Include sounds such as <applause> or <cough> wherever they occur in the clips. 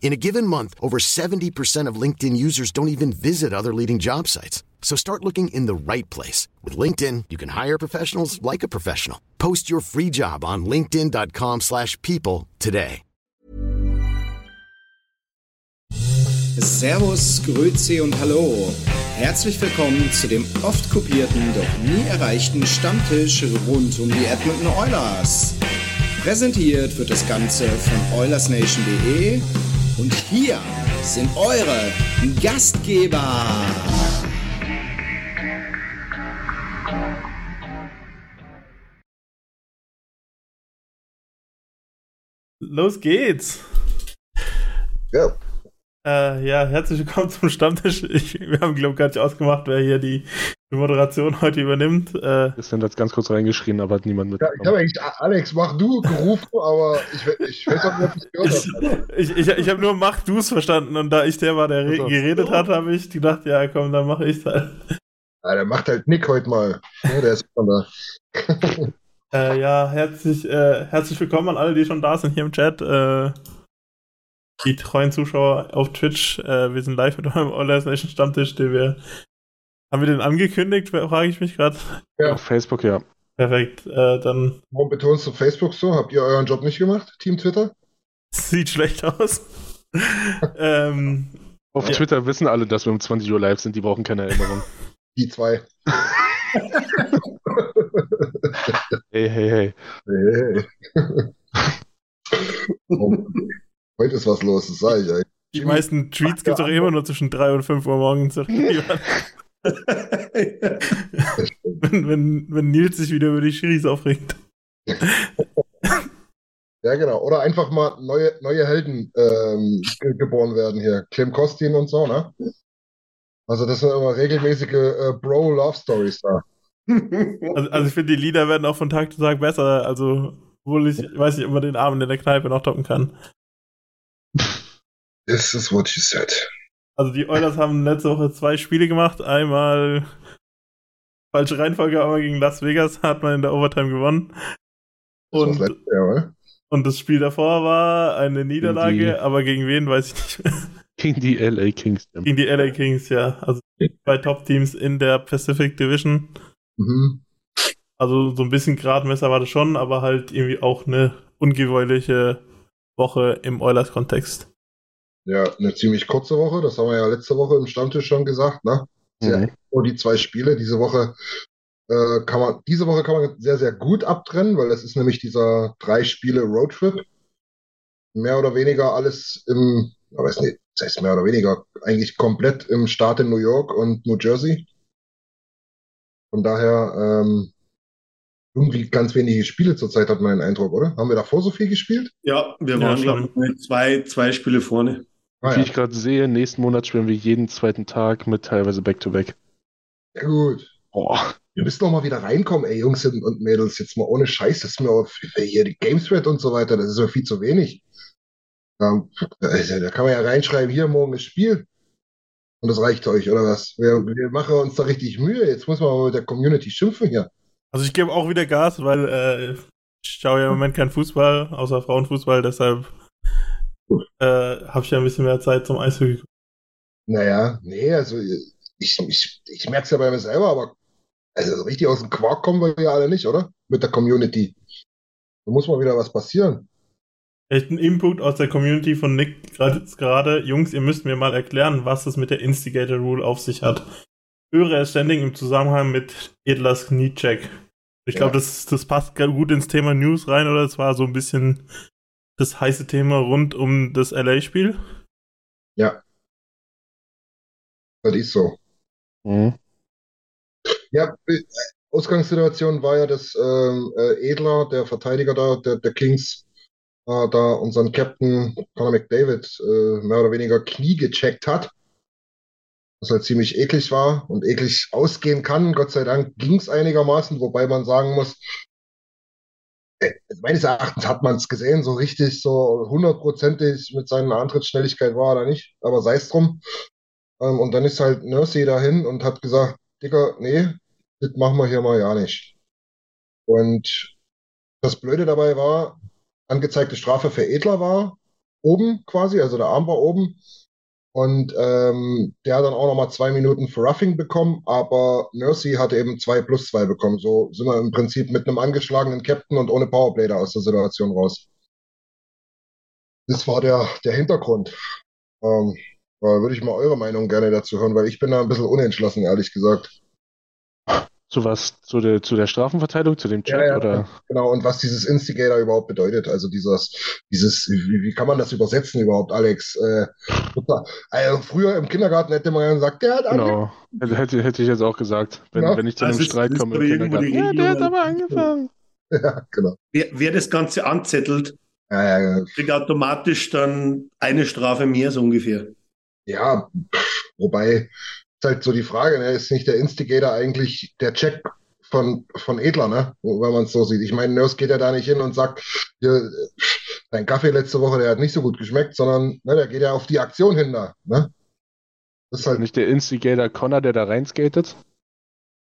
In a given month, over 70% of LinkedIn users don't even visit other leading job sites. So start looking in the right place. With LinkedIn, you can hire professionals like a professional. Post your free job on linkedin.com slash people today. Servus, Grüezi und Hallo. Herzlich willkommen zu dem oft kopierten, doch nie erreichten Stammtisch rund um die Edmonton Oilers. Präsentiert wird das Ganze von OilersNation.de und hier sind eure Gastgeber. Los geht's. Ja. Äh, ja, herzlich willkommen zum Stammtisch. Ich, wir haben, glaube ich, gar nicht ausgemacht, wer hier die, die Moderation heute übernimmt. Äh, Wir sind jetzt ganz kurz reingeschrien, aber hat niemand Ja, ich mitbekommen. habe eigentlich Alex, mach du gerufen, aber ich, ich weiß auch nicht, ob ich gehört habe. <laughs> ich ich, ich habe nur Mach du's verstanden und da ich der war, der re geredet hat, habe ich gedacht, ja komm, dann mache ich's halt. Ja, der macht halt Nick heute mal. Ja, der ist von da. Äh, ja, herzlich, äh, herzlich willkommen an alle, die schon da sind hier im Chat. Äh, die treuen Zuschauer auf Twitch. Äh, wir sind live mit eurem Oilers Nation Stammtisch, den wir. Haben wir den angekündigt? Frage ich mich gerade. Auf Facebook, ja. Perfekt. Äh, dann Warum betonst du Facebook so? Habt ihr euren Job nicht gemacht, Team Twitter? sieht schlecht aus. <laughs> ähm, Auf Ja. Twitter wissen alle, dass wir um 20 Uhr live sind, die brauchen keine Erinnerung. <laughs> Die zwei. <laughs> hey, hey, hey. Hey. Oh, heute ist was los, das sage ich eigentlich. die meisten Tweets gibt es doch immer nur zwischen 3 und 5 Uhr morgens. <laughs> wenn, wenn, wenn Nils sich wieder über die Schiris aufregt. <laughs> Ja, genau. Oder einfach mal neue, neue Helden ähm, ge geboren werden hier. Clem Kostin und so, ne? Also das sind immer regelmäßige äh, Bro-Love-Stories da. Also, also ich finde, die Lieder werden auch von Tag zu Tag besser. Also, obwohl ich, ich weiß nicht, ob man den Abend in der Kneipe noch toppen kann. This is what you said. Also die Oilers haben letzte Woche zwei Spiele gemacht. Einmal falsche Reihenfolge, aber gegen Las Vegas hat man in der Overtime gewonnen. Das Und, letztes Jahr, oder? und das Spiel davor war eine Niederlage, die- aber gegen wen weiß ich nicht mehr. Gegen die LA Kings. Gegen die LA Kings, ja. Also zwei Top-Teams in der Pacific Division. Mhm. Also so ein bisschen Gradmesser war das schon, aber halt irgendwie auch eine ungewöhnliche Woche im Oilers-Kontext. Ja, eine ziemlich kurze Woche. Das haben wir ja letzte Woche im Stammtisch schon gesagt, ne? Sehr Mhm. nur die zwei Spiele. Diese Woche äh, kann man, diese Woche kann man sehr, sehr gut abtrennen, weil das ist nämlich dieser drei Spiele Roadtrip. Mehr oder weniger alles im, ich weiß nicht, das heißt mehr oder weniger, eigentlich komplett im Staat in New York und New Jersey. Von daher, ähm, irgendwie ganz wenige Spiele zurzeit hat man den Eindruck, oder? Haben wir davor so viel gespielt? Ja, wir Ja, waren, schon. glaube ich, zwei, zwei Spiele vorne. Ah, Wie ja. ich gerade sehe, nächsten Monat spielen wir jeden zweiten Tag mit teilweise Back-to-Back. ja, gut. Boah. Wir müssen doch mal wieder reinkommen, ey, Jungs und Mädels, jetzt mal ohne Scheiß, das ist mir auch hier die Gamesred und so weiter, das ist mir viel zu wenig. Ähm, also, da kann man ja reinschreiben, hier morgen ist Spiel. Und das reicht euch, oder was? Wir, wir machen uns da richtig Mühe. Jetzt muss man mal mit der Community schimpfen hier. Also ich gebe auch wieder Gas, weil äh, ich schaue ja im Moment keinen Fußball, außer Frauenfußball, deshalb äh, habe ich ja ein bisschen mehr Zeit zum Eishockey. Naja, nee, also ich, ich, ich merke es ja bei mir selber, aber also so richtig aus dem Quark kommen wir ja alle nicht, oder? Mit der Community. Da muss mal wieder was passieren. Echt ein Input aus der Community von Nick gerade gerade. Jungs, ihr müsst mir mal erklären, was es mit der Instigator Rule auf sich hat. Höhere Standing im Zusammenhang mit Edlers Kniecheck. Ich glaube, Ja. das, das passt ganz gut ins Thema News rein, oder? Es war so ein bisschen das heiße Thema rund um das LA-Spiel. Ja. Das ist so. Mhm. Ja, äh, Ausgangssituation war ja, dass ähm, äh, Edler, der Verteidiger da, der, der Kings, äh, da unseren Captain Conor McDavid äh, mehr oder weniger Knie gecheckt hat. Was halt ziemlich eklig war und eklig ausgehen kann. Gott sei Dank ging es einigermaßen, wobei man sagen muss, äh, meines Erachtens hat man es gesehen, so richtig, so hundertprozentig mit seiner Antrittsschnelligkeit war er da nicht, aber sei es drum. Ähm, und dann ist halt Nursey dahin und hat gesagt, Digga, nee, das machen wir hier mal ja nicht. Und das Blöde dabei war, angezeigte Strafe für Edler war oben quasi, also der Arm war oben. Und ähm, der hat dann auch nochmal zwei Minuten für Roughing bekommen, aber Nursey hatte eben zwei plus zwei bekommen. So sind wir im Prinzip mit einem angeschlagenen Captain und ohne Powerplay da aus der Situation raus. Das war der, der Hintergrund. Ähm, da würde ich mal eure Meinung gerne dazu hören, weil ich bin da ein bisschen unentschlossen, ehrlich gesagt. Zu was? Zu der, zu der Strafenverteilung, zu dem Chat? Ja, ja, oder? Genau, und was dieses Instigator überhaupt bedeutet. Also dieses, dieses, wie, wie kann man das übersetzen überhaupt, Alex? Äh, also früher im Kindergarten hätte man ja gesagt, der hat Genau. Hätte, hätte ich jetzt auch gesagt, wenn, Ja. wenn ich zu einem Also Streit komme im Kindergarten. Ja, der hat aber angefangen. <laughs> Ja, genau. Wer, wer das Ganze anzettelt, Ja, ja, ja. kriegt automatisch dann eine Strafe mehr, so ungefähr. Ja, wobei, ist halt so die Frage, ne, ist nicht der Instigator eigentlich der Check von, von Edler, ne? Wenn man es so sieht. Ich meine, Nurse geht ja da nicht hin und sagt, hier, dein Kaffee letzte Woche, der hat nicht so gut geschmeckt, sondern ne, der geht ja auf die Aktion hin da, ne? Das ist halt, Nicht der Instigator Connor, der da reinskatet.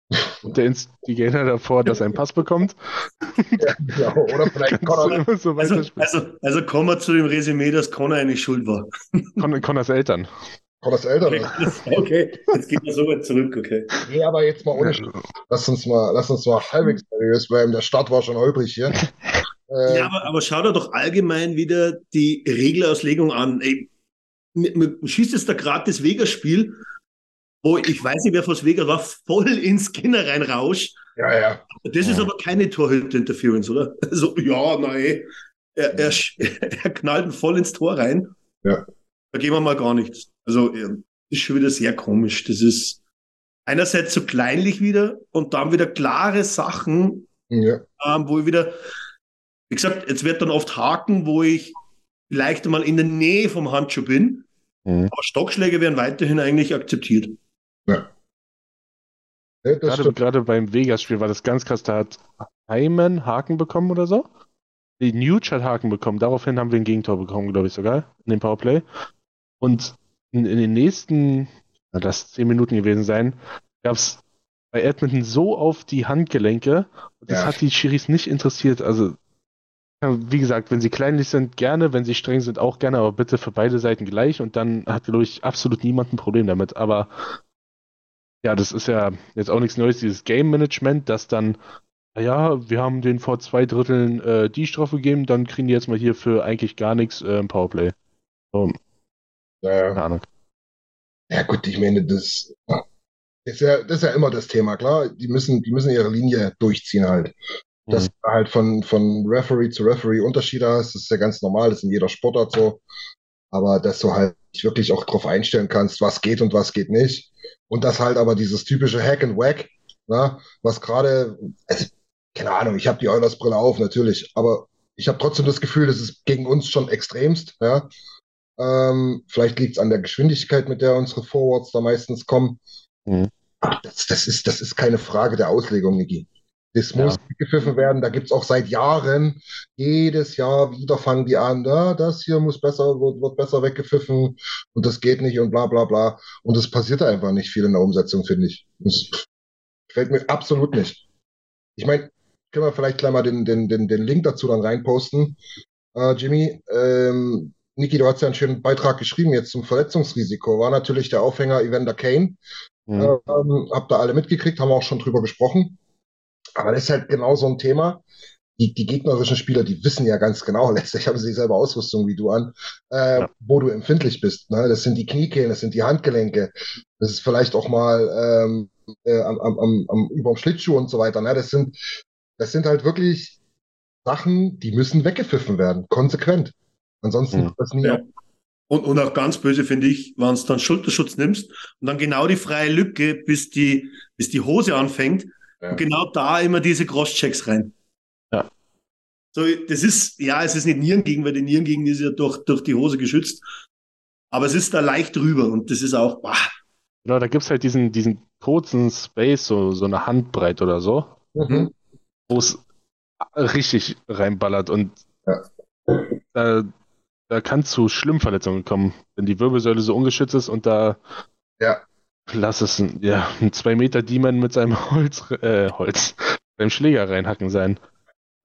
<laughs> Und der Instigator davor, dass er einen Pass bekommt. ja, oder vielleicht Connor, so Also, also, also kommen wir zu dem Resümee, dass Connor eigentlich schuld war. Con Connors Eltern. Connors Eltern. Okay, jetzt gehen wir so weit zurück, okay. Nee, aber jetzt mal ohne Sch- Lass uns mal, lass uns mal halbwegs seriös bleiben. Der Start war schon holprig hier. <laughs> Äh, Ja, aber, aber schau dir doch allgemein wieder die Regelauslegung an. Ey, mir schießt jetzt da gerade das Vegas-Spiel, wo ich weiß nicht, wer von Vegas war, voll ins Kinder reinrauscht. ja, ja. Das ist aber keine Torhüter-Interference, oder? <laughs> So, ja, nein. Er, er, <laughs> er knallt ihn voll ins Tor rein. Ja. Da gehen wir mal gar nichts. Also, ja, das ist schon wieder sehr komisch. Das ist einerseits so kleinlich wieder und dann wieder klare Sachen, ja. ähm, wo ich wieder, wie gesagt, jetzt wird dann oft Haken, wo ich vielleicht mal in der Nähe vom Handschuh bin, Mhm. aber Stockschläge werden weiterhin eigentlich akzeptiert. Nee, das Gerade, gerade beim Vegas-Spiel war das ganz krass. Da hat Hyman Haken bekommen oder so. Die Nuge hat Haken bekommen. Daraufhin haben wir ein Gegentor bekommen, glaube ich sogar, in dem Powerplay. Und in, in den nächsten, na, das zehn Minuten gewesen sein, gab es bei Edmonton so auf die Handgelenke. Und das Ja. hat die Schiris nicht interessiert. Also, wie gesagt, wenn sie kleinlich sind, gerne. Wenn sie streng sind, auch gerne. Aber bitte für beide Seiten gleich. Und dann hat, glaube ich, absolut niemand ein Problem damit. Aber ja, das ist ja jetzt auch nichts Neues, dieses Game Management, dass dann, ja, wir haben den vor zwei Dritteln äh, die Strafe gegeben, dann kriegen die jetzt mal hier für eigentlich gar nichts äh, ein Powerplay. So, Ja, ja. keine Ahnung. Ja gut, ich meine, das ist ja, das ist ja immer das Thema, klar. Die müssen, die müssen ihre Linie durchziehen halt. Dass Mhm. du halt von, von Referee zu Referee Unterschiede hast, das ist ja ganz normal, das ist in jeder Sportart so. Aber dass du halt wirklich auch drauf einstellen kannst, was geht und was geht nicht. Und das halt aber dieses typische Hack and Whack, na, was gerade, also, keine Ahnung, ich habe die Oilers-Brille auf, natürlich, aber ich habe trotzdem das Gefühl, das ist gegen uns schon extremst, ja. Ähm, vielleicht liegt es an der Geschwindigkeit, mit der unsere Forwards da meistens kommen. Mhm. Das, das, ist, das ist keine Frage der Auslegung, Niki. Das Ja. muss gepfiffen werden. Da gibt's auch seit Jahren, jedes Jahr wieder fangen die an, da, das hier muss besser, wird, wird besser weggepfiffen und das geht nicht und bla bla bla. Und es passiert einfach nicht viel in der Umsetzung, finde ich. Das fällt mir absolut nicht. Ich meine, können wir vielleicht gleich mal den, den, den, den Link dazu dann reinposten. Äh, Jimmy, ähm, Niki, du hast ja einen schönen Beitrag geschrieben jetzt zum Verletzungsrisiko. War natürlich der Aufhänger Evander Kane. Mhm. Ähm, habt ihr alle mitgekriegt, haben wir auch schon drüber gesprochen. Aber das ist halt genau so ein Thema. Die, die gegnerischen Spieler, die wissen ja ganz genau, <laughs> letztlich haben sie dieselbe Ausrüstung wie du an, äh, Ja. wo du empfindlich bist. Ne? Das sind die Kniekehlen, das sind die Handgelenke, das ist vielleicht auch mal ähm, äh, am, am, am, am überm Schlittschuh und so weiter. Ne? Das sind, das sind halt wirklich Sachen, die müssen weggepfiffen werden, konsequent. Ansonsten Mhm. das nie. Ja. Und, und auch ganz böse finde ich, wenn du dann Schulterschutz nimmst und dann genau die freie Lücke, bis die, bis die Hose anfängt. Ja. Und genau da immer diese Crosschecks rein. Ja. So, das ist, ja, es ist nicht Nierengegend, weil die Nierengegend ist ja durch, durch die Hose geschützt. Aber es ist da leicht drüber und das ist auch, bah, Genau, da gibt es halt diesen, diesen kurzen Space, so, so eine Handbreit oder so, Mhm. wo es richtig reinballert und Ja. da, da kann es zu Schlimmverletzungen kommen, wenn die Wirbelsäule so ungeschützt ist und da Ja. lass es ein, ja, ein 2 Meter Demon mit seinem <laughs> Holz, äh, Holz, seinem Schläger reinhacken sein.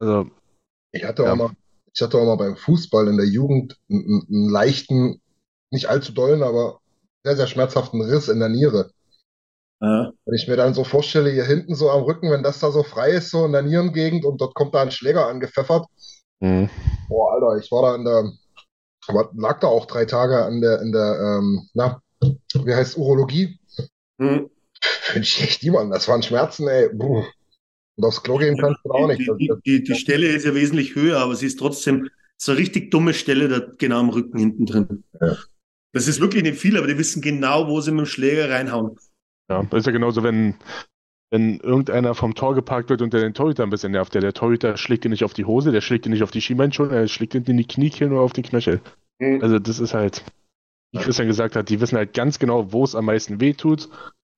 Also, Ich hatte Ja. auch mal, ich hatte auch mal beim Fußball in der Jugend einen, einen- leichten, nicht allzu dollen, aber sehr, sehr schmerzhaften Riss in der Niere. äh, Wenn ich mir dann so vorstelle, hier hinten so am Rücken, wenn das da so frei ist, so in der Nierengegend und dort kommt da ein Schläger angepfeffert. mh, Boah, Alter, ich war da in der, aber lag da auch drei Tage an der, in der, ähm, na, wie heißt Urologie? hm. Finde ich echt niemand. Das waren Schmerzen, ey. Puh. Und aufs Klo gehen kannst du auch nicht. Die, die, die Stelle ist ja wesentlich höher, aber sie ist trotzdem so eine richtig dumme Stelle da genau am Rücken hinten drin. Ja. Das ist wirklich nicht viel, aber die wissen genau, wo sie mit dem Schläger reinhauen. ja, das ist ja genauso, wenn, wenn irgendeiner vom Tor geparkt wird und der den Torhüter ein bisschen nervt. Der, der Torhüter schlägt ihn nicht auf die Hose, der schlägt ihn nicht auf die Schienbeinschoner, er schlägt ihn in die Kniekehlen oder auf den Knöchel. Mhm. Also das ist halt, wie Christian gesagt hat, die wissen halt ganz genau, wo es am meisten weh tut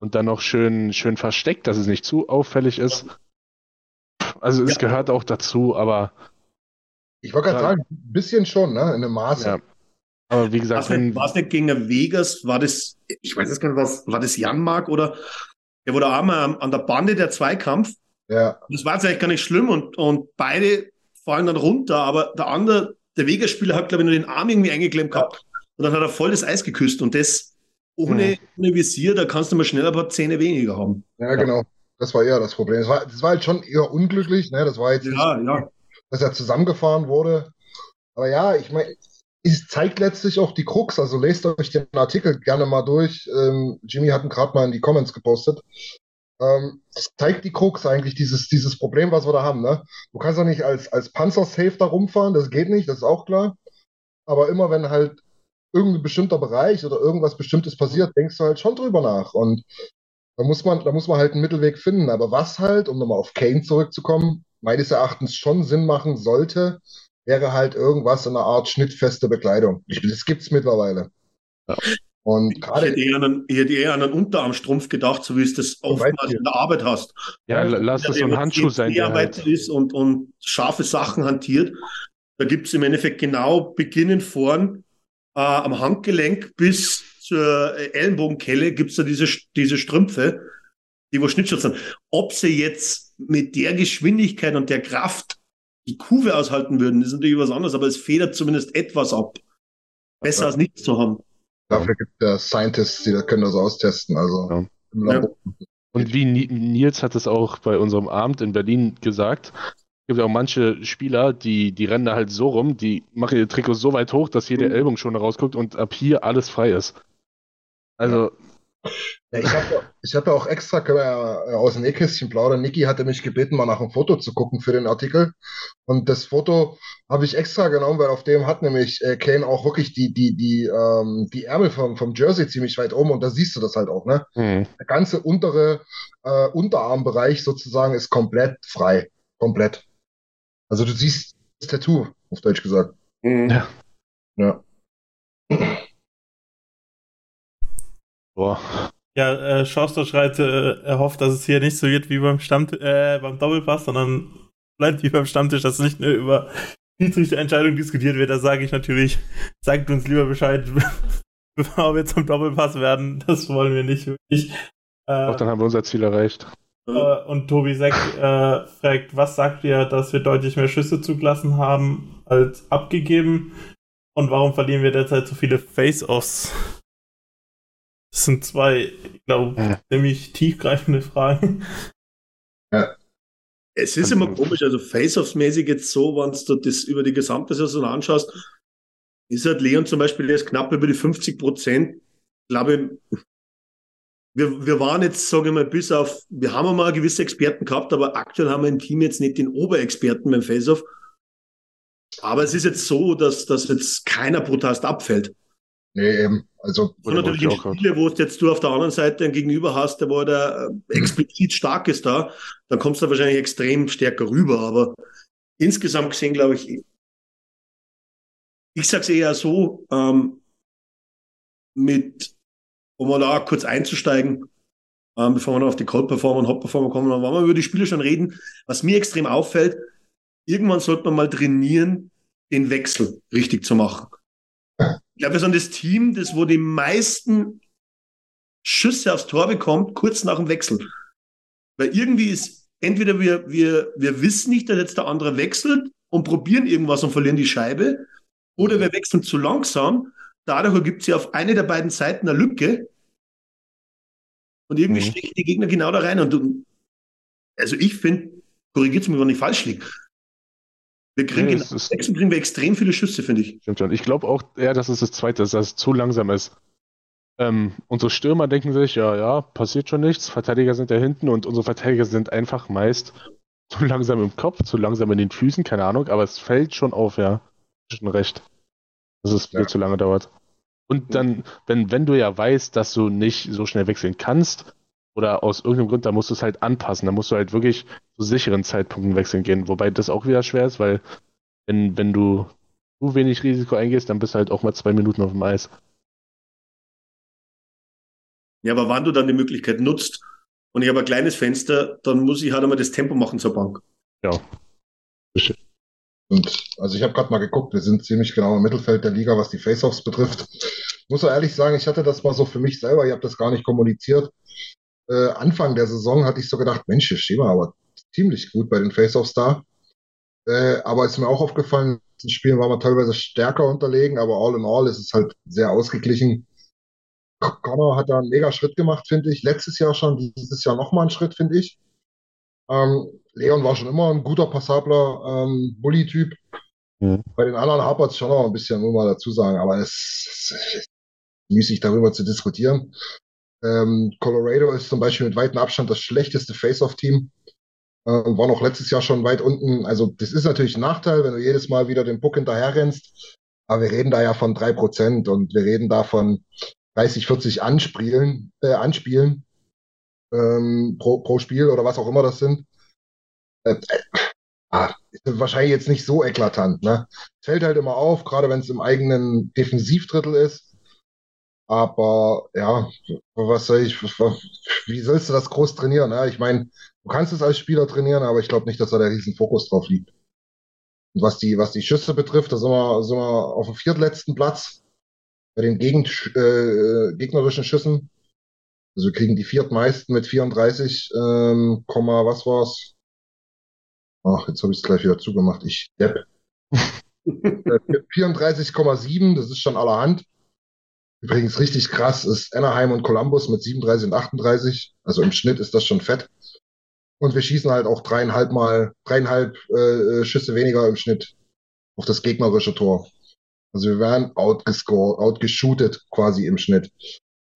und dann noch schön, schön versteckt, dass es nicht zu auffällig ist. Also es Ja. gehört auch dazu, aber, ich wollte gerade Ja. sagen, ein bisschen schon, ne? In einem Maße. ja. aber wie gesagt, wenn, war's nicht gegen Vegas? War das, ich weiß jetzt gar nicht, was, war das Janmark oder der wurde auch mal an- der Bande der Zweikampf. Ja. Das war jetzt eigentlich gar nicht schlimm und, und beide fallen dann runter, aber der andere, der Vegas-Spieler hat, glaube ich, nur den Arm irgendwie eingeklemmt gehabt und dann hat er voll das Eis geküsst und das ohne, ohne Visier, da kannst du mal schnell ein paar Zähne weniger haben. Ja, genau. Das war eher das Problem. Das war, das war halt schon eher unglücklich, ne? Das war jetzt nicht, Ja, ja. dass er zusammengefahren wurde. Aber ja, ich meine, es zeigt letztlich auch die Krux. Also lest euch den Artikel gerne mal durch. Ähm, Jimmy hat ihn gerade mal in die Comments gepostet. Ähm, es zeigt die Krux eigentlich, dieses, dieses Problem, was wir da haben. Ne? Du kannst doch nicht als, als Panzer-Safe da rumfahren, das geht nicht, das ist auch klar. Aber immer wenn halt irgendein bestimmter Bereich oder irgendwas Bestimmtes passiert, denkst du halt schon drüber nach. Und da muss man, da muss man halt einen Mittelweg finden. Aber was halt, um nochmal auf Kane zurückzukommen, meines Erachtens schon Sinn machen sollte, wäre halt irgendwas in einer Art schnittfeste Bekleidung. Ich, das gibt's mittlerweile. Ja. Und Ich gerade hätte, eher an einen, ich hätte eher an einen Unterarmstrumpf gedacht, so wie es das oftmals in der Arbeit hast. ja, Ja, lass das so ein Handschuh sein, der Arbeiter halt, ist und, und scharfe Sachen hantiert. Da gibt es im Endeffekt genau beginnend vorn äh, am Handgelenk bis zur Ellenbogenkelle gibt es da diese, diese Strümpfe, die wo Schnittschutz sind. Ob sie jetzt mit der Geschwindigkeit und der Kraft die Kuve aushalten würden, ist natürlich was anderes, aber es federt zumindest etwas ab. Besser Ja. als nichts zu haben. dafür gibt es Scientists, die das können das austesten. Also Ja. im Labor. Und wie Ni- Nils hat es auch bei unserem Abend in Berlin gesagt, es gibt auch manche Spieler, die, die rennen da halt so rum, die machen ihr Trikot so weit hoch, dass hier der Ellbogen schon rausguckt und ab hier alles frei ist. Also, Ja, ich habe ich hab ja auch extra äh, aus dem Nähkästchen plaudern. Niki hatte mich gebeten, mal nach einem Foto zu gucken für den Artikel. Und das Foto habe ich extra genommen, weil auf dem hat nämlich äh, Kane auch wirklich die, die, die, ähm, die Ärmel vom, vom Jersey ziemlich weit oben und da siehst du das halt auch, ne? hm, Der ganze untere äh, Unterarmbereich sozusagen ist komplett frei. Komplett. Also du siehst das Tattoo, auf Deutsch gesagt. Ja. Ja. Boah. Ja, äh, Schauster schreit, äh, er hofft, dass es hier nicht so wird wie beim Stamm, äh, beim Doppelpass, sondern bleibt wie beim Stammtisch, dass nicht nur über Schiedsrichterentscheidungen diskutiert wird. Da sage ich natürlich, sagt uns lieber Bescheid, <laughs> bevor wir zum Doppelpass werden. Das wollen wir nicht wirklich. Auch Äh, dann haben wir unser Ziel erreicht. äh, und Tobi Seck äh, fragt, was sagt ihr, dass wir deutlich mehr Schüsse zugelassen haben als abgegeben? Und warum verlieren wir derzeit so viele Face-Offs? Das sind zwei, ich glaube, Ja. ziemlich tiefgreifende Fragen. Es ist immer komisch, also Face-Offs-mäßig jetzt so, wenn du das über die gesamte Saison anschaust, ist halt Leon zum Beispiel erst knapp über die 50 Prozent. Ich glaube, wir, wir waren jetzt, sage ich mal, bis auf, wir haben einmal gewisse Experten gehabt, aber aktuell haben wir im Team jetzt nicht den Oberexperten beim Face-Off. Aber es ist jetzt so, dass, dass jetzt keiner brutalst abfällt. Nee, eben. Also, So natürlich in Spiele, wo es jetzt du auf der anderen Seite einen Gegenüber hast, der wo der äh, explizit stark ist da, dann kommst du wahrscheinlich extrem stärker rüber. Aber insgesamt gesehen, glaube ich, ich sage es eher so, ähm, mit, um mal da kurz einzusteigen, ähm, bevor wir noch auf die Cold Performer und Hot Performer kommen, dann wollen wir über die Spiele schon reden. Was mir extrem auffällt, irgendwann sollte man mal trainieren, den Wechsel richtig zu machen. Ich glaube, wir sind das Team, das wo die meisten Schüsse aufs Tor bekommt, kurz nach dem Wechsel. Weil irgendwie ist, entweder wir, wir, wir wissen nicht, dass jetzt der andere wechselt und probieren irgendwas und verlieren die Scheibe, oder wir wechseln zu langsam. Dadurch ergibt sich auf eine der beiden Seiten eine Lücke. Und irgendwie Mhm. stechen die Gegner genau da rein. Und du, also ich finde, korrigiert mich, wenn ich falsch liege. Wir kriegen Nee, in kriegen wir extrem viele Schüsse, finde ich. Stimmt schon. Ich glaube auch eher, dass es das zweite ist, dass es zu langsam ist. Ähm, unsere Stürmer denken sich, ja, ja, passiert schon nichts. Verteidiger sind da hinten und unsere Verteidiger sind einfach meist <laughs> zu langsam im Kopf, zu langsam in den Füßen, keine Ahnung, aber es fällt schon auf, ja. Schon recht. Dass es Ja. viel zu lange dauert. Und dann, wenn, wenn du ja weißt, dass du nicht so schnell wechseln kannst, oder aus irgendeinem Grund, dann musst du es halt anpassen. Dann musst du halt wirklich zu sicheren Zeitpunkten wechseln gehen. Wobei das auch wieder schwer ist, weil wenn, wenn du zu wenig Risiko eingehst, dann bist du halt auch mal zwei Minuten auf dem Eis. Ja, aber wann du dann die Möglichkeit nutzt und ich habe ein kleines Fenster, dann muss ich halt einmal das Tempo machen zur Bank. Und also ich habe gerade mal geguckt, wir sind ziemlich genau im Mittelfeld der Liga, was die Face-Offs betrifft. Ich muss auch ehrlich sagen, ich hatte das mal so für mich selber, ich habe das gar nicht kommuniziert. Äh, Anfang der Saison hatte ich so gedacht, Mensch, hier stehen wir aber ziemlich gut bei den Face-Offs da. Äh, aber ist mir auch aufgefallen, in den Spielen waren wir teilweise stärker unterlegen, aber all in all ist es halt sehr ausgeglichen. Connor hat da einen mega Schritt gemacht, finde ich. Letztes Jahr schon, dieses Jahr nochmal einen Schritt, finde ich. Ähm, Leon war schon immer ein guter, passabler ähm, Bully-Typ. Mhm. Bei den anderen hapert es schon noch ein bisschen, muss man dazu sagen, aber es es ist müßig darüber zu diskutieren. Ähm, Colorado ist zum Beispiel mit weitem Abstand das schlechteste Face-Off-Team. Ähm, war noch letztes Jahr schon weit unten. Also, das ist natürlich ein Nachteil, wenn du jedes Mal wieder den Puck hinterher rennst. Aber wir reden da ja von drei Prozent und wir reden da von 30, 40 Anspielen, äh, Anspielen ähm, pro, pro Spiel oder was auch immer das sind. Äh, äh, ah, wahrscheinlich jetzt nicht so eklatant. Ne? Fällt halt immer auf, gerade wenn es im eigenen Defensivdrittel ist. Aber ja, was soll ich, wie sollst du das groß trainieren? Ne? Ich meine, du kannst es als Spieler trainieren, aber ich glaube nicht, dass da der riesen Fokus drauf liegt. Und was die, was die Schüsse betrifft, da sind wir, sind wir auf dem viertletzten Platz bei den Gegen, äh, gegnerischen Schüssen. Also wir kriegen die viertmeisten mit 34, ähm, Komma, was war's? Ach, jetzt habe ich es gleich wieder zugemacht. Ich Depp. <laughs> Äh, 34,7, das ist schon allerhand. Übrigens richtig krass ist Anaheim und Columbus mit 37 und 38. Also im Schnitt ist das schon fett. Und wir schießen halt auch dreieinhalb Mal, dreieinhalb äh, Schüsse weniger im Schnitt auf das gegnerische Tor. Also wir werden outgescored, outgeshootet quasi im Schnitt.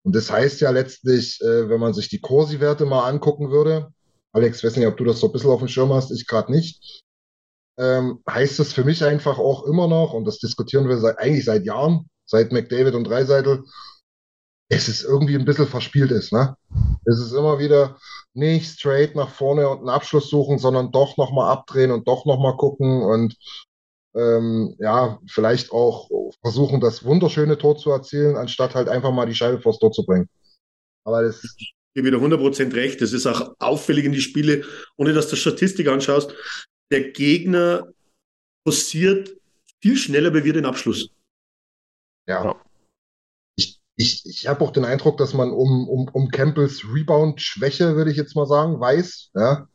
Und das heißt ja letztlich, äh, wenn man sich die Corsi-Werte mal angucken würde, Alex, weiß nicht, ob du das so ein bisschen auf dem Schirm hast, ich gerade nicht, ähm, heißt es für mich einfach auch immer noch, und das diskutieren wir seit, eigentlich seit Jahren, seit McDavid und Dreiseitel, es ist irgendwie ein bisschen verspielt ist, ne? Es ist immer wieder nicht straight nach vorne und einen Abschluss suchen, sondern doch nochmal abdrehen und doch nochmal gucken und ähm, ja, vielleicht auch versuchen, das wunderschöne Tor zu erzielen, anstatt halt einfach mal die Scheibe vors Tor zu bringen. Aber das, Ich gebe wieder 100% recht. Das ist auch auffällig in die Spiele, ohne dass du Statistik anschaust. Der Gegner passiert viel schneller bei wir den Abschluss. Ja. Ja. Ich, ich, ich habe auch den Eindruck, dass man um, um, um Campbells Rebound-Schwäche, würde ich jetzt mal sagen, weiß. Ja?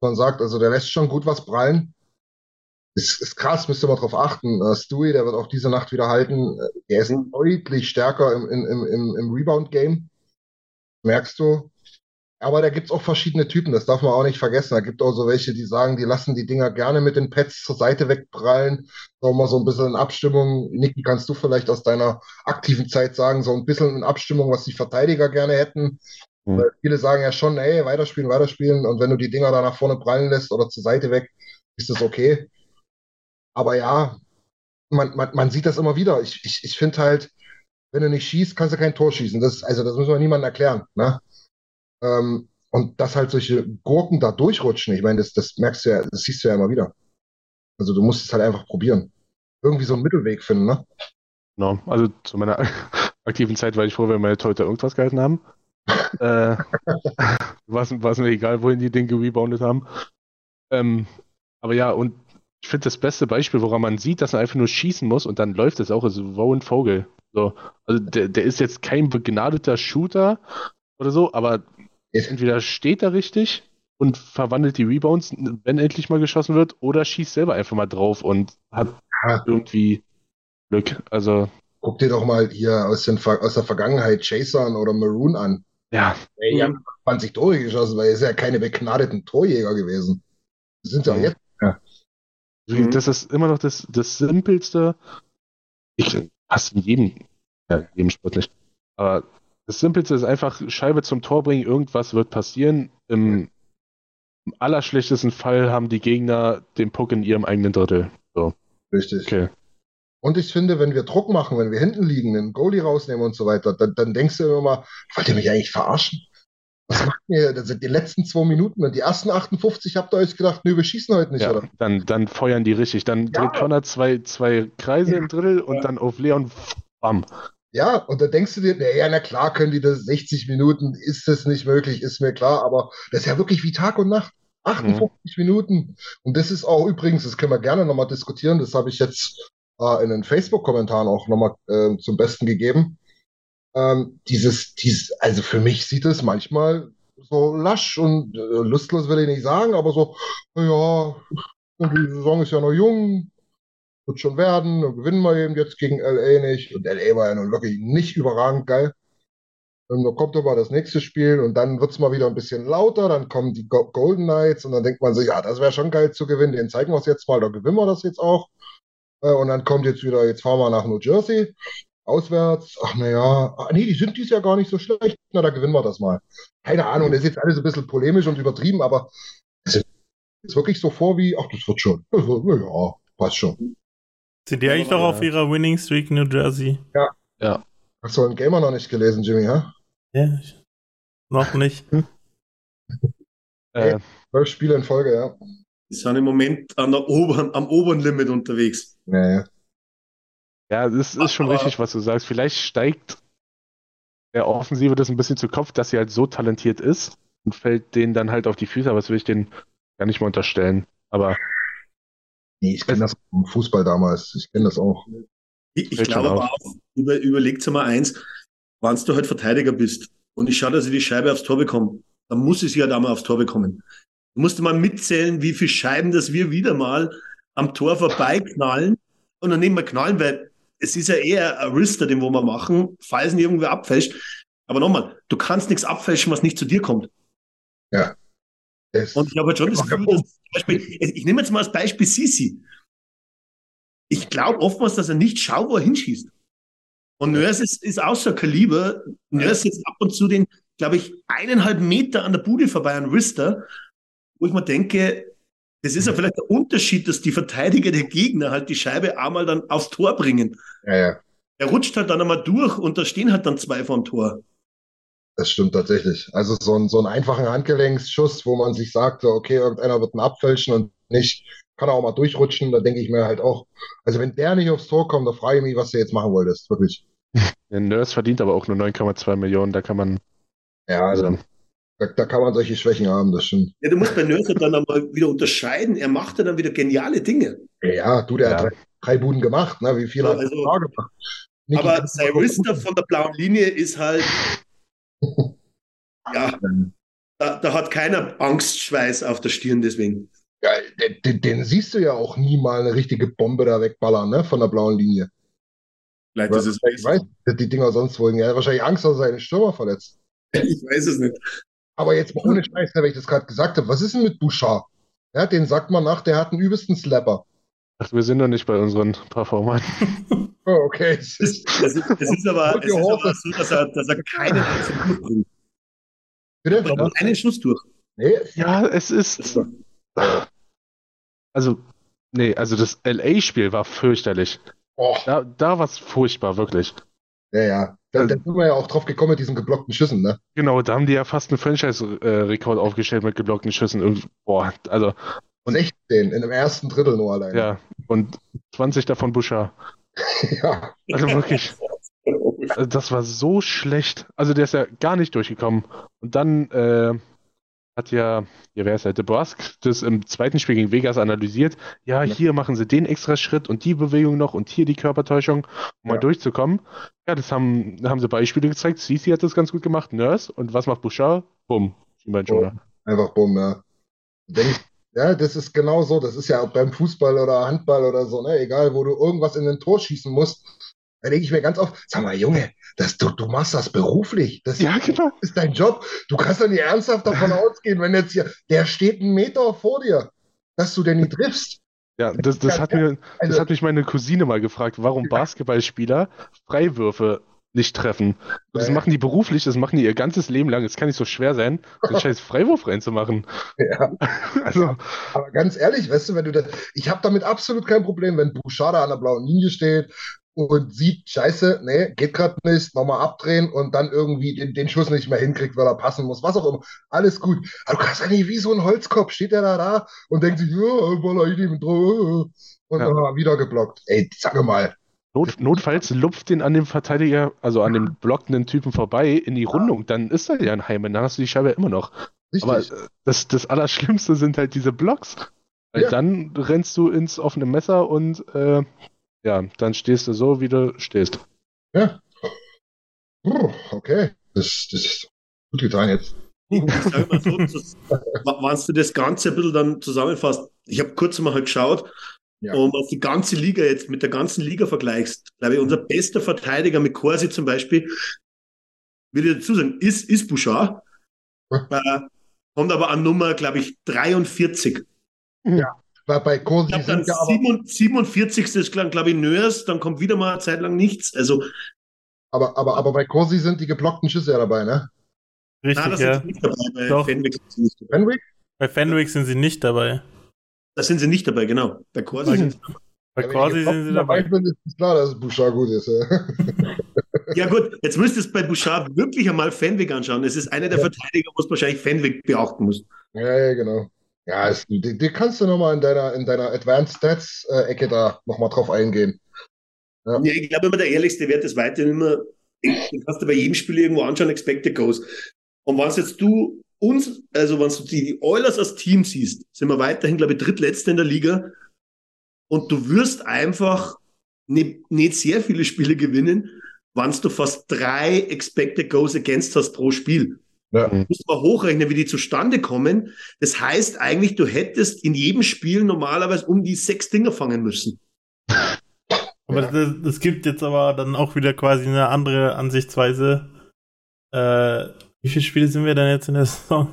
Man sagt, also der lässt schon gut was prallen. Ist, ist krass, müsst ihr mal drauf achten. Äh, Stewie, der wird auch diese Nacht wieder halten. Äh, Der ist deutlich stärker im, im, im, im Rebound-Game. Merkst du? Aber da gibt's auch verschiedene Typen, das darf man auch nicht vergessen. Da gibt auch so welche, die sagen, die lassen die Dinger gerne mit den Pads zur Seite wegprallen. Sagen wir mal so ein bisschen in Abstimmung. Niki, kannst du vielleicht aus deiner aktiven Zeit sagen, so ein bisschen in Abstimmung, was die Verteidiger gerne hätten? Mhm. Weil viele sagen ja schon, ey, weiterspielen, weiterspielen. Und wenn du die Dinger da nach vorne prallen lässt oder zur Seite weg, ist das okay. Aber ja, man, man, man sieht das immer wieder. Ich, ich, ich finde halt, wenn du nicht schießt, kannst du kein Tor schießen. Das, also, das muss man niemandem erklären. Ne? Ähm, und dass halt solche Gurken da durchrutschen, ich meine, das, das merkst du ja, das siehst du ja immer wieder. Also du musst es halt einfach probieren. Irgendwie so einen Mittelweg finden, ne? Genau. Also zu meiner <laughs> aktiven Zeit war ich froh, wenn meine Torhüter irgendwas gehalten haben. <laughs> äh, war es mir egal, wohin die Dinge reboundet haben. Ähm, aber ja, und ich finde das beste Beispiel, woran man sieht, dass man einfach nur schießen muss und dann läuft es auch, ist Rowan Vogel. So, also der, der ist jetzt kein begnadeter Shooter oder so, aber entweder steht er richtig und verwandelt die Rebounds, wenn endlich mal geschossen wird, oder schießt selber einfach mal drauf und hat ja. irgendwie Glück. Also. Guck dir doch mal hier aus, den, aus der Vergangenheit Jason oder Maroon an. Ja. Ey, die haben 20 Tore geschossen, weil er ist ja keine begnadeten Torjäger gewesen. Das sind ja jetzt. Ja. Mhm. Das ist immer noch das, das Simpelste. Ich hasse in jedem, ja, in jedem Sport nicht. Aber das Simpelste ist einfach Scheibe zum Tor bringen, irgendwas wird passieren. Im, im allerschlechtesten Fall haben die Gegner den Puck in ihrem eigenen Drittel. So. Richtig. Okay. Und ich finde, wenn wir Druck machen, wenn wir hinten liegen, einen Goalie rausnehmen und so weiter, dann, dann denkst du immer mal, wollt ihr mich eigentlich verarschen? Was <laughs> macht ihr? Das sind die letzten zwei Minuten und die ersten 58 habt ihr euch gedacht, nö, wir schießen heute nicht, ja, oder? Dann, dann feuern die richtig. Dann ja. dreht Connor zwei, zwei Kreise im Drittel und ja. dann auf Leon, bam. Ja, und da denkst du dir, naja, na klar können die das 60 Minuten, ist das nicht möglich, ist mir klar, aber das ist ja wirklich wie Tag und Nacht. 58 mhm. Minuten. Und das ist auch übrigens, das können wir gerne nochmal diskutieren, das habe ich jetzt äh, in den Facebook-Kommentaren auch nochmal äh, zum Besten gegeben. Ähm, dieses, dieses, also für mich sieht es manchmal so lasch und äh, lustlos will ich nicht sagen, aber so, ja, die Saison ist ja noch jung, wird schon werden, dann gewinnen wir eben jetzt gegen LA nicht. Und LA war ja nun wirklich nicht überragend geil. Und dann kommt aber das nächste Spiel und dann wird es mal wieder ein bisschen lauter, dann kommen die Go Golden Knights und dann denkt man sich, ja, das wäre schon geil zu gewinnen, den zeigen wir es jetzt mal, da gewinnen wir das jetzt auch. Äh, und dann kommt jetzt wieder, jetzt fahren wir nach New Jersey, auswärts. Ach naja, ach, nee, die sind dies Jahr gar nicht so schlecht. Na, da gewinnen wir das mal. Keine Ahnung, das ist jetzt alles ein bisschen polemisch und übertrieben, aber es ist wirklich so vor wie, ach, das wird schon. Also, <laughs> ja, passt schon. Sind die eigentlich noch auf ihrer Winning Streak New Jersey? Ja. Ja. Hast du ein Gamer noch nicht gelesen, Jimmy, ja? Ja, noch nicht. <laughs> Hm? Äh. Zwölf Spiele in Folge, ja. Die sind im Moment an der oberen, am oberen Limit unterwegs. Ja, ja. das ist schon Aber, richtig, was du sagst. Vielleicht steigt der Offensive das ein bisschen zu Kopf, dass sie halt so talentiert ist und fällt denen dann halt auf die Füße, aber das will ich denen gar nicht mal unterstellen. Aber. Nee, ich kenne das vom Fußball damals. Ich kenne das auch. Ich, ich glaube aber auch, über, überlegt mal eins, wenn du halt Verteidiger bist und ich schaue, dass ich die Scheibe aufs Tor bekomme, dann muss ich sie halt einmal aufs Tor bekommen. Du musst mal mitzählen, wie viele Scheiben, dass wir wieder mal am Tor vorbeiknallen und dann nehmen wir knallen, weil es ist ja eher ein Rister, den wo wir machen, falls ihn irgendwer abfälscht. Aber nochmal, du kannst nichts abfälschen, was nicht zu dir kommt. Ja. Es und ich habe halt schon das Gefühl, dass Beispiel, ich nehme jetzt mal als Beispiel Sisi. Ich glaube oftmals, dass er nicht schaut, wo er hinschießt. Und Nurse ist, ist außer Kaliber. Nurse jetzt ab und zu den, glaube ich, eineinhalb Meter an der Bude vorbei an Rister wo ich mir denke, das ist ja vielleicht der Unterschied, dass die Verteidiger der Gegner halt die Scheibe einmal dann aufs Tor bringen. Ja, ja. Er rutscht halt dann einmal durch und da stehen halt dann zwei vom Tor. Das stimmt tatsächlich. Also so, ein, so einen einfachen Handgelenksschuss, wo man sich sagt, okay, irgendeiner wird ihn abfälschen und nicht, kann er auch mal durchrutschen, da denke ich mir halt auch, also wenn der nicht aufs Tor kommt, da frage ich mich, was du jetzt machen wolltest, wirklich. Der Nurse verdient aber auch nur 9,2 Millionen, da kann man. Ja, also, da, da, kann man solche Schwächen haben, das stimmt. Ja, du musst bei Nörser dann einmal wieder unterscheiden. Er macht ja dann wieder geniale Dinge. Ja, du, der ja. hat drei, drei, Buden gemacht. Ne? Wie viele ja, hat er also, gemacht? aber sein Rister von der blauen Linie ist halt. Ja, da, da, hat keiner Angstschweiß auf der Stirn deswegen. Ja, den, den, siehst du ja auch nie mal eine richtige Bombe da wegballern, ne? Von der blauen Linie. Vielleicht ist es ich weiß, die Dinger sonst wohl. Er hat wahrscheinlich Angst, dass er seinen Stürmer verletzt. Ich weiß es nicht. Aber jetzt mal ohne Scheiß, wenn ich das gerade gesagt habe, was ist denn mit Bouchard? Ja, den sagt man nach, der hat einen übelsten Slapper. Ach, wir sind noch nicht bei unseren Performern. <laughs> oh, okay. Es ist, es ist, es ist <laughs> aber, es ist aber so, dass er, dass er keinen einzigen durchbringt. Bitte? Er bringt einen Schuss durch. Nee. Ja, es ist. Also, nee, also das LA-Spiel war fürchterlich. Oh, Da, da war es furchtbar, wirklich. ja, ja. Da, da sind wir ja auch drauf gekommen mit diesen geblockten Schüssen, ne? Genau, da haben die ja fast einen Franchise-Rekord aufgestellt mit geblockten Schüssen. Irgend- Boah, also, Und- 16 in dem ersten Drittel nur alleine. ja. Und 20 davon Bouchard. <laughs> ja. Also wirklich, also das war so schlecht. Also der ist ja gar nicht durchgekommen. Und dann äh, hat ja, ja, wer ist der, Debosque, das im zweiten Spiel gegen Vegas analysiert. Ja, Ja. hier machen sie den extra Schritt und die Bewegung noch und hier die Körpertäuschung, um mal Ja. durchzukommen. Ja, das haben, da haben sie Beispiele gezeigt. Sisi hat das ganz gut gemacht, Nurse. Und was macht Bouchard? Bumm, Schienbeinschoner. Einfach bumm, ja. Denk, ja, das ist genau so. Das ist ja auch beim Fußball oder Handball oder so, ne? Egal, wo du irgendwas in ein Tor schießen musst. Da denke ich mir ganz oft, sag mal, Junge, das, du, du machst das beruflich. Das Ja, genau. ist dein Job. Du kannst doch nicht ernsthaft davon <laughs> ausgehen, wenn jetzt hier, der steht einen Meter vor dir, dass du den nicht triffst. Ja, das, das hat mir, das Also, hat mich meine Cousine mal gefragt, warum Basketballspieler Freiwürfe nicht treffen. Und das Ja. machen die beruflich, das machen die ihr ganzes Leben lang. Es kann nicht so schwer sein, <laughs> den scheiß Freiwurf reinzumachen. ja. <laughs> Also, Aber ganz ehrlich, weißt du, wenn du das, ich habe damit absolut kein Problem, wenn Bouchard da an der blauen Linie steht und sieht, scheiße, nee, geht gerade nicht, nochmal abdrehen und dann irgendwie den, den Schuss nicht mehr hinkriegt, weil er passen muss, was auch immer. Alles gut. Aber du kannst ja nicht wie so ein Holzkopf, steht der da da und denkt sich, ja, Baller, ich nehme drauf. Und Ja. dann wieder geblockt. Ey, sag mal. Not, notfalls lupft den an dem Verteidiger, also an dem blockenden Typen vorbei in die Rundung, dann ist er ja ein Heim, dann hast du die Scheibe ja immer noch. Richtig. Aber äh, das, das Allerschlimmste sind halt diese Blocks. Weil Ja. dann rennst du ins offene Messer und äh, ja, dann stehst du so, wie du stehst. ja. Okay. Das, das ist gut getan jetzt. Ich sag mal so, das- wenn du das Ganze ein bisschen dann zusammenfasst, ich habe kurz mal halt geschaut, Ja. und auf die ganze Liga jetzt mit der ganzen Liga vergleichst, glaube ich, unser bester Verteidiger mit Corsi zum Beispiel, würde ich dazu sagen, ist, ist Bouchard, Ja. äh, kommt aber an Nummer, glaube ich, 43. Weil bei Ich Kursi glaube, dann sind ja aber, 47. ist, glaube ich, Nörs, dann kommt wieder mal eine Zeit lang nichts. Also, aber, aber, aber bei Kursi sind die geblockten Schüsse ja dabei, ne? Richtig, das ja. sind sie nicht dabei. Bei Doch. Fenwick sind sie nicht dabei. Fenwick? Bei Fenwick sind sie nicht dabei. Da sind sie nicht dabei, genau. Bei Corsi sind sie Bei Ja, wenn die Corsi sind sie dabei. bin, ist es klar, dass Bouchard gut ist. Ja. <laughs> Ja gut, jetzt müsstest du bei Bouchard wirklich einmal Fenwick anschauen. Es ist einer der Ja. Verteidiger, wo du wahrscheinlich Fenwick beachten musst. Ja, ja, genau. Ja, es, die, die kannst du nochmal in deiner, in deiner Advanced Stats-Ecke da nochmal drauf eingehen. Ja, ich glaube immer, der ehrlichste Wert ist weiterhin immer, den kannst du bei jedem Spiel irgendwo anschauen, Expected Goals. Und was jetzt du uns, also wenn du die, Oilers als Team siehst, sind wir weiterhin, glaube ich, drittletzte in der Liga. Und du wirst einfach nicht, nicht sehr viele Spiele gewinnen, wenn du fast drei Expected Goals against hast pro Spiel. Ja. Du musst mal hochrechnen, wie die zustande kommen. Das heißt eigentlich, du hättest in jedem Spiel normalerweise um die sechs Dinger fangen müssen. <laughs> Aber Ja. das, das gibt jetzt aber dann auch wieder quasi eine andere Ansichtsweise. Äh, wie viele Spiele sind wir denn jetzt in der Saison?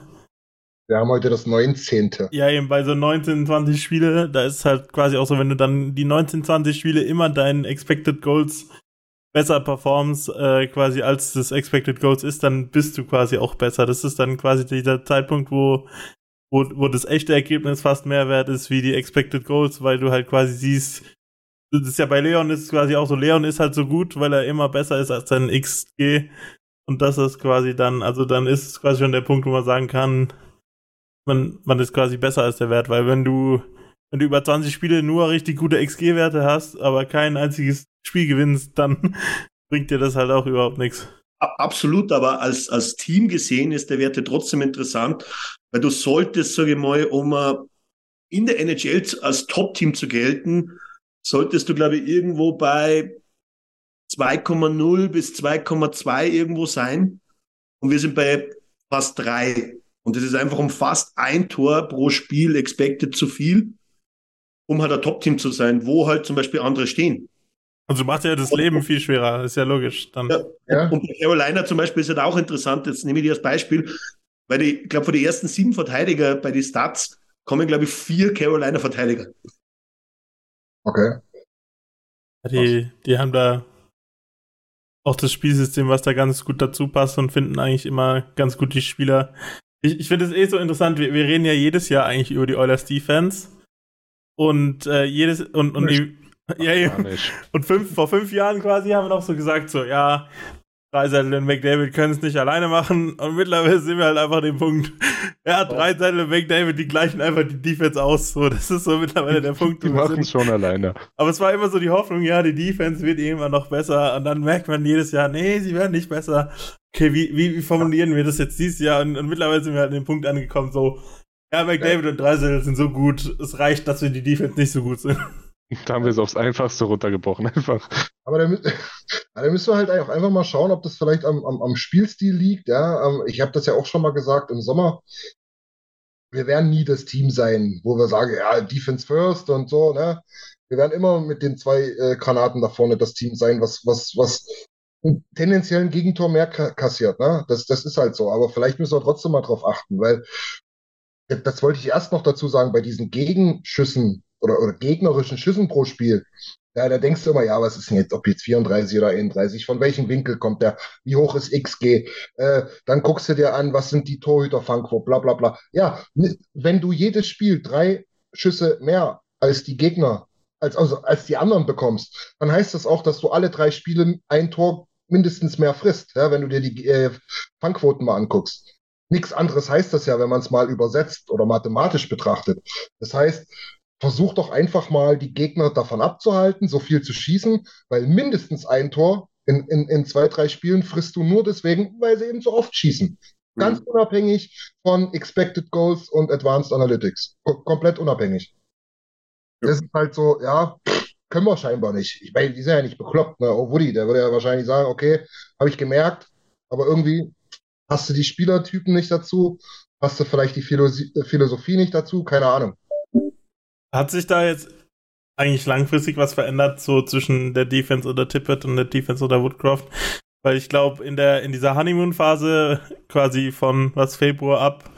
Wir haben heute das 19. Ja, eben bei so 19, 20 Spiele, da ist es halt quasi auch so, wenn du dann die 19, 20 Spiele immer deinen Expected Goals besser performst, äh, quasi als das Expected Goals ist, dann bist du quasi auch besser. Das ist dann quasi dieser Zeitpunkt, wo, wo, wo das echte Ergebnis fast mehr wert ist wie die Expected Goals, weil du halt quasi siehst, das ist ja bei Leon ist es quasi auch so, Leon ist halt so gut, weil er immer besser ist als sein XG. Und das ist quasi dann, also dann ist es quasi schon der Punkt, wo man sagen kann, man, man ist quasi besser als der Wert, weil wenn du, wenn du über 20 Spiele nur richtig gute XG-Werte hast, aber kein einziges Spiel gewinnst, dann <laughs> bringt dir das halt auch überhaupt nichts. Absolut, aber als, als Team gesehen ist der Wert ja trotzdem interessant, weil du solltest, sage ich mal, um äh, in der NHL als Top-Team zu gelten, solltest du, glaube ich, irgendwo bei 2,0 bis 2,2 irgendwo sein. Und wir sind bei fast drei. Und das ist einfach um fast ein Tor pro Spiel expected zu viel, um halt ein Top-Team zu sein, wo halt zum Beispiel andere stehen. Also macht ja das Leben viel schwerer, ist ja logisch. Dann. Ja. Ja. Und bei Carolina zum Beispiel ist halt auch interessant, jetzt nehme ich die als Beispiel, weil die, ich glaube, von den ersten sieben Verteidiger bei den Stats kommen, glaube ich, vier Carolina-Verteidiger. Okay. Die, die haben da auch das Spielsystem, was da ganz gut dazu passt und finden eigentlich immer ganz gut die Spieler. Ich, ich finde es eh so interessant, wir, wir reden ja jedes Jahr eigentlich über die Oilers Defense. Und äh, jedes und, und die, <laughs> Ja, ja. Und fünf, vor fünf Jahren quasi haben wir noch so gesagt, so, ja, Dreiseitel und McDavid können es nicht alleine machen. Und mittlerweile sind wir halt einfach den Punkt. Ja, Dreiseitel und McDavid, die gleichen einfach die Defense aus. So, das ist so mittlerweile der Punkt. Die machen es schon alleine. Aber es war immer so die Hoffnung, ja, die Defense wird irgendwann noch besser. Und dann merkt man jedes Jahr, nee, sie werden nicht besser. Okay, wie, wie, wie formulieren wir das jetzt dieses Jahr? Und, und mittlerweile sind wir halt an den Punkt angekommen, so, ja, McDavid ja. und Dreiseitel sind so gut. Es reicht, dass wir die Defense nicht so gut sind. Da haben wir es aufs Einfachste runtergebrochen, einfach. Aber da, <laughs> da müssen wir halt auch einfach mal schauen, ob das vielleicht am, am, am Spielstil liegt. Ja? Ähm, ich habe das ja auch schon mal gesagt im Sommer. Wir werden nie das Team sein, wo wir sagen, ja, Defense first und so. Ne? Wir werden immer mit den zwei äh, Granaten da vorne das Team sein, was, was, was tendenziell ein Gegentor mehr kassiert. Ne? Das, das ist halt so. Aber vielleicht müssen wir trotzdem mal drauf achten, weil das wollte ich erst noch dazu sagen, bei diesen Gegenschüssen oder, oder gegnerischen Schüssen pro Spiel, ja, da denkst du immer, ja, was ist denn jetzt, ob jetzt 34 oder 31, von welchem Winkel kommt der, wie hoch ist XG, äh, dann guckst du dir an, was sind die Torhüter-Fangquote, bla bla bla. Ja, wenn du jedes Spiel drei Schüsse mehr als die Gegner, als, also als die anderen bekommst, dann heißt das auch, dass du alle drei Spiele ein Tor mindestens mehr frisst, ja, wenn du dir die äh, Fangquoten mal anguckst. Nichts anderes heißt das ja, wenn man es mal übersetzt oder mathematisch betrachtet. Das heißt, versuch doch einfach mal die Gegner davon abzuhalten, so viel zu schießen, weil mindestens ein Tor in, in, in zwei, drei Spielen frisst du nur deswegen, weil sie eben so oft schießen. Ganz mhm. unabhängig von Expected Goals und Advanced Analytics. Ko komplett unabhängig. Ja. Das ist halt so, ja, können wir scheinbar nicht. Ich meine, die sind ja nicht bekloppt, ne? Oh, Woody, der würde ja wahrscheinlich sagen, okay, habe ich gemerkt, aber irgendwie hast du die Spielertypen nicht dazu, hast du vielleicht die Philosophie nicht dazu, keine Ahnung. Hat sich da jetzt eigentlich langfristig was verändert, so zwischen der Defense oder Tippett und der Defense oder Woodcroft? Weil ich glaube, in in dieser Honeymoon-Phase, quasi von was Februar ab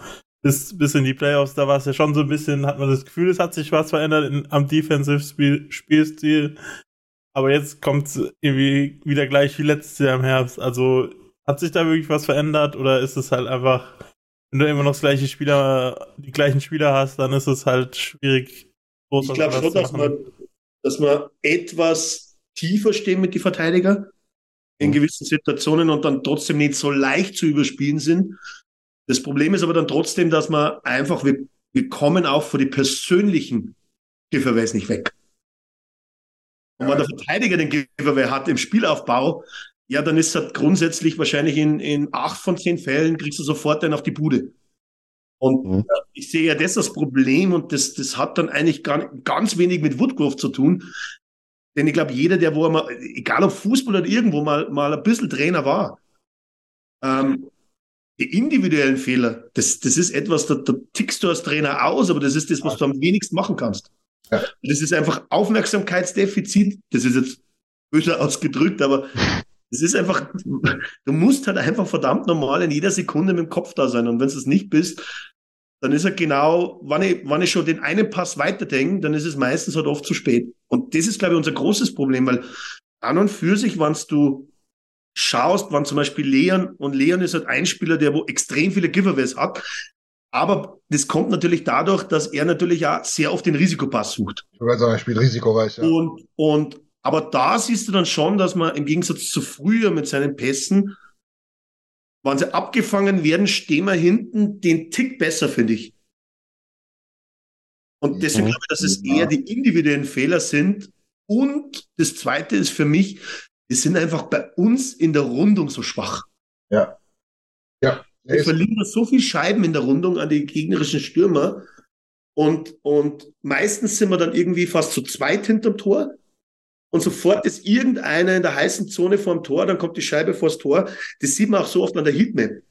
bis, bis in die Playoffs, da war es ja schon so ein bisschen, hat man das Gefühl, es hat sich was verändert in, am Defensive-Spielstil. Aber jetzt kommt es irgendwie wieder gleich wie letztes Jahr im Herbst. Also hat sich da wirklich was verändert oder ist es halt einfach, wenn du immer noch das gleiche Spieler, die gleichen Spieler hast, dann ist es halt schwierig, ich glaube schon, dass man, dass man etwas tiefer stehen mit den Verteidiger in mhm. gewissen Situationen und dann trotzdem nicht so leicht zu überspielen sind. Das Problem ist aber dann trotzdem, dass man einfach, wir, wir kommen auch vor die persönlichen Giveaways nicht weg. Und wenn der Verteidiger den Giveaway hat im Spielaufbau, ja, dann ist das grundsätzlich wahrscheinlich in, in acht von zehn Fällen kriegst du sofort einen auf die Bude. Und mhm. ich sehe ja das das Problem und das, das hat dann eigentlich gar, ganz wenig mit Woodcroft zu tun. Denn ich glaube, jeder, der wo mal, egal ob Fußball oder irgendwo mal, mal ein bisschen Trainer war, ähm, die individuellen Fehler, das, das ist etwas, da, da tickst du als Trainer aus, aber das ist das, was du am wenigsten machen kannst. Ja. Das ist einfach Aufmerksamkeitsdefizit. Das ist jetzt böse ausgedrückt, aber es ist einfach, du musst halt einfach verdammt normal in jeder Sekunde mit dem Kopf da sein. Und wenn du es nicht bist, dann ist er genau, wann ich, wann ich schon den einen Pass weiterdenke, dann ist es meistens halt oft zu spät. Und das ist, glaube ich, unser großes Problem, weil an und für sich, wenn du schaust, wann zum Beispiel Leon, und Leon ist halt ein Spieler, der wo extrem viele Giveaways hat, aber das kommt natürlich dadurch, dass er natürlich auch sehr oft den Risikopass sucht. Ich würde sagen, er spielt risikoreich, ja. Und, und, aber da siehst du dann schon, dass man im Gegensatz zu früher mit seinen Pässen wenn sie abgefangen werden, stehen wir hinten den Tick besser, finde ich. Und deswegen glaube ich, dass es eher die individuellen Fehler sind. Und das Zweite ist für mich, wir sind einfach bei uns in der Rundung so schwach. Ja. Ja. Wir verlieren so viel Scheiben in der Rundung an die gegnerischen Stürmer. Und, und meistens sind wir dann irgendwie fast zu zweit hinterm Tor und sofort ist irgendeiner in der heißen Zone vorm Tor, dann kommt die Scheibe vors Tor. Das sieht man auch so oft an der Heatmap.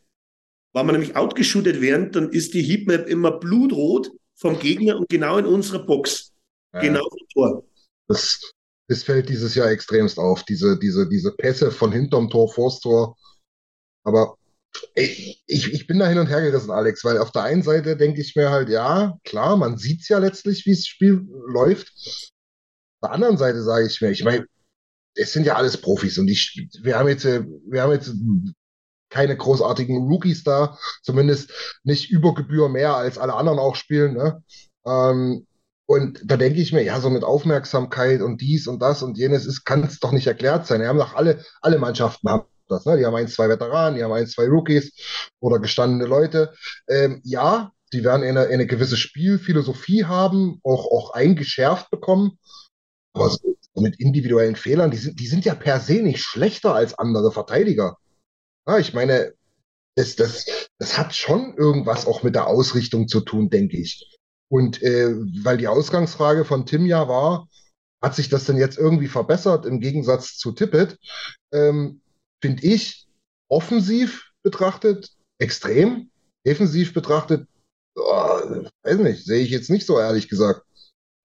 Wenn man nämlich outgeshootet werden, dann ist die Heatmap immer blutrot vom Gegner und genau in unserer Box. Ja. Genau vom Tor. Das, das fällt dieses Jahr extremst auf, diese, diese, diese Pässe von hinterm Tor, vors Tor. Aber ich, ich, ich bin da hin und her gerissen, Alex, weil auf der einen Seite denke ich mir halt, ja, klar, man sieht es ja letztlich, wie das Spiel läuft der anderen Seite sage ich mir, ich meine, es sind ja alles Profis und ich, wir haben jetzt, äh, wir haben jetzt keine großartigen Rookies da, zumindest nicht über Gebühr mehr als alle anderen auch spielen. Ne? Ähm, Und da denke ich mir, ja, so mit Aufmerksamkeit und dies und das und jenes ist, kann es doch nicht erklärt sein. Wir haben doch alle, alle Mannschaften haben das, ne? Die haben ein, zwei Veteranen, die haben ein, zwei Rookies oder gestandene Leute. Ähm, ja, die werden eine, eine gewisse Spielphilosophie haben, auch, auch eingeschärft bekommen. Aber so mit individuellen Fehlern, die sind, die sind ja per se nicht schlechter als andere Verteidiger. Ja, ich meine, das, das, das hat schon irgendwas auch mit der Ausrichtung zu tun, denke ich. Und äh, weil die Ausgangsfrage von Tim ja war, hat sich das denn jetzt irgendwie verbessert im Gegensatz zu Tippett? Ähm, Finde ich offensiv betrachtet extrem, defensiv betrachtet, oh, weiß nicht, sehe ich jetzt nicht so ehrlich gesagt.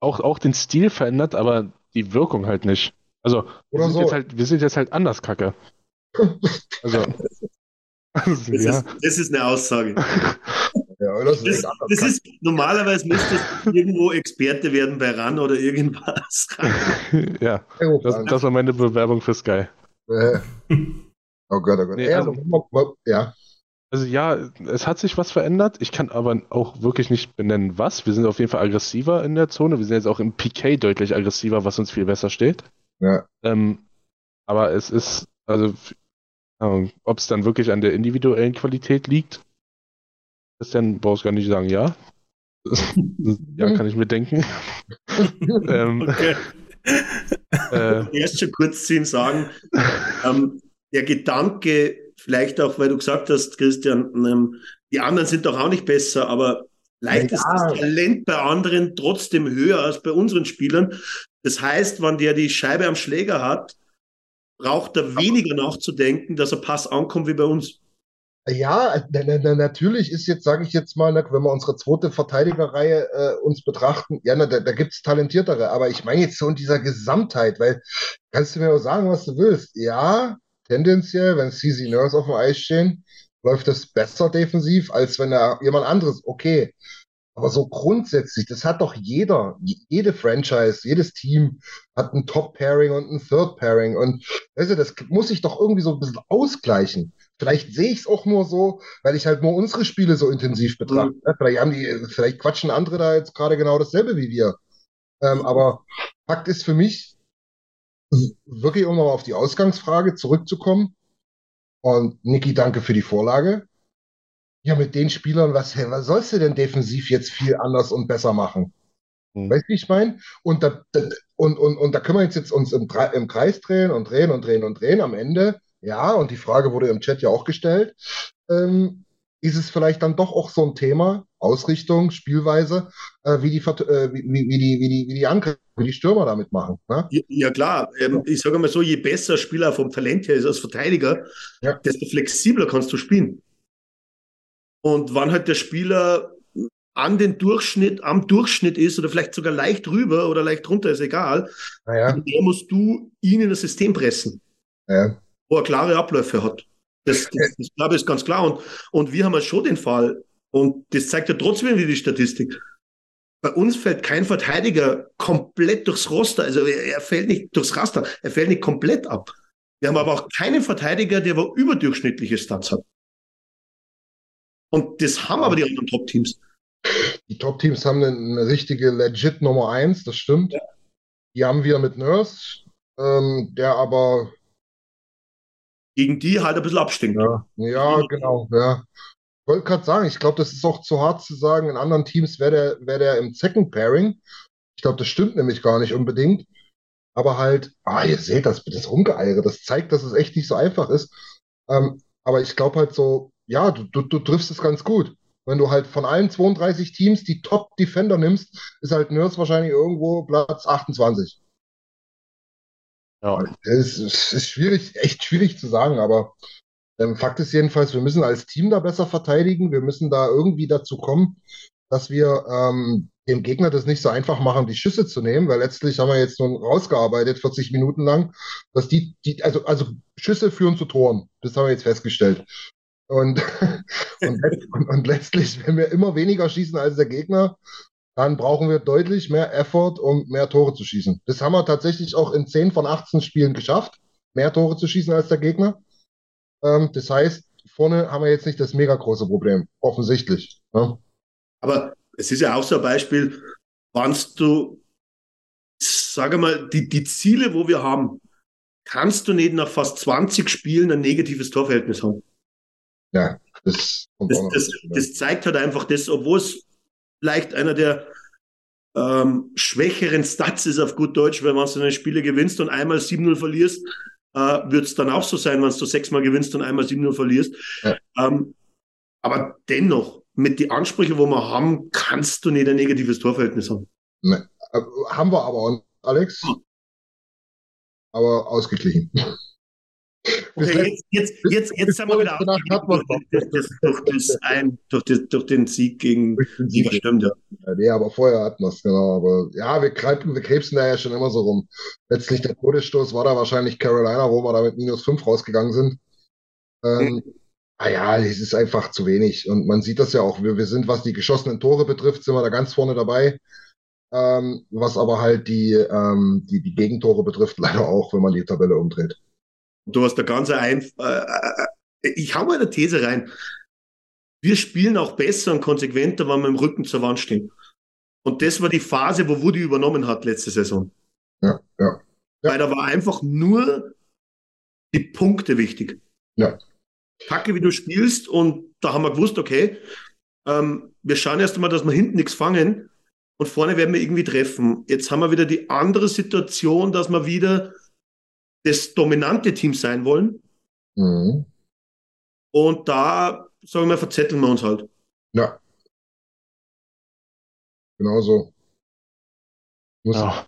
Auch, auch den Stil verändert, aber die Wirkung halt nicht. Also, wir, Oder sind, so. jetzt halt, wir sind jetzt halt anders kacke. Also, <laughs> Das, ja. ist, das ist eine Aussage. <laughs> Ja, das ist Das, anders. das ist, normalerweise müsste es irgendwo Experte werden bei RAN oder irgendwas. <laughs> ja, das, das war meine Bewerbung für Sky. äh, oh Gott, oh Gott. Nee, also- ja, Also ja, es hat sich was verändert. Ich kann aber auch wirklich nicht benennen, was. Wir sind auf jeden Fall aggressiver in der Zone. Wir sind jetzt auch im PK deutlich aggressiver, was uns viel besser steht. ja. Ähm, aber es ist, also, äh, ob es dann wirklich an der individuellen Qualität liegt, Christian brauchst gar nicht sagen, ja. ja, kann ich mir denken. <laughs> ähm, Okay. äh, Erst schon kurz zu ihm sagen, ähm, der Gedanke, vielleicht auch, weil du gesagt hast, Christian, ähm, die anderen sind doch auch nicht besser, aber vielleicht Ja. ist das Talent bei anderen trotzdem höher als bei unseren Spielern. Das heißt, wenn der die Scheibe am Schläger hat, braucht er weniger nachzudenken, dass er Pass ankommt wie bei uns. Ja, na, na, na, natürlich ist jetzt, sage ich jetzt mal, wenn wir unsere zweite Verteidigerreihe äh, uns betrachten, ja, na, da, da gibt's talentiertere, aber ich meine jetzt so in dieser Gesamtheit, weil kannst du mir auch sagen, was du willst. Ja, tendenziell, wenn CZ Nurse auf dem Eis stehen, läuft es besser defensiv, als wenn da jemand anderes, okay. Aber so grundsätzlich, das hat doch jeder, jede Franchise, jedes Team hat ein Top-Pairing und ein Third-Pairing und weißt du, das muss sich doch irgendwie so ein bisschen ausgleichen. Vielleicht sehe ich es auch nur so, weil ich halt nur unsere Spiele so intensiv betrachte. ne? Vielleicht haben die, vielleicht quatschen andere da jetzt gerade genau dasselbe wie wir. Ähm, aber Fakt ist für mich, wirklich um nochmal auf die Ausgangsfrage zurückzukommen. Und Niki, danke für die Vorlage. Ja, mit den Spielern, was, was sollst du denn defensiv jetzt viel anders und besser machen? Hm. Weißt du, wie ich meine? Und da, und, und, und da können wir jetzt, jetzt uns im, im Kreis drehen und drehen und drehen und drehen. Am Ende, ja, und die Frage wurde im Chat ja auch gestellt, ähm, ist es vielleicht dann doch auch so ein Thema, Ausrichtung, Spielweise, äh, wie, die, äh, wie, wie, die, wie, die, wie die Angreifer, wie die Stürmer damit machen. Ne? Ja, ja klar, ähm, ich sage mal so, je besser ein Spieler vom Talent her ist als Verteidiger, Ja. desto flexibler kannst du spielen. Und wann halt der Spieler an den Durchschnitt, am Durchschnitt ist oder vielleicht sogar leicht rüber oder leicht runter, ist egal, Naja, der musst du ihn in das System pressen, ja. wo er klare Abläufe hat. Das, das, das glaube ich ist ganz klar. Und, und wir haben ja schon den Fall, und das zeigt ja trotzdem wieder die Statistik. Bei uns fällt kein Verteidiger komplett durchs Roster, also er, fällt nicht durchs Raster, er fällt nicht komplett ab. Wir haben aber auch keinen Verteidiger, der wo überdurchschnittliche Stats hat. Und das haben aber die anderen Top-Teams. Die Top-Teams haben eine, richtige legit Nummer 1, das stimmt. Die haben wir mit Nurse, ähm, der aber Gegen die halt ein bisschen abstinkt. Ja, ja, genau, ja. Ich wollte gerade sagen, ich glaube, das ist auch zu hart zu sagen, in anderen Teams wäre der, wär der im Second Pairing. Ich glaube, das stimmt nämlich gar nicht unbedingt. Aber halt, ah, ihr seht das, das Rumgeeiere, das zeigt, dass es echt nicht so einfach ist. Ähm, aber ich glaube halt so, ja, du, du, du triffst es ganz gut. Wenn du halt von allen 32 Teams die Top-Defender nimmst, ist halt Nurse wahrscheinlich irgendwo Platz 28. ja. Es ist, ist schwierig, echt schwierig zu sagen, aber Fakt ist jedenfalls, wir müssen als Team da besser verteidigen. Wir müssen da irgendwie dazu kommen, dass wir ähm, dem Gegner das nicht so einfach machen, die Schüsse zu nehmen, weil letztlich haben wir jetzt nun rausgearbeitet, 40 Minuten lang, dass die, die also, also Schüsse führen zu Toren. Das haben wir jetzt festgestellt. Und, <laughs> und, <laughs> und, und letztlich, wenn wir immer weniger schießen als der Gegner, dann brauchen wir deutlich mehr Effort, um mehr Tore zu schießen. Das haben wir tatsächlich auch in 10 von 18 Spielen geschafft, mehr Tore zu schießen als der Gegner. Ähm, das heißt, vorne haben wir jetzt nicht das mega große Problem, offensichtlich. Ne? Aber es ist ja auch so ein Beispiel, wannst du, sage mal, die, die Ziele, wo wir haben, kannst du nicht nach fast 20 Spielen ein negatives Torverhältnis haben. Ja, das, Das, das, ne? das zeigt halt einfach das, obwohl es vielleicht einer der ähm, schwächeren Stats ist auf gut Deutsch, wenn man so eine Spiele gewinnst und einmal 7-0 verlierst, äh, wird es dann auch so sein, wenn du sechsmal gewinnst und einmal 7-0 verlierst. Ja. Ähm, aber dennoch, mit den Ansprüchen, wo wir haben, kannst du nicht ein negatives Torverhältnis haben. Ne. Äh, Haben wir aber auch, Alex. Aber ausgeglichen. Okay, jetzt, jetzt, jetzt, jetzt sind wir wieder noch. durch, durch, durch, den Sieg gegen durch den Sieger, Sieg. stimmt ja. Ja, nee, aber vorher hatten wir es, genau. Aber ja, wir, kreipen, wir krebsen da ja schon immer so rum. Letztlich der Todesstoß war da wahrscheinlich Carolina, wo wir da mit minus 5 rausgegangen sind. Ähm, ah ja, es ist einfach zu wenig. Und man sieht das ja auch. Wir, wir sind, was die geschossenen Tore betrifft, sind wir da ganz vorne dabei. Ähm, was aber halt die, ähm, die, die Gegentore betrifft, <laughs> leider auch, wenn man die Tabelle umdreht. Du hast da ganz ein, äh, äh, ich hau mal eine These rein. Wir spielen auch besser und konsequenter, wenn wir im Rücken zur Wand stehen. Und das war die Phase, wo Woody übernommen hat letzte Saison. Ja, ja. Ja. Weil da war einfach nur die Punkte wichtig. Ja. Kacke, wie du spielst. Und da haben wir gewusst, okay, ähm, wir schauen erst einmal, dass wir hinten nichts fangen und vorne werden wir irgendwie treffen. Jetzt haben wir wieder die andere Situation, dass wir wieder das dominante Team sein wollen. Mhm. Und da, sagen wir, verzetteln wir uns halt. Ja. Genau so. Muss, Ja.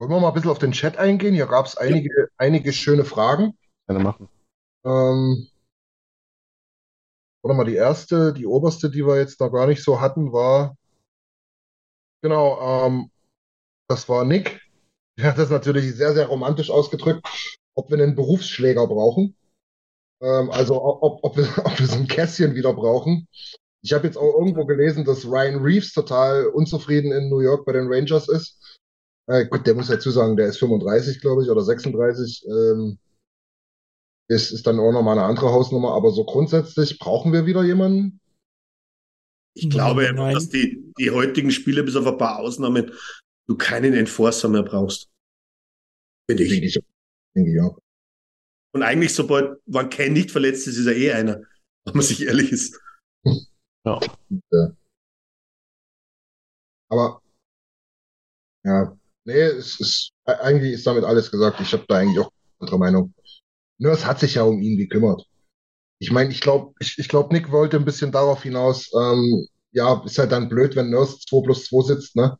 Wollen wir mal ein bisschen auf den Chat eingehen? Hier gab es einige, einige schöne Fragen. Gerne machen. Ähm, warte mal, die erste, die oberste, die wir jetzt noch gar nicht so hatten, war, genau, ähm, das war Nick. <laughs> Der hat das natürlich sehr, sehr romantisch ausgedrückt, ob wir einen Berufsschläger brauchen. Ähm, also ob, ob, wir, <laughs> ob wir so ein Kässchen wieder brauchen. Ich habe jetzt auch irgendwo gelesen, dass Ryan Reeves total unzufrieden in New York bei den Rangers ist. Äh, gut, der muss dazu sagen, der ist 35, glaube ich, oder 36. Ähm, ist, ist dann auch nochmal eine andere Hausnummer, aber so grundsätzlich brauchen wir wieder jemanden. Ich glaube Nein. dass die, die heutigen Spiele, bis auf ein paar Ausnahmen, du keinen Enforcer mehr brauchst. Finde Denke ich. ich, denke ich auch. Und eigentlich, sobald man Ken nicht verletzt ist, ist er eh einer. <laughs> Wenn man sich ehrlich ist. Ja. Aber ja, nee, es ist e- eigentlich ist damit alles gesagt. Ich habe da eigentlich auch eine andere Meinung. Nurse hat sich ja um ihn gekümmert. Ich meine, ich glaube, ich, ich glaube, Nick wollte ein bisschen darauf hinaus, ähm, ja, ist halt dann blöd, wenn Nurse 2 plus 2 sitzt, ne?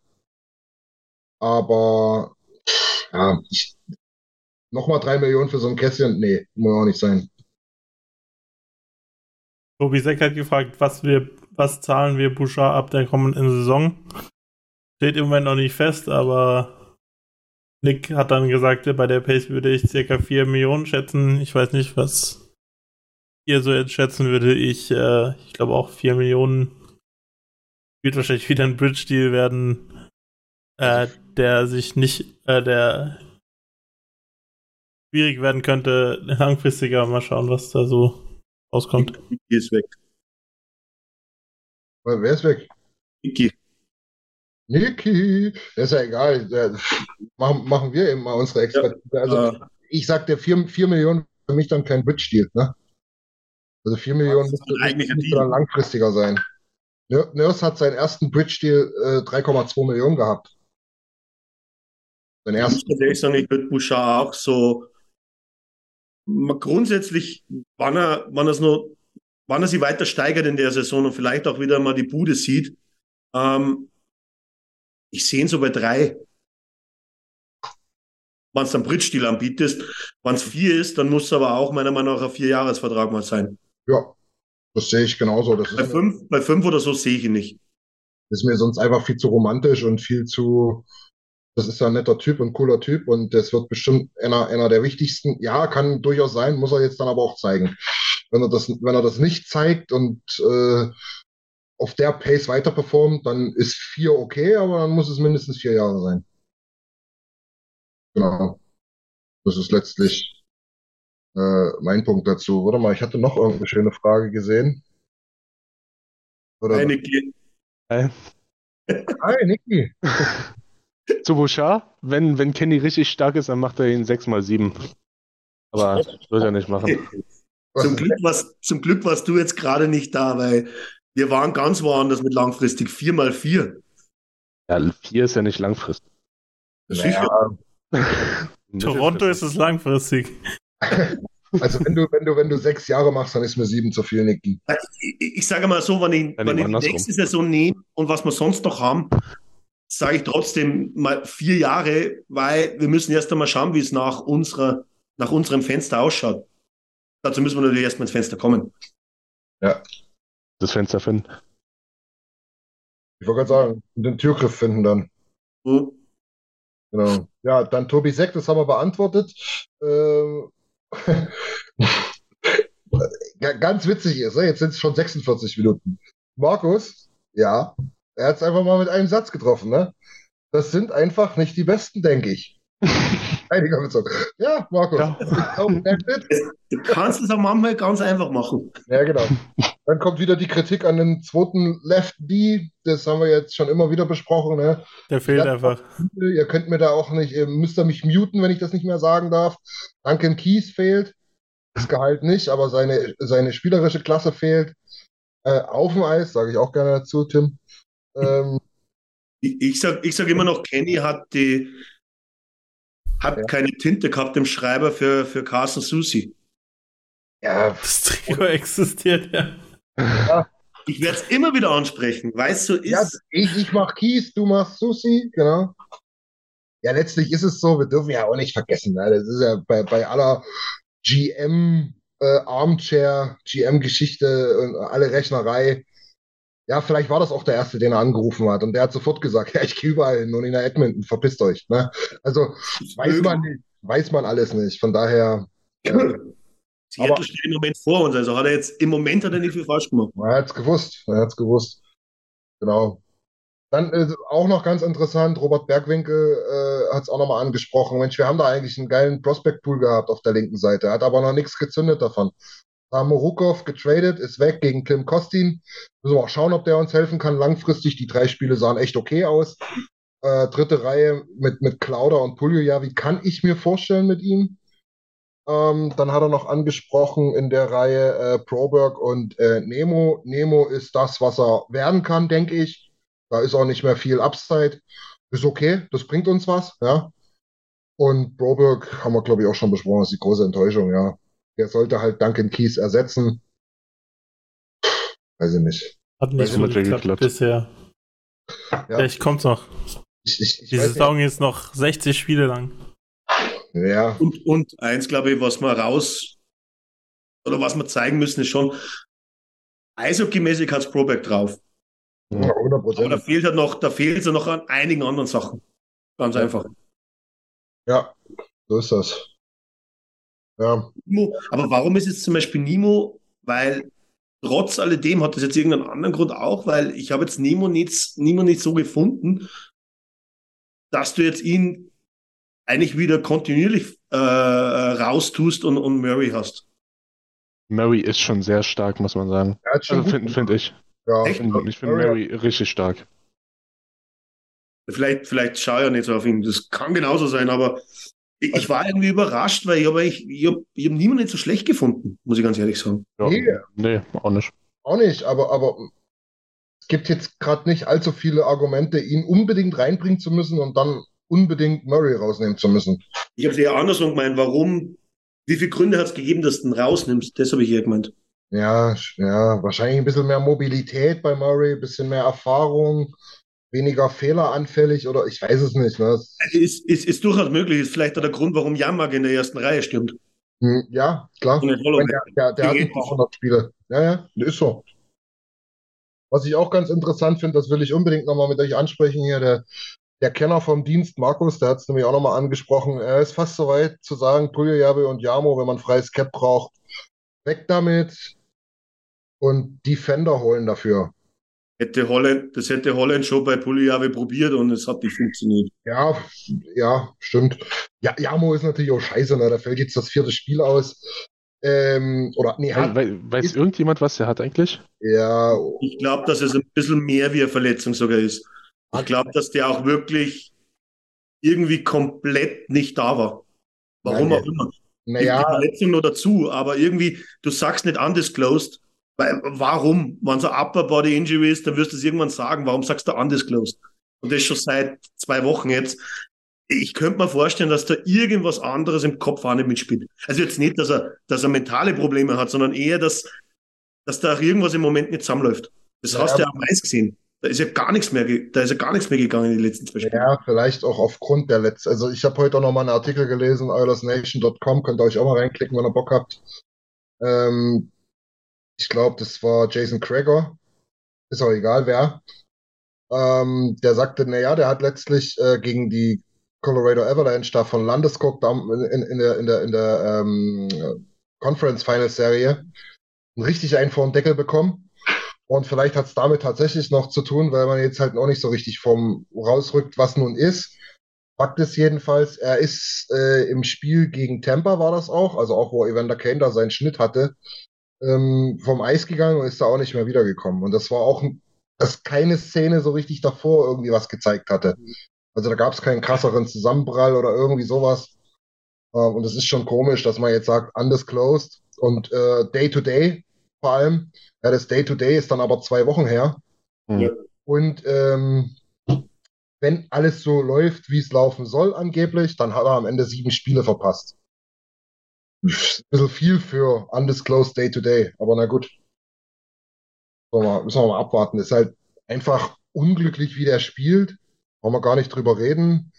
Aber ja, nochmal drei Millionen für so ein Kästchen, nee, muss auch nicht sein. Tobi Seck hat gefragt, was wir, was zahlen wir Bouchard ab der kommenden Saison? Steht im Moment noch nicht fest, aber Nick hat dann gesagt, bei der Pace würde ich circa 4 Millionen schätzen. Ich weiß nicht, was ihr so jetzt schätzen würde. Ich, äh, ich glaube auch 4 Millionen wird wahrscheinlich wieder ein Bridge-Deal werden, äh, der sich nicht, äh, der schwierig werden könnte, langfristiger. Mal schauen, was da so rauskommt. Vicky ist weg. Wer wer ist weg? Vicky. Niki, das ist ja egal. Machen, machen wir eben mal unsere Expertise. Also, Äh, ich sag, der 4, 4 Millionen für mich dann kein Bridge-Deal, ne? Also 4 Millionen müsste, dann langfristiger sein. Nurse hat seinen ersten Bridge-Deal äh, 3,2 Millionen gehabt. Ich muss ersten. ganz ehrlich sagen, ich würde Bouchard auch so grundsätzlich, wann er, wann es noch, wann er sich weiter steigert in der Saison und vielleicht auch wieder mal die Bude sieht, ähm, ich sehe ihn so bei drei. Wenn es einen Bridge-Deal anbietest, wenn es vier ist, dann muss es aber auch meiner Meinung nach ein Vierjahresvertrag mal sein. Ja, das sehe ich genauso. Das Bei fünf, bei fünf oder so sehe ich ihn nicht. ist mir sonst einfach viel zu romantisch und viel zu. Das ist ja ein netter Typ und cooler Typ und das wird bestimmt einer, einer der wichtigsten. Ja, kann durchaus sein, muss er jetzt dann aber auch zeigen. Wenn er das, wenn er das nicht zeigt und äh, auf der Pace weiter performt, dann ist vier okay, aber dann muss es mindestens vier Jahre sein. Genau. Das ist letztlich äh, mein Punkt dazu. Warte mal, ich hatte noch irgendeine schöne Frage gesehen. Oder Eine, Äh, Hi, Niki. <laughs> Zu Bouchard, wenn, wenn Kenny richtig stark ist, dann macht er ihn 6x7. Aber wird er nicht machen. <laughs> Zum Glück, warst, zum Glück warst du jetzt gerade nicht da, weil wir waren ganz woanders mit langfristig 4x4. Ja, 4 ist ja nicht langfristig. Sicher. <laughs> Toronto ist es langfristig. <laughs> Also wenn du, wenn du, wenn du sechs Jahre machst, dann ist mir sieben zu viel, Niki. Ich, ich sage mal so, wenn ich, wenn ich nächste Saison nehme und was wir sonst noch haben, sage ich trotzdem mal vier Jahre, weil wir müssen erst einmal schauen, wie es nach unserer, nach unserem Fenster ausschaut. Dazu müssen wir natürlich erstmal ins Fenster kommen. Das Fenster finden. Ich wollte gerade sagen, den Türgriff finden dann. Hm? Genau. Ja, dann Tobi Seck, das haben wir beantwortet. Ähm, <laughs> Ga- ganz witzig ist, ne? jetzt sind es schon 46 Minuten. Markus, ja, er hat es einfach mal mit einem Satz getroffen, ne? Das sind einfach nicht die Besten, denke ich. <laughs> Ja, Markus. Ja. Du kannst es auch manchmal ganz einfach machen. Ja, genau. Dann kommt wieder die Kritik an den zweiten Left D. Das haben wir jetzt schon immer wieder besprochen. Ne? Der fehlt Ja. einfach. Ihr könnt mir da auch nicht, ihr müsst da mich muten, wenn ich das nicht mehr sagen darf. Duncan Keys fehlt. Das Gehalt nicht, aber seine, seine spielerische Klasse fehlt. Äh, auf dem Eis, sage ich auch gerne dazu, Tim. Ähm, Ich, ich sag, ich sag immer noch, Kenny hat die, hat Ja. keine Tinte gehabt im Schreiber für, für Carson Susi. ja, Das Trio existiert ja. Ich werde es immer wieder ansprechen, weil es so ist. ja, ich, ich mach Keys, du machst Susi, genau. Ja, letztlich ist es so, wir dürfen ja auch nicht vergessen, ne? das ist ja bei, bei aller GM, äh, Armchair, GM-Geschichte und alle Rechnerei. Ja, vielleicht war das auch der Erste, den er angerufen hat und der hat sofort gesagt, <laughs> ja, ich gehe überall hin und in der Edmonton, verpisst euch. Ne? Also weiß man nicht, weiß man alles nicht. Von daher, Seattle <clears throat> aber- steht im Moment vor uns, also hat er jetzt im Moment hat er nicht viel falsch gemacht. er hat's gewusst, er hat's gewusst. Genau. Dann ist auch noch ganz interessant, Robert Bergwinkel äh, hat es auch nochmal angesprochen. Mensch, wir haben da eigentlich einen geilen Prospect-Pool gehabt auf der linken Seite, hat aber noch nichts gezündet davon. Da haben Morukov getradet, ist weg gegen Klim Kostin. Müssen wir auch schauen, ob der uns helfen kann. Langfristig, die drei Spiele sahen echt okay aus. Äh, dritte Reihe mit, mit Klauder und wie kann ich mir vorstellen mit ihm? Ähm, dann hat er noch angesprochen in der Reihe äh, Proberg und äh, Nemo. Nemo ist das, was er werden kann, denke ich. Da ist auch nicht mehr viel Upside. Ist okay, das bringt uns was, ja. Und Broberg haben wir, glaube ich, auch schon besprochen, das ist die große Enttäuschung, ja. Der sollte halt Duncan Keys ersetzen. Weiß ich nicht. Hat nicht so geklappt geklappt. bisher. Ja. Vielleicht kommt's noch. Ich, ich, ich Die. Saison ist noch 60 Spiele lang. Ja, Und, und eins, glaube ich, was wir raus oder was wir zeigen müssen, ist schon, Eishockey-mäßig hat Proback drauf. ja, 100 Aber da Prozent. fehlt halt noch, da fehlt es ja noch an einigen anderen Sachen. Ganz einfach. Ja, so ist das. Ja, aber warum ist jetzt zum Beispiel Nimo? Weil trotz alledem hat das jetzt irgendeinen anderen Grund auch, weil ich habe jetzt Nemo nicht, Nemo nicht so gefunden, dass du jetzt ihn eigentlich wieder kontinuierlich äh, raustust und, und Murray hast. Murray ist schon sehr stark, muss man sagen. er schon Also finde find ich. Ja, Echt? Ich finde Murray richtig stark. Vielleicht, vielleicht schaue ich ja nicht so auf ihn. Das kann genauso sein, aber ich, ich war irgendwie überrascht, weil ich habe ich, ich hab, ich hab niemanden nicht so schlecht gefunden, muss ich ganz ehrlich sagen. Ja, Nee. nee, auch nicht. Auch nicht, aber, aber es gibt jetzt gerade nicht allzu viele Argumente, ihn unbedingt reinbringen zu müssen und dann unbedingt Murray rausnehmen zu müssen. Ich habe es eher andersrum gemeint. Warum? Wie viele Gründe hat es gegeben, dass du ihn rausnimmst? Das habe ich eher gemeint. Ja, ja, wahrscheinlich ein bisschen mehr Mobilität bei Murray, ein bisschen mehr Erfahrung, weniger fehleranfällig oder ich weiß es nicht. Ne? Das- Ist, ist, ist durchaus möglich. Ist vielleicht auch der Grund, warum Janmark in der ersten Reihe stimmt. Hm, Ja, klar. Nicht. Der, der, der hat paar hundert Spiele. Ja, ja, ist so. Was ich auch ganz interessant finde, das will ich unbedingt nochmal mit euch ansprechen hier, der, der Kenner vom Dienst, Markus, der hat es nämlich auch nochmal angesprochen. Er ist fast so weit zu sagen, Puljajabe und Jamo, wenn man freies Cap braucht, weg damit und Defender holen dafür. Hätte Holland, das hätte Holland schon bei Puliave probiert und es hat nicht funktioniert. Ja, ja, stimmt. Ja, Jamo ist natürlich auch scheiße, ne? Da fällt jetzt das vierte Spiel aus. Ähm, oder, nee, hat, Wei- weiß irgendjemand, was der hat eigentlich? ja, Ich glaube, dass es ein bisschen mehr wie eine Verletzung sogar ist. Ich glaube, dass der auch wirklich irgendwie komplett nicht da war. Warum Nein, auch immer. Naja, Die Verletzung noch dazu, aber irgendwie, du sagst nicht undisclosed. Weil, warum? Wenn es ein Upper Body Injury ist, dann wirst du es irgendwann sagen. Warum sagst du undisclosed? Und das schon seit zwei Wochen jetzt. Ich könnte mir vorstellen, dass da irgendwas anderes im Kopf auch nicht mitspielt. Also jetzt nicht, dass er, dass er mentale Probleme hat, sondern eher, dass, dass da auch irgendwas im Moment nicht zusammenläuft. Das Ja, hast du ja am Eis gesehen. Da ist ja gar nichts mehr, da ist ja gar nichts mehr gegangen in den letzten zwei Spielen. Ja, vielleicht auch aufgrund der letzten. Also ich habe heute auch noch mal einen Artikel gelesen, OilersNation.com, könnt ihr euch auch mal reinklicken, wenn ihr Bock habt. Ähm, ich glaube, das war Jason Krager. Ist auch egal, wer. Ähm, der sagte, naja, der hat letztlich äh, gegen die Colorado Avalanche da von Landeskog in, in der, in der, in der ähm, Conference Finals Serie richtig einen vor den Deckel bekommen. Und vielleicht hat es damit tatsächlich noch zu tun, weil man jetzt halt auch nicht so richtig vom rausrückt, was nun ist. Fakt ist jedenfalls, er ist äh, im Spiel gegen Tampa war das auch, also auch wo Evander Kane da seinen Schnitt hatte, ähm, vom Eis gegangen und ist da auch nicht mehr wiedergekommen. Und das war auch, dass keine Szene so richtig davor irgendwie was gezeigt hatte. Also da gab es keinen krasseren Zusammenprall oder irgendwie sowas. Ähm, und es ist schon komisch, dass man jetzt sagt, undisclosed und äh, Day-to-Day vor allem. Ja, das Day-to-Day ist dann aber zwei Wochen her. Hm. Ja. Und ähm, wenn alles so läuft, wie es laufen soll, angeblich, dann hat er am Ende sieben Spiele verpasst. Pff, Bisschen viel für undisclosed Day-to-Day, aber na gut. Müssen wir mal, müssen wir mal abwarten. Ist halt einfach unglücklich, wie der spielt. Wollen wir gar nicht drüber reden.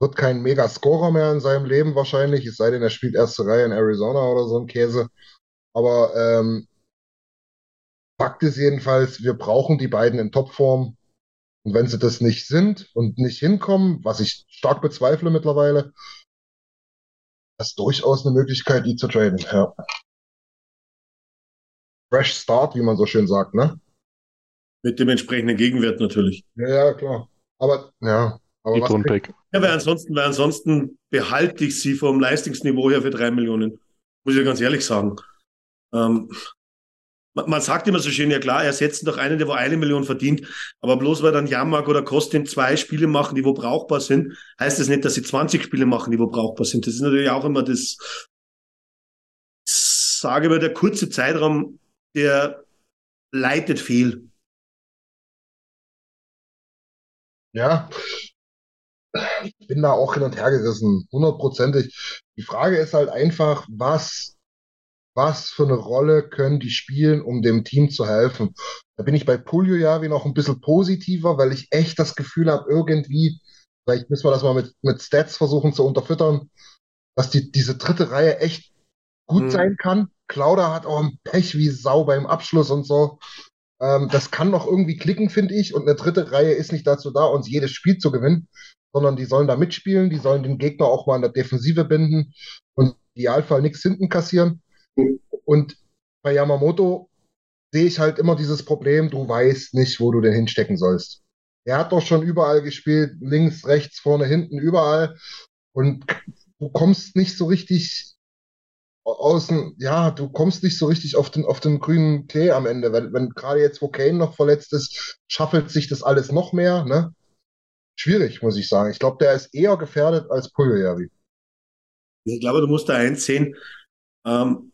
Wird kein Mega-Scorer mehr in seinem Leben wahrscheinlich, es sei denn, er spielt erste Reihe in Arizona oder so ein Käse. Aber ähm, Fakt ist jedenfalls, wir brauchen die beiden in Topform. Und wenn sie das nicht sind und nicht hinkommen, was ich stark bezweifle mittlerweile, ist durchaus eine Möglichkeit, die zu traden. Ja. Fresh Start, wie man so schön sagt, ne? Mit dem entsprechenden Gegenwert natürlich. Ja, ja, klar. Aber, ja. Aber Die was. Ja, weil ansonsten, weil ansonsten behalte ich sie vom Leistungsniveau her für drei Millionen. Muss ich ja ganz ehrlich sagen. Ähm, man, sagt immer so schön, ja klar, ersetzen doch einen, der wo eine Million verdient, aber bloß weil dann Jamak oder Kostin zwei Spiele machen, die wo brauchbar sind, heißt das nicht, dass sie 20 Spiele machen, die wo brauchbar sind. Das ist natürlich auch immer das, ich sage immer, der kurze Zeitraum, der leitet viel. Ja, ich bin da auch hin und her gerissen, hundertprozentig. Die Frage ist halt einfach, was, was für eine Rolle können die spielen, um dem Team zu helfen? Da bin ich bei Puljo Javi noch ein bisschen positiver, weil ich echt das Gefühl habe, irgendwie, vielleicht müssen wir das mal mit, mit Stats versuchen zu unterfüttern, dass die, diese dritte Reihe echt gut Mhm. sein kann. Klauder hat auch ein Pech wie Sau beim Abschluss und so. Ähm, das kann noch irgendwie klicken, finde ich. Und eine dritte Reihe ist nicht dazu da, uns jedes Spiel zu gewinnen, sondern die sollen da mitspielen, die sollen den Gegner auch mal in der Defensive binden und im Idealfall nichts hinten kassieren. Und bei Yamamoto sehe ich halt immer dieses Problem, du weißt nicht, wo du den hinstecken sollst. Er hat doch schon überall gespielt, links, rechts, vorne, hinten, überall. Und du kommst nicht so richtig außen, ja, du kommst nicht so richtig auf den, auf den grünen Klee am Ende. Wenn, wenn gerade jetzt, wo Kane noch verletzt ist, schaffelt sich das alles noch mehr, ne? Schwierig, muss ich sagen. Ich glaube, der ist eher gefährdet als Puljujärvi. Ich glaube, du musst da eins sehen. Ähm,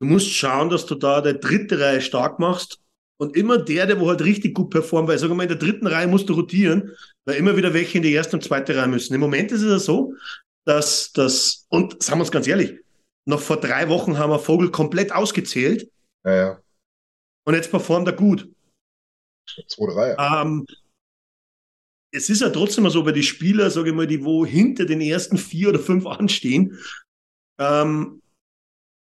du musst schauen, dass du da der dritte Reihe stark machst. Und immer der, der wo halt richtig gut performt, weil sag mal, in der dritten Reihe musst du rotieren, weil immer wieder welche in die erste und zweite Reihe müssen. Im Moment ist es ja so, dass das, und sagen wir uns ganz ehrlich, noch vor drei Wochen haben wir Vogel komplett ausgezählt Ja, ja. und jetzt performt er gut. Zweite Reihe. Ähm, es ist ja trotzdem mal so, bei die Spieler, sage ich mal, die wo hinter den ersten vier oder fünf anstehen, ähm,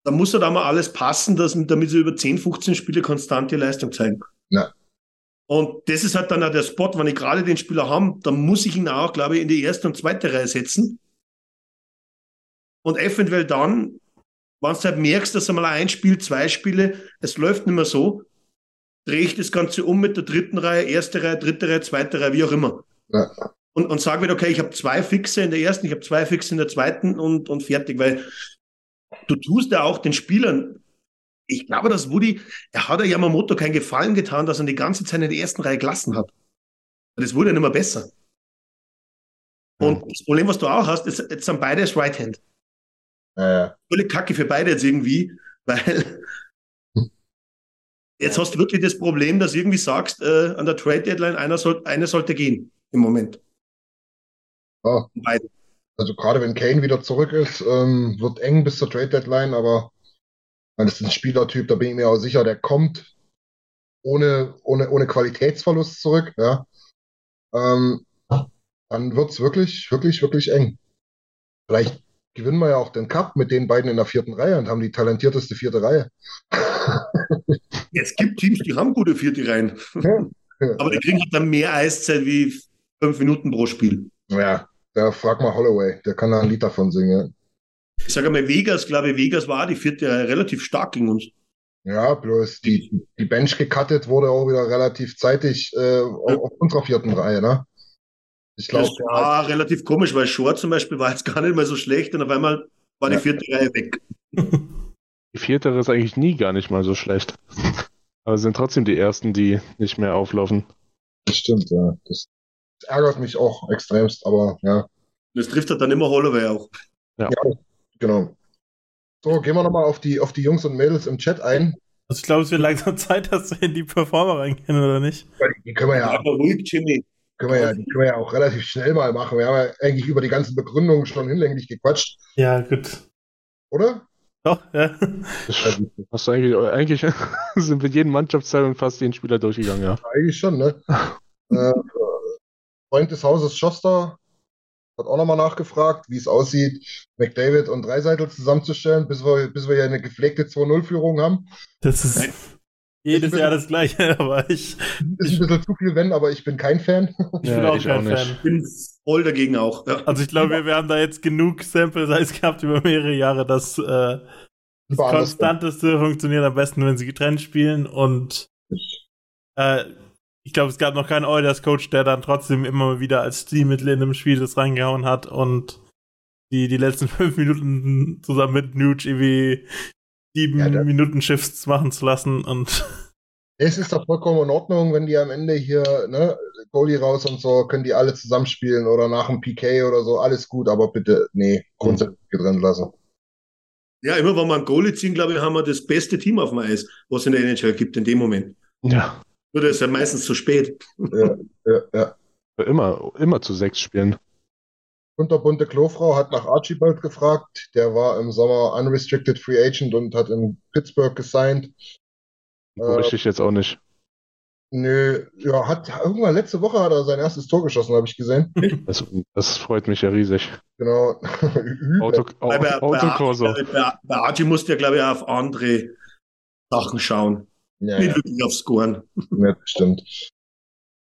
da muss halt auch mal alles passen, dass, damit sie über 10, 15 Spiele konstante Leistung zeigen. Ja. Und das ist halt dann auch der Spot, wenn ich gerade den Spieler habe, dann muss ich ihn auch, glaube ich, in die erste und zweite Reihe setzen. Und eventuell dann, wenn du halt merkst, dass einmal ein Spiel, zwei Spiele, es läuft nicht mehr so, drehe ich das Ganze um mit der dritten Reihe, erste Reihe, dritte Reihe, zweite Reihe, wie auch immer. Ja. Und, und sage wieder, okay, ich habe zwei Fixe in der ersten, ich habe zwei Fixe in der zweiten und, und fertig, weil du tust ja auch den Spielern, ich glaube, dass Woody, er hat ja Yamamoto keinen Gefallen getan, dass er die ganze Zeit in der ersten Reihe gelassen hat. Das wurde ja nicht mehr besser. Und das Problem, was du auch hast, ist, jetzt sind beide als Right-Hand. Äh, Völlig kacke für beide jetzt irgendwie, <laughs> weil jetzt hast du wirklich das Problem, dass du irgendwie sagst, äh, an der Trade-Deadline, einer, soll, einer sollte gehen im Moment. ja. Beide. Also gerade wenn Kane wieder zurück ist, ähm, wird eng bis zur Trade Deadline, aber das ist ein Spielertyp, da bin ich mir auch sicher, der kommt ohne, ohne, ohne Qualitätsverlust zurück, ja. Ähm, dann wird's wirklich, wirklich, wirklich eng. Vielleicht gewinnen wir ja auch den Cup mit den beiden in der vierten Reihe und haben die talentierteste vierte Reihe. Es gibt Teams, die haben gute vierte Reihen. Aber die kriegen halt dann mehr Eiszeit wie fünf Minuten pro Spiel. Ja, da frag mal Holloway, der kann da ein Lied davon singen. Ich sage mal, Vegas, glaube ich, Vegas war die vierte Reihe relativ stark gegen uns. Ja, bloß die, die Bench gecuttet wurde auch wieder relativ zeitig äh, auf, auf unserer vierten Reihe, ne? Ich glaube, Das war relativ komisch, weil Short zum Beispiel war jetzt <laughs> gar nicht mal so schlecht und auf einmal war die Ja. vierte Reihe weg. Die viertere ist eigentlich nie gar nicht mal so schlecht. Aber sind trotzdem die ersten, die nicht mehr auflaufen. das stimmt, ja. Das ärgert mich auch extremst, aber ja, Das trifft halt dann immer Holloway auch. genau. So, gehen wir nochmal auf die, auf die Jungs und Mädels im Chat ein. Also ich glaube, es wird langsam <laughs> Zeit, dass wir in die Performer reingehen, oder nicht? Die können wir ja, mal ruhig, Jimmy. können wir ja, die können wir ja auch relativ schnell mal machen. Wir haben ja eigentlich über die ganzen Begründungen schon hinlänglich gequatscht, Ja, gut. oder? Doch, ja. Das hast du eigentlich, eigentlich <laughs> sind mit jedem Mannschaftsteilung fast jeden Spieler durchgegangen, ja. Eigentlich schon, ne? <laughs> äh, Freund des Hauses Schoster hat auch nochmal nachgefragt, wie es aussieht, McDavid und Dreiseitel zusammenzustellen, bis wir, bis wir hier eine gepflegte 2-0-Führung haben. Das ist jedes Jahr das Gleiche, <laughs> aber ich, Ist ein bisschen zu viel, wenn, aber ich bin kein Fan. ich Ja, bin auch ich kein auch. Fan. Ich bin voll dagegen auch. Ja. Also ich glaube, wir, wir haben da jetzt genug Sample Size gehabt über mehrere Jahre, dass äh, das. Konstanteste funktioniert am besten, wenn sie getrennt spielen und äh, ich glaube, es gab noch keinen Oilers-Coach, der dann trotzdem immer wieder als Stilmittel in einem Spiel das reingehauen hat und die, die letzten <laughs> fünf Minuten zusammen mit Nuge irgendwie sieben Ja, Minuten Shifts machen zu lassen und Es ist doch vollkommen in Ordnung, wenn die am Ende hier, ne, Goalie raus und so, können die alle zusammenspielen oder nach dem PK oder so, alles gut, aber bitte, nee, grundsätzlich getrennt lassen. ja, immer wenn wir einen Goalie ziehen, glaube ich, haben wir das beste Team auf dem Eis, was es in der NHL gibt in dem Moment. Ja. Nur das ist ja meistens zu spät. Ja, ja, ja. Immer, immer zu sechs spielen. Kunterbunte Klofrau hat nach Archibald gefragt. Der war im Sommer unrestricted free agent und hat in Pittsburgh gesigned. So Äh, richtig jetzt auch nicht. Nö, ja, hat irgendwann letzte Woche hat er sein erstes Tor geschossen, habe ich gesehen. Das, das freut mich ja riesig. Genau. <laughs> Auto, bei, bei, Autokorso. bei, bei, bei Archie musst du ja, glaube ich, auf andere Sachen schauen. Ja, Nicht ja, wirklich auf Scoren. ja, stimmt.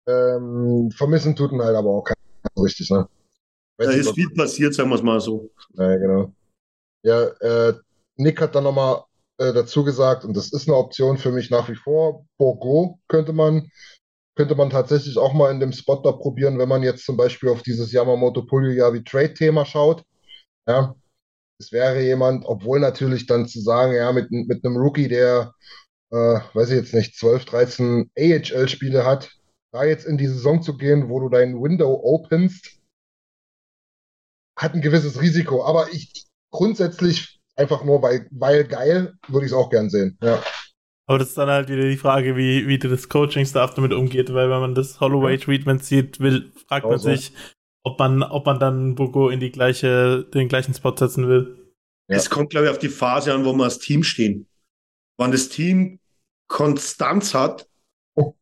Ähm, vermissen tut ihn halt aber auch keiner so richtig, ne? Weiß Da ist viel passiert, sagen wir es mal so. Ja, genau. Ja, äh, Nick hat dann nochmal äh, dazu gesagt, und das ist eine Option für mich nach wie vor, Borgo könnte man, könnte man tatsächlich auch mal in dem Spot da probieren, wenn man jetzt zum Beispiel auf dieses Yamamoto Puljujärvi Trade-Thema schaut. Ja, es wäre jemand, obwohl natürlich dann zu sagen, ja, mit, mit einem Rookie, der, äh, weiß ich jetzt nicht, 12, 13 AHL-Spiele hat, da jetzt in die Saison zu gehen, wo du dein Window openst, hat ein gewisses Risiko. Aber ich grundsätzlich einfach nur weil, weil geil, würde ich es auch gern sehen. Ja. Aber das ist dann halt wieder die Frage, wie, wie das Coaching-Staff damit umgeht, weil wenn man das Holloway-Treatment sieht, will, fragt man Genau so. sich, ob man, ob man dann Bogo in die gleiche, den gleichen Spot setzen will. Ja. Es kommt, glaube ich, auf die Phase an, wo wir als Team stehen. Wenn das Team Konstanz hat,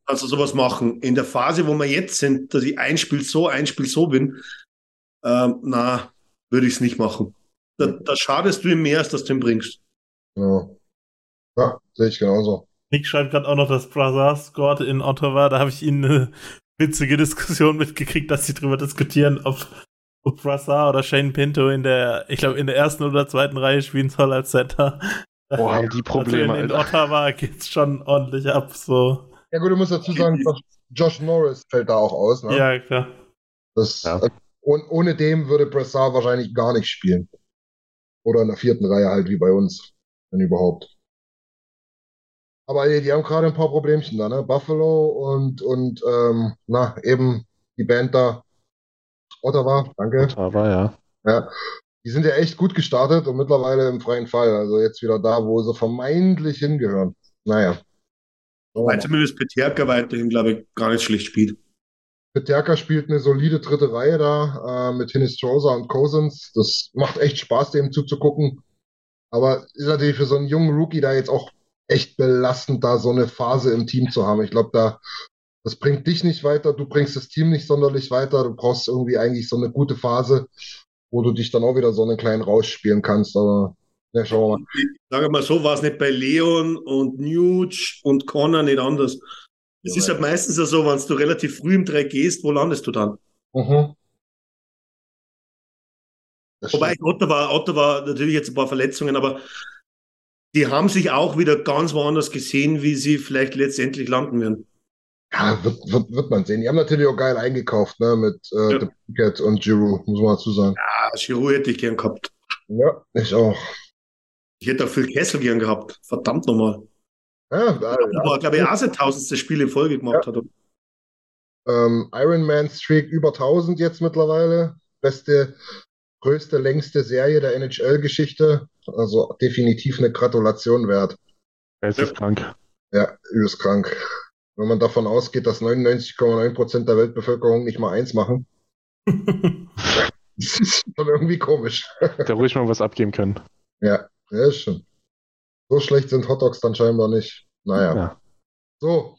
kannst du sowas machen. In der Phase, wo wir jetzt sind, dass ich ein Spiel so, ein Spiel so bin, ähm, na, würde ich es nicht machen. Da, da schadest du ihm mehr, als dass du ihn bringst. Genau. Ja, sehe ich genauso. Nick schreibt gerade auch noch, dass Brazar scored in Ottawa. Da habe ich ihn eine witzige Diskussion mitgekriegt, dass sie darüber diskutieren, ob, ob Brazar oder Shane Pinto in der, ich glaube, in der ersten oder zweiten Reihe spielen soll als Center. Boah, <laughs> haben die Probleme, also in, in Alter. Ottawa geht's schon ordentlich ab, so. Ja gut, du musst dazu sagen, Josh, <laughs> Josh Norris fällt da auch aus. Ne? Ja, klar. Das, Ja. äh, und ohne dem würde Brassard wahrscheinlich gar nicht spielen. Oder in der vierten Reihe halt wie bei uns, wenn überhaupt. Aber die, die haben gerade ein paar Problemchen da, ne? Buffalo und, und ähm, na, eben die Band da. Ottawa, danke. Ottawa, ja. Ja. Die sind ja echt gut gestartet und mittlerweile im freien Fall. Also jetzt wieder da, wo sie vermeintlich hingehören. Naja. Weil zumindest Peterka weiterhin, glaube ich, gar nicht schlecht spielt. Peterka spielt eine solide dritte Reihe da äh, mit Hinistrosa und Cousins. Das macht echt Spaß, dem zuzugucken. Aber ist natürlich für so einen jungen Rookie da jetzt auch echt belastend, da so eine Phase im Team zu haben. Ich glaube, da das bringt dich nicht weiter, du bringst das Team nicht sonderlich weiter. Du brauchst irgendwie eigentlich so eine gute Phase, wo du dich dann auch wieder so einen kleinen rausspielen kannst. Aber ja, schauen wir mal. Ich sage mal so, war es nicht bei Leon und Nuge und Connor nicht anders. Es ist halt meistens ja so, wenn du relativ früh im Dreck gehst, wo landest du dann? Mhm. Wobei. Ottawa, Ottawa natürlich jetzt ein paar Verletzungen, aber die haben sich auch wieder ganz woanders gesehen, wie sie vielleicht letztendlich landen werden. Ja, wird, wird, wird man sehen. Die haben natürlich auch geil eingekauft, ne, mit äh, Ja. The Cat und Giroud, muss man dazu sagen. Ah, Giroud hätte ich gern gehabt. Ja, ich auch. Ich hätte auch Phil Kessel gern gehabt. Verdammt nochmal. Ja, da, ja. Aber glaube ich auch sein tausendstes Spiel in Folge gemacht hat. Ähm, Ironman Streak über 1000 jetzt mittlerweile. Beste, größte, längste Serie der NHL-Geschichte. Also definitiv eine Gratulation wert. Er ist krank. Ja, übelst krank. Wenn man davon ausgeht, dass 99,9% der Weltbevölkerung nicht mal eins machen. <laughs> Das ist schon irgendwie komisch. Er ruhig mal was abgeben können. Ja, ja, ist schon. So schlecht sind Hotdogs dann scheinbar nicht. Naja. Ja. So,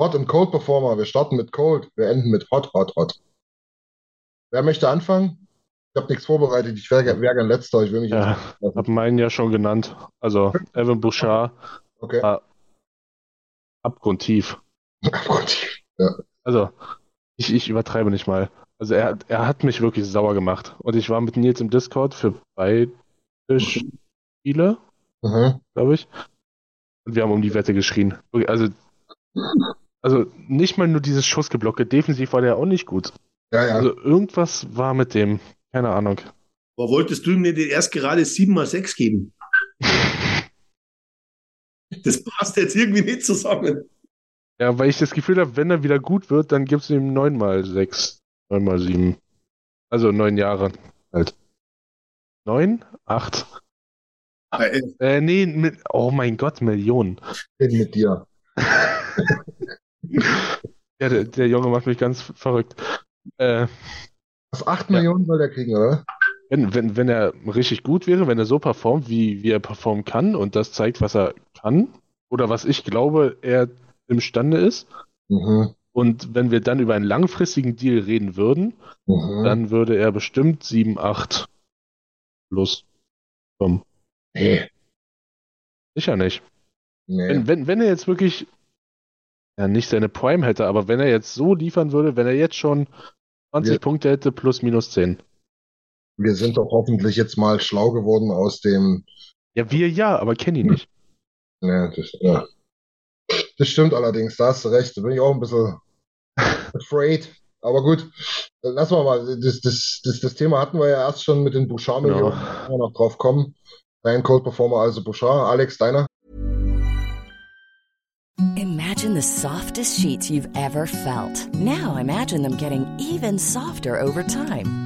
Hot und Cold Performer. Wir starten mit Cold, wir enden mit Hot, Hot, Hot. Wer möchte anfangen? Ich habe nichts vorbereitet. Ich wäre wär gern letzter. Ich will mich Ja, jetzt. hab meinen ja schon genannt. Also Evan Bouchard, Okay. Ah. Abgrundtief. Abgrundtief. Also, ich, ich übertreibe nicht mal. Also er, hat- er hat mich wirklich sauer gemacht. Und ich war mit Nils im Discord für beide Spiele, Mhm. glaube ich. Und wir haben um die Wette geschrien. Also, also nicht mal nur dieses Schussgeblocke. Defensiv war der auch nicht gut. Ja, ja. Also irgendwas war mit dem. Keine Ahnung. Aber wolltest du ihm nicht erst gerade 7 mal 6 geben? Das passt jetzt irgendwie nicht zusammen. Ja, weil ich das Gefühl habe, wenn er wieder gut wird, dann gibst du ihm 9 mal 6, 9 mal 7. Also 9 Jahre halt. 9? 8? Äh, Äh, nee, mit, oh mein Gott, Millionen. bin mit dir. <laughs> Ja, der, der Junge macht mich ganz verrückt. Äh, Was, 8 Ja. Millionen soll der kriegen, oder? Wenn, wenn, wenn er richtig gut wäre, wenn er so performt, wie, wie er performen kann und das zeigt, was er kann, oder was ich glaube, er imstande ist, Mhm. und wenn wir dann über einen langfristigen Deal reden würden, Mhm. dann würde er bestimmt 7, 8 plus kommen. nee. Sicher nicht. Nee. Wenn, wenn, wenn er jetzt wirklich ja, nicht seine Prime hätte, aber wenn er jetzt so liefern würde, wenn er jetzt schon 20 Ja. Punkte hätte plus minus 10. Wir sind doch hoffentlich jetzt mal schlau geworden aus dem. Ja, wir ja, aber Kenny nicht. Ja, das, ja. das stimmt allerdings, da hast du recht. Da bin ich auch ein bisschen afraid. Aber gut, lassen wir mal. Das, das, das, das Thema hatten wir ja erst schon mit den Bouchard-Millionen. Genau. Da können wir noch drauf kommen. Dein Cold Performer, also Bouchard. Alex, deiner? Imagine the softest sheets you've ever felt. Now imagine them getting even softer over time.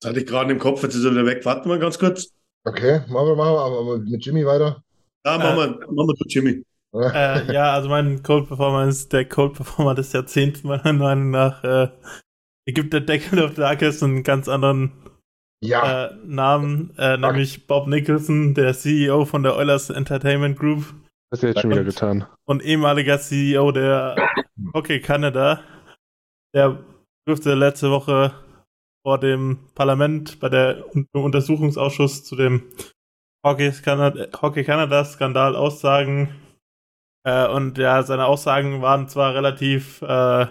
Das hatte ich gerade im Kopf, jetzt ist er wieder weg. Warten wir ganz kurz. Okay, machen wir, machen wir aber mit Jimmy weiter. Ja, machen wir, machen wir zu Jimmy. Äh, ja, also mein Cold Performer ist der Cold Performer des Jahrzehnts, meiner Meinung nach. Äh, gibt der Deckel of Darkest einen ganz anderen Ja, äh, Namen, äh, nämlich Bob Nicholson, der CEO von der Oilers Entertainment Group Das hat er jetzt schon wieder getan. und ehemaliger CEO der Hockey Canada. Der durfte letzte Woche vor dem Parlament bei der Untersuchungsausschuss zu dem Hockey Canada, Hockey Canada Skandal aussagen. Äh, und ja, seine Aussagen waren zwar relativ, äh,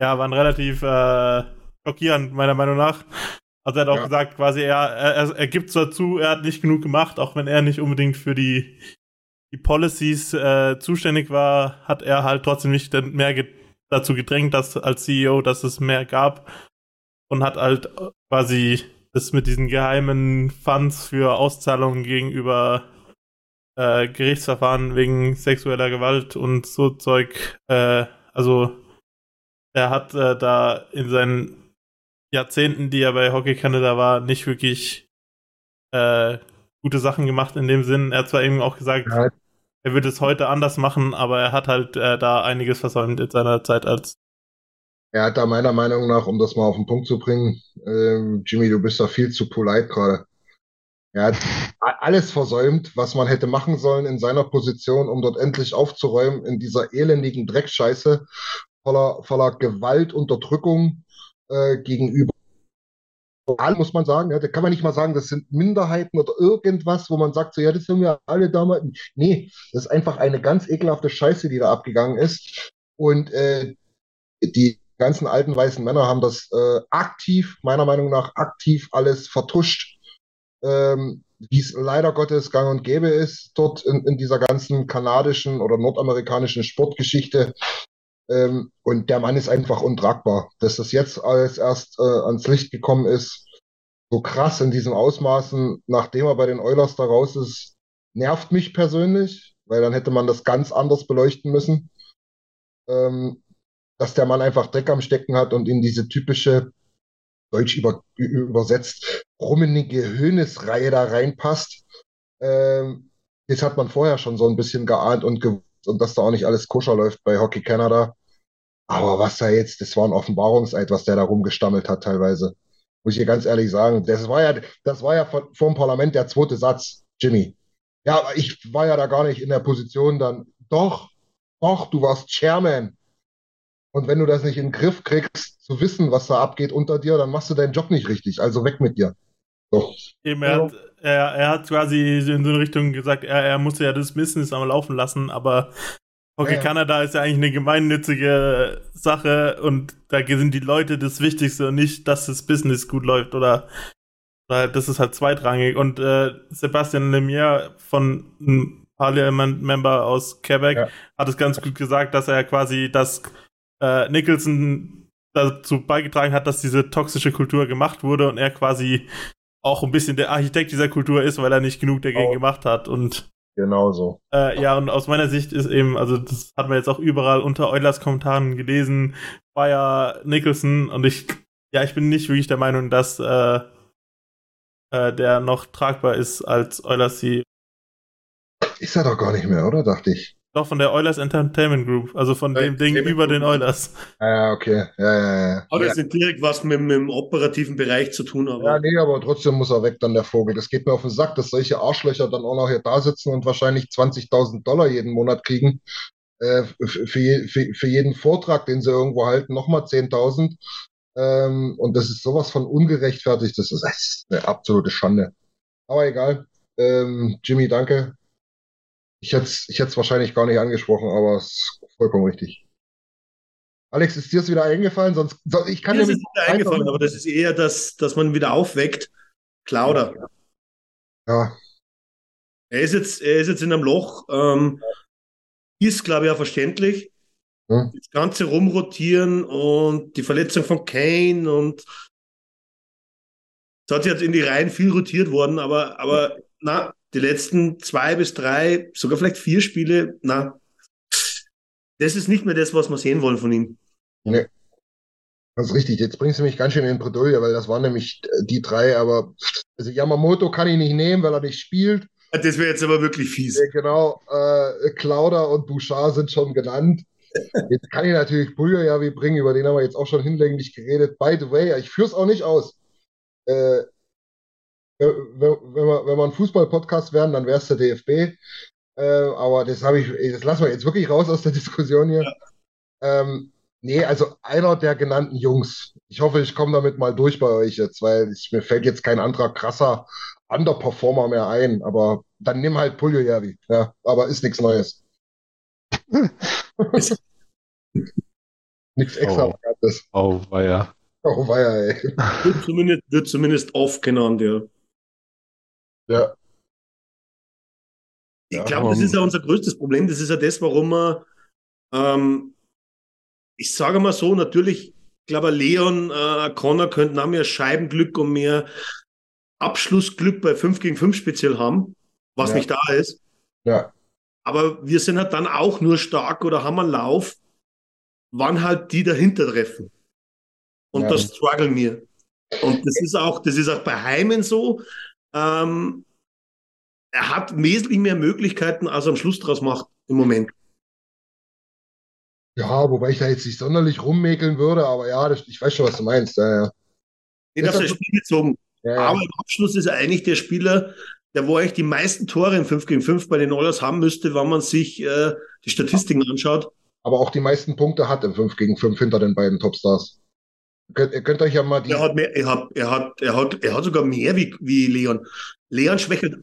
ja, waren relativ äh, schockierend, meiner Meinung nach. Also er hat auch Ja. gesagt, quasi, er, er, er gibt zwar zu, er hat nicht genug gemacht, auch wenn er nicht unbedingt für die, die Policies äh, zuständig war, hat er halt trotzdem nicht mehr ge dazu gedrängt, dass als CEO, dass es mehr gab und hat halt quasi das mit diesen geheimen Funds für Auszahlungen gegenüber äh, Gerichtsverfahren wegen sexueller Gewalt und so Zeug, äh, also er hat äh, da in seinen Jahrzehnten, die er bei Hockey Canada war, nicht wirklich äh, gute Sachen gemacht in dem Sinn. Er hat zwar eben auch gesagt, Ja. er würde es heute anders machen, aber er hat halt äh, da einiges versäumt in seiner Zeit als er hat da meiner Meinung nach, um das mal auf den Punkt zu bringen, ähm, Jimmy, du bist da viel zu polite gerade. Er hat alles versäumt, was man hätte machen sollen in seiner Position, um dort endlich aufzuräumen in dieser elendigen Dreckscheiße voller, voller Gewalt, Unterdrückung äh, gegenüber allen, muss man sagen. Ja, da kann man nicht mal sagen, das sind Minderheiten oder irgendwas, wo man sagt, so, ja, das sind wir alle damals. Nee, das ist einfach eine ganz ekelhafte Scheiße, die da abgegangen ist. Und äh, die ganzen alten weißen Männer haben das äh, aktiv, meiner Meinung nach, aktiv alles vertuscht, ähm, wie es leider Gottes gang und gäbe ist, dort in, in dieser ganzen kanadischen oder nordamerikanischen Sportgeschichte. Ähm, und der Mann ist einfach untragbar. Dass das jetzt alles erst äh, ans Licht gekommen ist, so krass in diesem Ausmaßen, nachdem er bei den Oilers da raus ist, nervt mich persönlich, weil dann hätte man das ganz anders beleuchten müssen. Ähm, dass der Mann einfach Dreck am Stecken hat und in diese typische, deutsch über, übersetzt, rummenige Höhnesreihe da reinpasst. Ähm, das hat man vorher schon so ein bisschen geahnt und gewusst und dass da auch nicht alles koscher läuft bei Hockey Canada. Aber was da jetzt, das war ein Offenbarungseid, was der da rumgestammelt hat teilweise. Muss ich dir ganz ehrlich sagen. Das war ja, das war ja vor, vor dem Parlament der zweite Satz, Jimmy. Ja, aber ich war ja da gar nicht in der Position dann. Doch, doch, du warst Chairman. Und wenn du das nicht in den Griff kriegst, zu wissen, was da abgeht unter dir, dann machst du deinen Job nicht richtig. Also weg mit dir. So. Eben, er, hat, er, er hat quasi in so eine Richtung gesagt, er, er musste ja das Business am Laufen lassen, aber Hockey Ja, ja. Kanada ist ja eigentlich eine gemeinnützige Sache und da sind die Leute das Wichtigste und nicht, dass das Business gut läuft oder, oder das ist halt zweitrangig. Und äh, Sebastian Lemieux von einem Parliament-Member aus Quebec Ja. hat es ganz gut gesagt, dass er quasi das äh, Nicholson dazu beigetragen hat, dass diese toxische Kultur gemacht wurde und er quasi auch ein bisschen der Architekt dieser Kultur ist, weil er nicht genug dagegen Oh. gemacht hat. Und Genau so. äh, ja, und aus meiner Sicht ist eben, also das hat man jetzt auch überall unter Eulers Kommentaren gelesen, war ja Nicholson und ich, ja, ich bin nicht wirklich der Meinung, dass äh, äh, der noch tragbar ist als Eulers CEO. Ist er doch gar nicht mehr, oder? Dachte ich. Doch von der Eulers Entertainment Group, also von dem Ding über den Eulers. Ja, ja, okay. Ja, ja, ja. Hat Ja, jetzt nicht direkt was mit, mit dem operativen Bereich zu tun, aber ja, nee, aber trotzdem muss er weg, dann der Vogel. Das geht mir auf den Sack, dass solche Arschlöcher dann auch noch hier da sitzen und wahrscheinlich 20.000 Dollar jeden Monat kriegen. Äh, für, für, für jeden Vortrag, den sie irgendwo halten, nochmal 10.000. Ähm, und das ist sowas von ungerechtfertigt. Das ist, das ist eine absolute Schande. Aber egal. Ähm, Jimmy, danke. Ich hätte es ich hätt's wahrscheinlich gar nicht angesprochen, aber es ist vollkommen richtig. Alex, ist dir es wieder eingefallen? Sonst, so- ich kann mir ist nicht eingefallen, aber das ist eher, dass, dass man wieder aufweckt. Klauder. Ja, Er ist jetzt, er ist jetzt in einem Loch. Ähm, ist, glaube ich, auch verständlich. Hm. Das ganze Rumrotieren und die Verletzung von Kane und es hat jetzt in die Reihen viel rotiert worden, aber, aber na, die letzten zwei bis drei, sogar vielleicht vier Spiele, na, das ist nicht mehr das, was wir sehen wollen von ihm. Nee. Das ist richtig. Jetzt bringst du mich ganz schön in Bredouille, weil das waren nämlich die drei, aber also Yamamoto kann ich nicht nehmen, weil er nicht spielt. Das wäre jetzt aber wirklich fies. Äh, Genau, äh, Klauder und Bouchard sind schon genannt. Jetzt kann ich natürlich Bulgajavi bringen, über den haben wir jetzt auch schon hinlänglich geredet. By the way, ich führe es auch nicht aus. Äh, wenn, wir, wenn wir ein Fußball-Podcast wären, dann wäre es der DFB. Äh, aber das habe ich, das lassen wir jetzt wirklich raus aus der Diskussion hier. Ähm, nee, also einer der genannten Jungs. Ich hoffe, ich komme damit mal durch bei euch jetzt, weil ich, mir fällt jetzt kein anderer krasser Underperformer mehr ein. Aber dann nimm halt Puljujärvi. Ja, aber ist nichts Neues. <laughs> Nichts extra. Oh. Oh, war ja. Oh, war ja, ey. Wird zumindest, wird zumindest oft genannt, ja. Ja. Ich Ja, glaube, das ist ja unser größtes Problem. Das ist ja das, warum wir, ähm, ich sage mal so, natürlich, ich glaube, Leon äh, Connor könnten auch mehr Scheibenglück und mehr Abschlussglück bei 5 gegen 5 speziell haben, was Ja. nicht da ist. Ja. Aber wir sind halt dann auch nur stark oder haben einen Lauf, wann halt die dahinter treffen. Und Ja. das strugglen wir. Und das ist auch, das ist auch bei Heimen so. Ähm, er hat wesentlich mehr Möglichkeiten, als er am Schluss draus macht im Moment. Ja, wobei ich da jetzt nicht sonderlich rummäkeln würde, aber ja, das, ich weiß schon, was du meinst. Ja, ja. Nicht auf das Spiel gezogen. Ja. Aber im Abschluss ist er eigentlich der Spieler, der wo eigentlich die meisten Tore in 5 gegen 5 bei den Oilers haben müsste, wenn man sich äh, die Statistiken anschaut. aber auch die meisten Punkte hat im 5 gegen 5 hinter den beiden Topstars. Ihr könnt, ihr könnt euch ja mal die. Er hat, mehr, er, hat, er, hat, er, hat, er hat sogar mehr wie, wie Leon. Leon schwächelt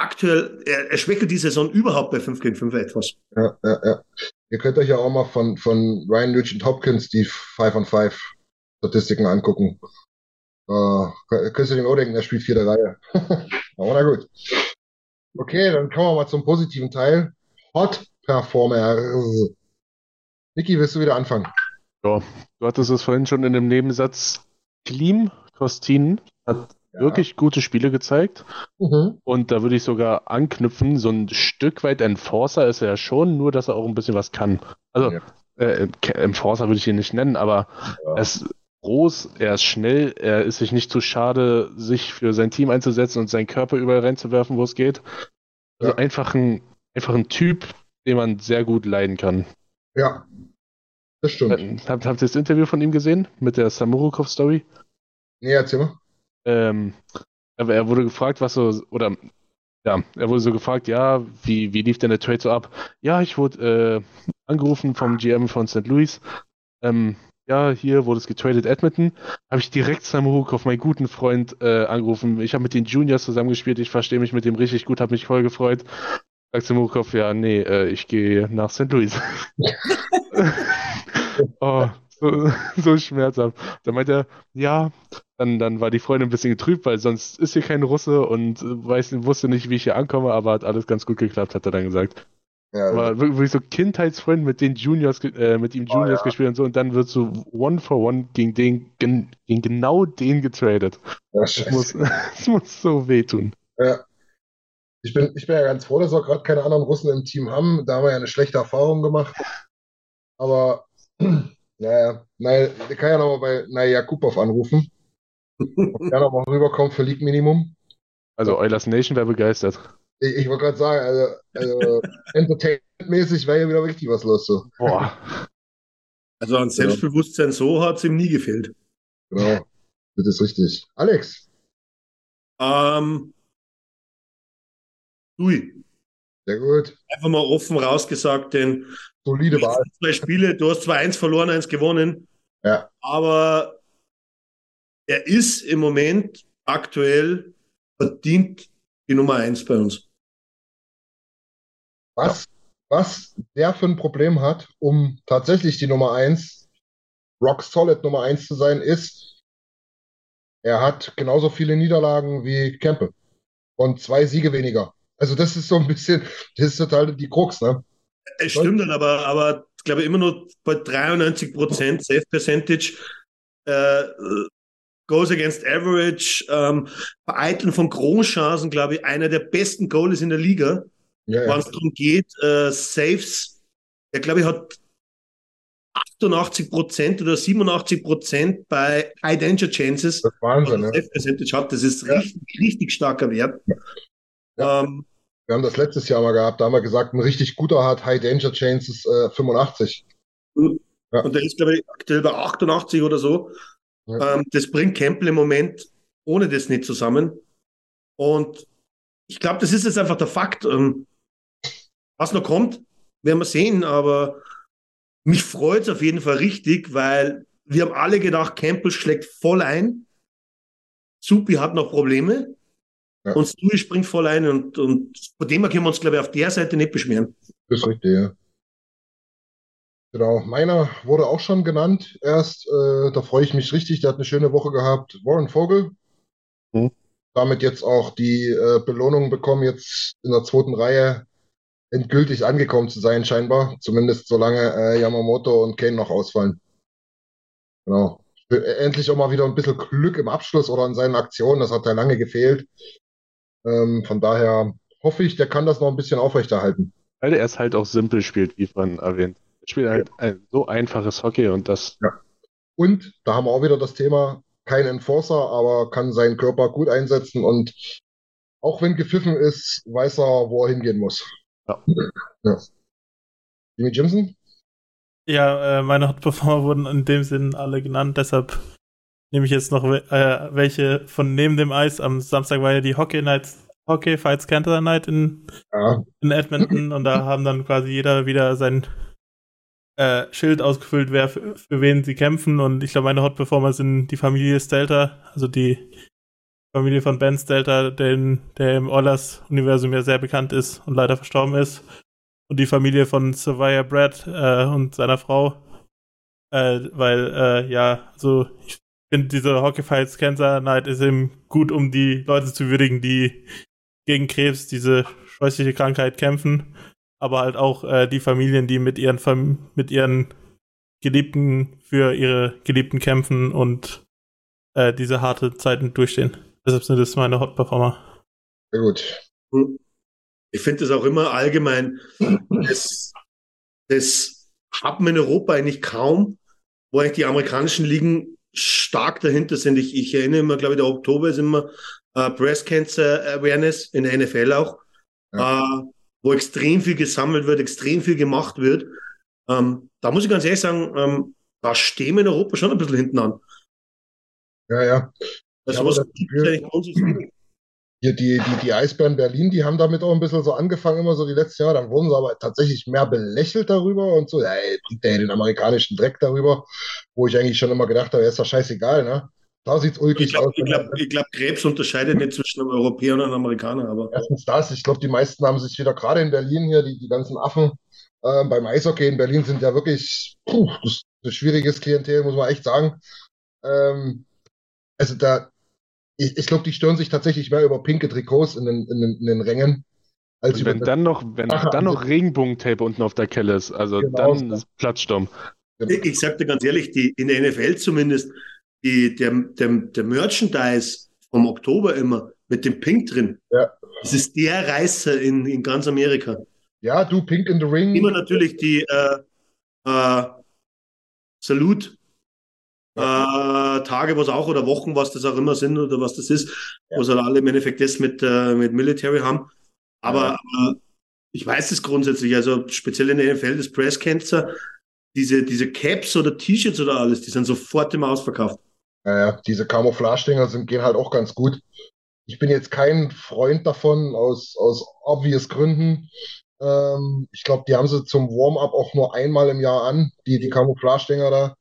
aktuell, er, er schwächelt die Saison überhaupt bei 5 gegen 5 etwas. Ja, ja, ja. Ihr könnt euch ja auch mal von, von Ryan Nugent Hopkins die 5 on 5 Statistiken angucken. Äh, könntest du dem auch denken, der spielt vierte Reihe. <laughs> aber na gut. Okay, dann kommen wir mal zum positiven Teil. Hot Performers. Niki, willst du wieder anfangen? Ja, du hattest es vorhin schon in dem Nebensatz. Klim Kostin hat Ja. wirklich gute Spiele gezeigt. Mhm. Und da würde ich sogar anknüpfen, so ein Stück weit Enforcer ist er ja schon, nur dass er auch ein bisschen was kann. Also, Ja. äh, Enforcer würde ich ihn nicht nennen, aber Ja. er ist groß, er ist schnell, er ist sich nicht zu schade, sich für sein Team einzusetzen und seinen Körper überall reinzuwerfen, wo es geht. Also einfach ein, einfach ein Typ, den man sehr gut leiden kann. Ja, das stimmt. Äh, Habt, habt ihr das Interview von ihm gesehen mit der Samurukov-Story? Nee, erzähl mal. Ähm, aber er wurde gefragt, was so, oder ja, er wurde so gefragt, ja, wie, wie lief denn der Trade so ab? Ja, ich wurde äh, angerufen vom GM von St. Louis. Ähm, ja, hier wurde es getradet Edmonton. Habe ich direkt Sam Hukov, meinen guten Freund, äh, angerufen. Ich habe mit den Juniors zusammengespielt, ich verstehe mich mit dem richtig gut, habe mich voll gefreut. Sagt Sam Hukov, ja, nee, äh, ich gehe nach St. Louis. <laughs> oh, so, so schmerzhaft. Da meint er, ja, dann, dann war die Freundin ein bisschen getrübt, weil sonst ist hier kein Russe und äh, weiß, wusste nicht, wie ich hier ankomme, aber hat alles ganz gut geklappt, hat er dann gesagt. Ja, Aber wirklich so Kindheitsfreund mit den Juniors, äh, mit ihm Oh, Juniors ja. gespielt und so und dann wird so One for One gegen den, gen, gegen genau den getradet. ja, Das muss, <laughs> das muss so wehtun. Ja. Ich bin, ich bin ja ganz froh, dass wir gerade keine anderen Russen im Team haben. Da haben wir ja eine schlechte Erfahrung gemacht. Aber, <clears throat> naja, naja, ich kann ja nochmal bei Naja Kupov anrufen. Ob der nochmal rüberkommt für League Minimum. Also Eulers Nation wäre begeistert. Ich, ich wollte gerade sagen, also, also <laughs> entertainmentmäßig wäre ja wieder richtig was los. So. Boah. Also an Selbstbewusstsein so hat es ihm nie gefehlt. Genau. Das ist richtig. Alex, Ähm, Ui, sehr gut. einfach mal offen rausgesagt, denn Solide Wahl. zwei Spiele, du hast zwar eins verloren, eins gewonnen, Ja. aber er ist im Moment aktuell verdient die Nummer eins bei uns. Was, was der für ein Problem hat, um tatsächlich die Nummer 1, Rock Solid Nummer 1 zu sein, ist, er hat genauso viele Niederlagen wie Kempe. Und zwei Siege weniger. Also das ist so ein bisschen, das ist total die Krux, ne? Es stimmt dann, aber, aber ich glaube immer nur bei 93 Prozent Safe Percentage äh, Goes against Average, ähm, Vereiteln von Großchancen, glaube ich, einer der besten Goalies in der Liga, Ja, wenn ja. es darum geht, äh, Saves. Er glaube ich hat 88 Prozent oder 87 Prozent bei High Danger Chances. Das ist Wahnsinn, was ne? Safe Percentage hat. Das ist Ja. richtig, richtig starker Wert. Ja. Ähm, Wir haben das letztes Jahr mal gehabt, da haben wir gesagt, ein richtig guter hat High Danger Chances äh, 85. Ja. Und der ist, glaube ich, aktuell bei 88 oder so. Ja. Ähm, das bringt Campbell im Moment ohne das nicht zusammen. Und ich glaube, das ist jetzt einfach der Fakt. Ähm, was noch kommt, werden wir sehen, aber mich freut es auf jeden Fall richtig, weil wir haben alle gedacht, Campbell schlägt voll ein. Supi hat noch Probleme. Ja. Und Stewie springt voll ein und, und von dem her können wir uns, glaube ich, auf der Seite nicht beschweren. Das ist richtig, ja. Genau, meiner wurde auch schon genannt erst. Äh, da freue ich mich richtig. Der hat eine schöne Woche gehabt. Warren Vogel. Hm. Damit jetzt auch die äh, Belohnung bekommen, jetzt in der zweiten Reihe endgültig angekommen zu sein, scheinbar. Zumindest solange äh, Yamamoto und Kane noch ausfallen. Genau. Äh, Endlich auch mal wieder ein bisschen Glück im Abschluss oder in seinen Aktionen. Das hat ja lange gefehlt. Ähm, von daher hoffe ich, der kann das noch ein bisschen aufrechterhalten. Weil er es halt auch simpel spielt, wie vorhin erwähnt. Er spielt halt ein so einfaches Hockey und das Und da haben wir auch wieder das Thema, kein Enforcer, aber kann seinen Körper gut einsetzen und auch wenn gepfiffen ist, weiß er, wo er hingehen muss. Ja. <laughs> Ja. Jimmy Jimson? Ja, äh, meine Hot Performer wurden in dem Sinn alle genannt, deshalb nehme ich jetzt noch äh, welche von neben dem Eis. Am Samstag war ja die Hockey Nights, Hockey Fights Cancer Night in, Ja, in Edmonton und da haben dann quasi jeder wieder sein äh, Schild ausgefüllt, wer für, für wen sie kämpfen und ich glaube, meine Hot Performer sind die Familie Stelter, also die Familie von Ben Stelter, den, der im Oilers-Universum ja sehr bekannt ist und leider verstorben ist. Und die Familie von Surveyor Brad äh, und seiner Frau. Äh, weil, äh, ja, so, ich finde, diese Hockey Fights Cancer Night ist eben gut, um die Leute zu würdigen, die gegen Krebs, diese scheußliche Krankheit kämpfen. Aber halt auch äh, die Familien, die mit ihren, Fam mit ihren Geliebten für ihre Geliebten kämpfen und äh, diese harte Zeiten durchstehen. Deshalb sind das meine Hot Performer. sehr gut. Ich finde das auch immer allgemein, das, das hat man in Europa eigentlich kaum, wo eigentlich die amerikanischen Ligen stark dahinter sind. Ich, ich erinnere immer, glaube ich, der Oktober ist immer äh, Breast Cancer Awareness in der NFL auch, äh, wo extrem viel gesammelt wird, extrem viel gemacht wird. Ähm, da muss ich ganz ehrlich sagen, ähm, da stehen wir in Europa schon ein bisschen hinten an. Ja, ja. Also Ja, was aber das gibt Hier die, die, die Eisbären Berlin, die haben damit auch ein bisschen so angefangen, immer so die letzten Jahre. Dann wurden sie aber tatsächlich mehr belächelt darüber und so, ja, ey, bringt der den amerikanischen Dreck darüber, wo ich eigentlich schon immer gedacht habe, ist doch scheißegal, ne? Da sieht's ulkig Ich glaube, aus. ich glaub, ich glaub, Krebs unterscheidet nicht zwischen einem Europäer und einem Amerikaner, aber Erstens das, ich glaube, die meisten haben sich wieder gerade in Berlin hier, die, die ganzen Affen ähm, beim Eishockey in Berlin sind ja wirklich puh, das ist ein schwieriges Klientel, muss man echt sagen. Ähm, also da, ich, ich glaube, die stören sich tatsächlich mehr über pinke Trikots in den, in den, in den Rängen, als Und über wenn dann noch, wenn Ach, dann noch also- Regenbogentape unten auf der Kelle ist, also Genau dann so. ist Platzsturm. ich, ich sag dir ganz ehrlich, die, in der NFL zumindest, die, der, der, der Merchandise vom Oktober immer mit dem Pink drin, Ja. das ist der Reißer in, in ganz Amerika. Ja, du, Pink in the Ring. Immer natürlich die äh, äh, Salut. Äh, Tage, was auch, oder Wochen, was das auch immer sind, oder was das ist, was halt alle im Endeffekt das mit, äh, mit Military haben. Aber, Ja. aber ich weiß es grundsätzlich, also speziell in der NFL, das Press Cancer, diese, diese Caps oder T-Shirts oder alles, die sind sofort immer ausverkauft. Ja, ja, diese Camouflage-Dinger sind, gehen halt auch ganz gut. Ich bin jetzt kein Freund davon, aus, aus obvious Gründen. Ähm, ich glaube, die haben sie zum Warm-up auch nur einmal im Jahr an, die, die Camouflage-Dinger da.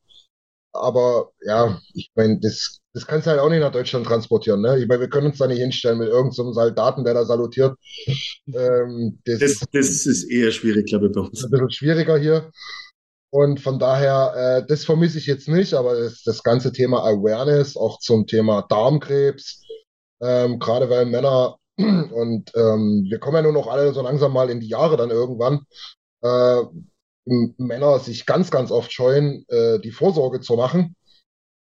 Aber ja, ich meine, das, das kannst du halt auch nicht nach Deutschland transportieren, ne? Ich meine, wir können uns da nicht hinstellen mit irgendeinem so Soldaten, der da salutiert. <laughs> Ähm, das, Das, das ist eher schwierig, glaube ich, bei ist uns. ein bisschen schwieriger hier. Und von daher, äh, das vermisse ich jetzt nicht, aber das, das ganze Thema Awareness, auch zum Thema Darmkrebs, ähm, gerade weil Männer <clears throat> Und ähm, wir kommen ja nur noch alle so langsam mal in die Jahre dann irgendwann. Äh, Männer sich ganz, ganz oft scheuen, äh, die Vorsorge zu machen.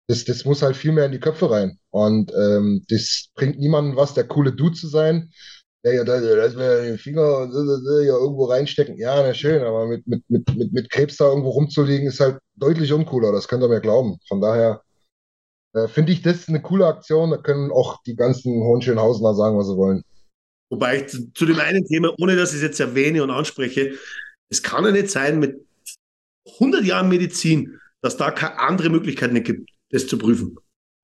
Das, das muss halt viel mehr in die Köpfe rein. Und ähm, das bringt niemandem was, der coole Dude zu sein. Der ja, da, lass mir den Finger ja irgendwo reinstecken. Ja, na schön, aber mit, mit, mit, mit, Krebs da irgendwo rumzuliegen, ist halt deutlich uncooler. Das könnt ihr mir glauben. Von daher äh, finde ich das eine coole Aktion. Da können auch die ganzen Hohenschönhausener sagen, was sie wollen. Wobei ich zu, zu dem einen Thema, ohne dass ich es jetzt erwähne und anspreche, es kann ja nicht sein mit 100 Jahren Medizin, dass da keine andere Möglichkeit nicht gibt, das zu prüfen.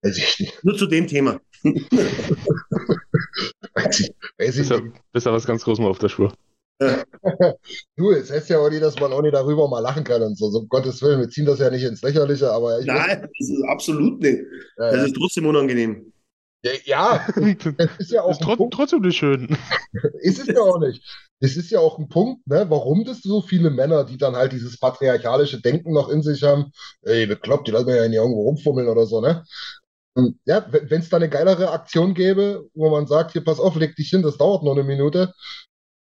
Weiß ich nicht. Nur zu dem Thema. <laughs> weiß ich, weiß ich ja, nicht. bist ja was ganz Großes mal auf der Spur. Du, es heißt ja auch nie, dass man auch nicht darüber mal lachen kann und so. So, um Gottes Willen, wir ziehen das ja nicht ins Lächerliche, aber ich Nein, das ist absolut nicht. Ja, Das ja. ist trotzdem unangenehm. Ja, ja, <laughs> es ist ja auch ist ein trot Punkt. trotzdem nicht schön. <laughs> Ist es ja auch nicht. Das ist ja auch ein Punkt, ne, warum das so viele Männer, die dann halt dieses patriarchalische Denken noch in sich haben, ey, bekloppt, die lassen wir ja nicht irgendwo rumfummeln oder so, ne? Ja, wenn es da eine geilere Aktion gäbe, wo man sagt, hier, pass auf, leg dich hin, das dauert nur eine Minute,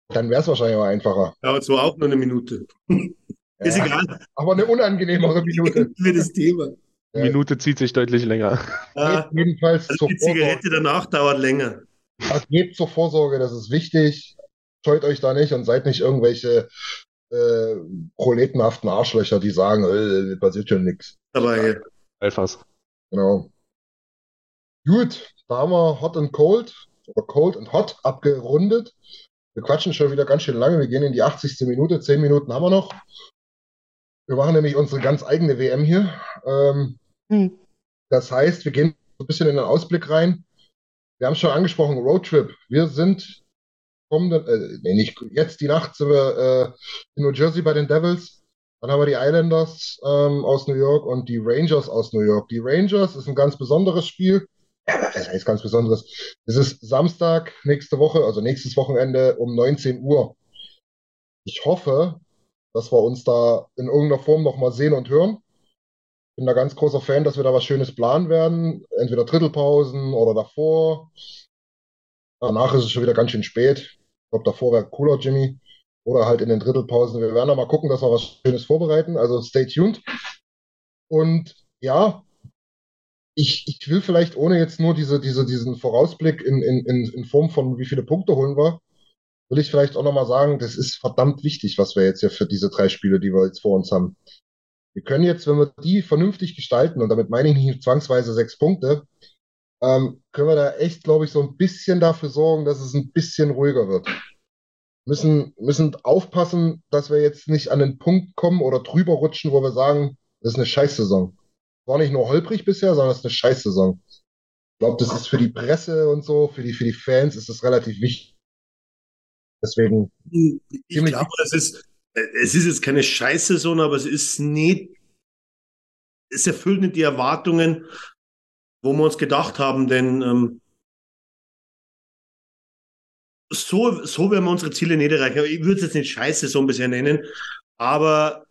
dann wäre es wahrscheinlich auch einfacher. Aber zwar auch nur eine Minute. <laughs> Ist Ja, egal. Aber eine unangenehmere Minute. Für das Thema. Minute zieht sich deutlich länger. Ah, Jedenfalls also zur die Vorsorge. Zigarette danach dauert länger. Also gebt zur Vorsorge, das ist wichtig. Scheut euch da nicht und seid nicht irgendwelche äh, proletenhaften Arschlöcher, die sagen, äh, passiert schon nichts. Aber äh, Alphas. Genau. Gut, da haben wir Hot and Cold oder Cold and Hot abgerundet. Wir quatschen schon wieder ganz schön lange. Wir gehen in die 80. Minute. Zehn Minuten haben wir noch. Wir machen nämlich unsere ganz eigene WM hier. Ähm, Hm. Das heißt, wir gehen so ein bisschen in den Ausblick rein. Wir haben es schon angesprochen, Roadtrip. Wir sind kommenden, äh, nee, nicht jetzt die Nacht sind wir äh, in New Jersey bei den Devils. Dann haben wir die Islanders ähm, aus New York und die Rangers aus New York. Die Rangers ist ein ganz besonderes Spiel. Ja, was heißt ganz besonderes? Es ist Samstag nächste Woche, also nächstes Wochenende um 19 Uhr. Ich hoffe, dass wir uns da in irgendeiner Form nochmal sehen und hören. Bin da ganz großer Fan, dass wir da was Schönes planen werden. Entweder Drittelpausen oder davor. Danach ist es schon wieder ganz schön spät. Ich glaube, davor wäre cooler, Jimmy. Oder halt in den Drittelpausen. Wir werden da mal gucken, dass wir was Schönes vorbereiten. Also stay tuned. Und ja, ich, ich will vielleicht ohne jetzt nur diese, diese, diesen Vorausblick in, in, in, in Form von wie viele Punkte holen wir, will ich vielleicht auch nochmal sagen, das ist verdammt wichtig, was wir jetzt hier für diese drei Spiele, die wir jetzt vor uns haben. Wir können jetzt, wenn wir die vernünftig gestalten, und damit meine ich nicht zwangsweise sechs Punkte, ähm, können wir da echt, glaube ich, so ein bisschen dafür sorgen, dass es ein bisschen ruhiger wird. Müssen, müssen aufpassen, dass wir jetzt nicht an den Punkt kommen oder drüber rutschen, wo wir sagen, das ist eine Scheißsaison. War nicht nur holprig bisher, sondern es ist eine Scheißsaison. Ich glaube, das ist für die Presse und so, für die, für die Fans ist das relativ wichtig. Deswegen, ich Ziemlich- glaube, es ist, äh, es ist jetzt keine Scheißsaison, aber es ist nicht, es erfüllt nicht die Erwartungen, wo wir uns gedacht haben, denn ähm, so, so werden wir unsere Ziele nicht erreichen. Ich würde es jetzt nicht Scheißsaison bisher nennen, aber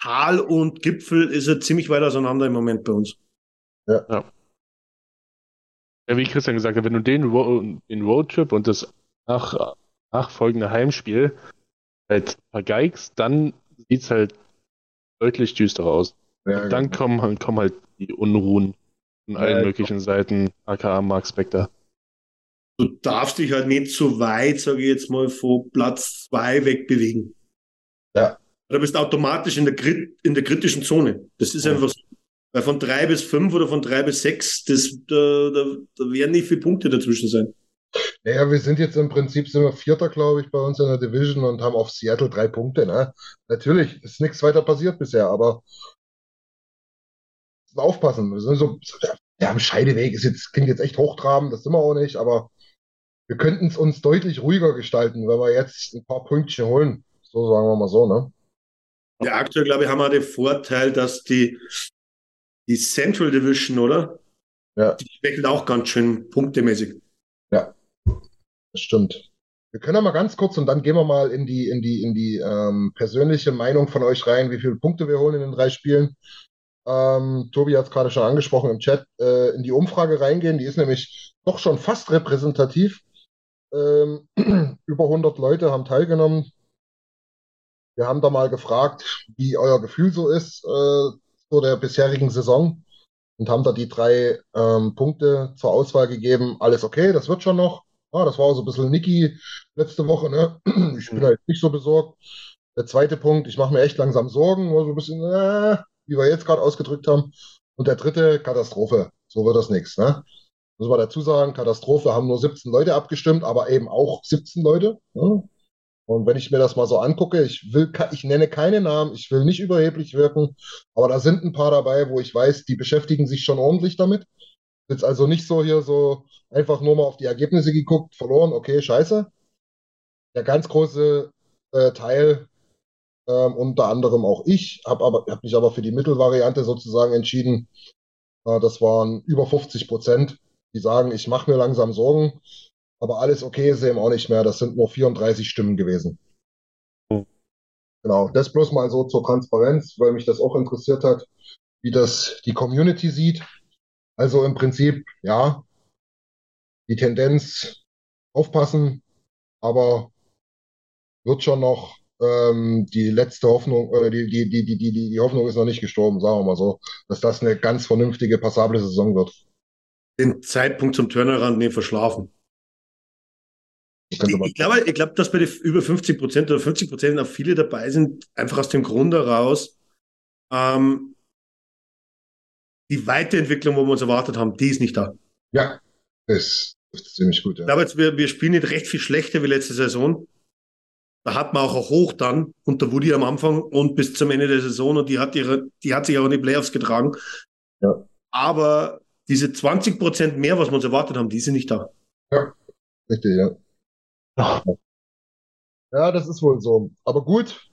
Tal und Gipfel ist ja ziemlich weit auseinander im Moment bei uns. Ja, wie Christian gesagt hat, wenn du den, Ro den Roadtrip und das nach, nachfolgende Heimspiel halt vergeigst, dann sieht es halt deutlich düsterer aus. ja, Und dann kommen, halt- kommen halt die Unruhen von allen Ja, möglichen Seiten, aka Mark Spector. Du darfst dich halt nicht so weit, sage ich jetzt mal, von Platz zwei wegbewegen. Ja. Da bist du automatisch in der, in der kritischen Zone. Das ist Ja. einfach so. Weil von drei bis fünf oder von drei bis sechs, das, da, da, da werden nicht viele Punkte dazwischen sein. Naja, wir sind jetzt im Prinzip, sind wir Vierter, glaube ich, bei uns in der Division und haben auf Seattle drei Punkte. Ne? Natürlich ist nichts weiter passiert bisher, aber aufpassen. Wir sind so, ja, am Scheideweg ist jetzt, klingt jetzt echt hochtrabend, das sind wir auch nicht, aber wir könnten es uns deutlich ruhiger gestalten, wenn wir jetzt ein paar Pünktchen holen. So sagen wir mal so, ne? Ja, aktuell, glaube ich, haben wir den Vorteil, dass die, die Central Division, oder? Ja. Die schwächelt auch ganz schön punktemäßig. Das stimmt. Wir können ja mal ganz kurz und dann gehen wir mal in die, in die, in die ähm, persönliche Meinung von euch rein, wie viele Punkte wir holen in den drei Spielen. Ähm, Tobi hat es gerade schon angesprochen im Chat, äh, in die Umfrage reingehen. Die ist nämlich doch schon fast repräsentativ. Ähm, <clears throat> über 100 Leute haben teilgenommen. Wir haben da mal gefragt, wie euer Gefühl so ist äh, zu der bisherigen Saison und haben da die drei ähm, Punkte zur Auswahl gegeben. Alles okay, das wird schon noch. Ah, das war so ein bisschen Niki letzte Woche. Ne? <clears throat> Ich bin halt nicht so besorgt. Der zweite Punkt, ich mache mir echt langsam Sorgen, so ein bisschen, äh, wie wir jetzt gerade ausgedrückt haben. Und der dritte, Katastrophe. So wird das nichts. Ne? Muss man dazu sagen, Katastrophe haben nur 17 Leute abgestimmt, aber eben auch 17 Leute. Ne? Und wenn ich mir das mal so angucke, ich will, ich nenne keine Namen, ich will nicht überheblich wirken, aber da sind ein paar dabei, wo ich weiß, die beschäftigen sich schon ordentlich damit. Jetzt also nicht so hier so einfach nur mal auf die Ergebnisse geguckt, verloren, okay, scheiße. Der ganz große äh, Teil, ähm, unter anderem auch ich, habe aber hab mich aber für die Mittelvariante sozusagen entschieden. Äh, das waren über 50 Prozent, die sagen, ich mache mir langsam Sorgen. Aber alles okay ist eben auch nicht mehr. Das sind nur 34 Stimmen gewesen. Genau, das bloß mal so zur Transparenz, weil mich das auch interessiert hat, wie das die Community sieht. Also im Prinzip, ja, die Tendenz aufpassen, aber wird schon noch ähm, die letzte Hoffnung, oder die, die, die, die, die, die Hoffnung ist noch nicht gestorben, sagen wir mal so, dass das eine ganz vernünftige, passable Saison wird. Den Zeitpunkt zum Turnaround nie verschlafen. Ich, ich, glaube, ich glaube, dass bei den über 50 Prozent oder 50 Prozent auch viele dabei sind, einfach aus dem Grund heraus, ähm, die Weiterentwicklung, wo wir uns erwartet haben, die ist nicht da. Ja, das ist ziemlich gut. Ja. Ich glaube, jetzt, wir, wir spielen nicht recht viel schlechter wie letzte Saison. Da hat man auch ein Hoch dann unter Woody am Anfang und bis zum Ende der Saison und die hat, ihre, die hat sich auch in die Playoffs getragen. Ja. Aber diese 20 Prozent mehr, was wir uns erwartet haben, die sind nicht da. Ja, richtig, ja. Ja, das ist wohl so. Aber gut,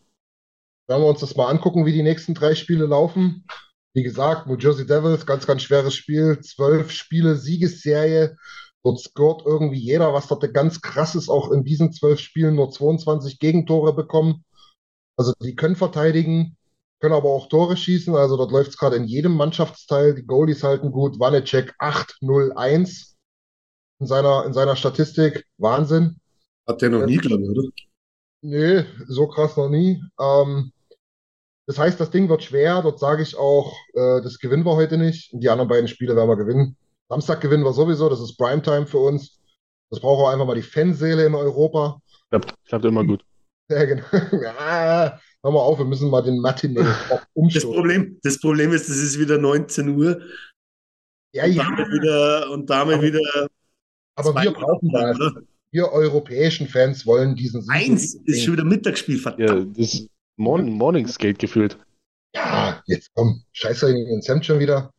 wenn wir uns das mal angucken, wie die nächsten drei Spiele laufen. Wie gesagt, New Jersey Devils, ganz, ganz schweres Spiel. Zwölf Spiele, Siegesserie. Dort scoret irgendwie jeder, was dort ganz krass ist, auch in diesen zwölf Spielen nur 22 Gegentore bekommen. Also die können verteidigen, können aber auch Tore schießen. Also dort läuft es gerade in jedem Mannschaftsteil. Die Goalies halten gut. Wanecek 8-0-1 in seiner, in seiner Statistik. Wahnsinn. Hat der noch nie, glaube ich, oder? Nee, so krass noch nie. Ähm, das heißt, das Ding wird schwer. Dort sage ich auch, äh, das gewinnen wir heute nicht. Und die anderen beiden Spiele werden wir gewinnen. Samstag gewinnen wir sowieso. Das ist Primetime für uns. Das braucht auch einfach mal die Fanseele in Europa. Klappt, klappt immer gut. <laughs> Ja, genau. <laughs> ja, hör mal auf, wir müssen mal den Matinee umstellen. <laughs> Das Problem, das Problem ist, es ist wieder 19 Uhr. Ja, und ja. Damit wieder, und damit aber, wieder. Aber wir brauchen das. Oder? wir europäischen Fans wollen diesen Sieg. Eins ist schon wieder Mittagsspiel, verdammt. Ja, das ist Morning, Morningsgate gefühlt. Ja, jetzt komm, scheiße in Sam schon wieder.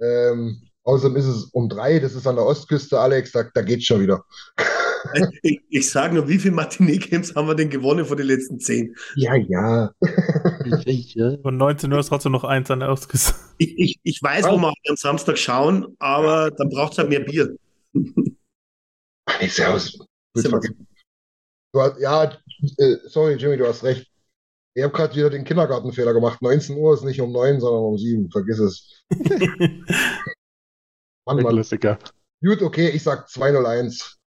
Ähm, außerdem ist es um drei, das ist an der Ostküste, Alex, da, da geht's schon wieder. ich, ich sage nur, wie viele Matinee-Games haben wir denn gewonnen von den letzten zehn? Ja, ja. <laughs> Von 19 Uhr ist trotzdem noch eins an der Ostküste. Ich, ich, ich weiß, wo wir am Samstag schauen, aber dann braucht es halt mehr Bier. Hey, servus. servus. Du hast, ja, äh, sorry, Jimmy, du hast recht. Ich habe gerade wieder den Kindergartenfehler gemacht. 19 Uhr ist nicht um 9, sondern um 7. Vergiss es. <laughs> Mann, Mann. Klassiker. Gut, okay, ich sag 201.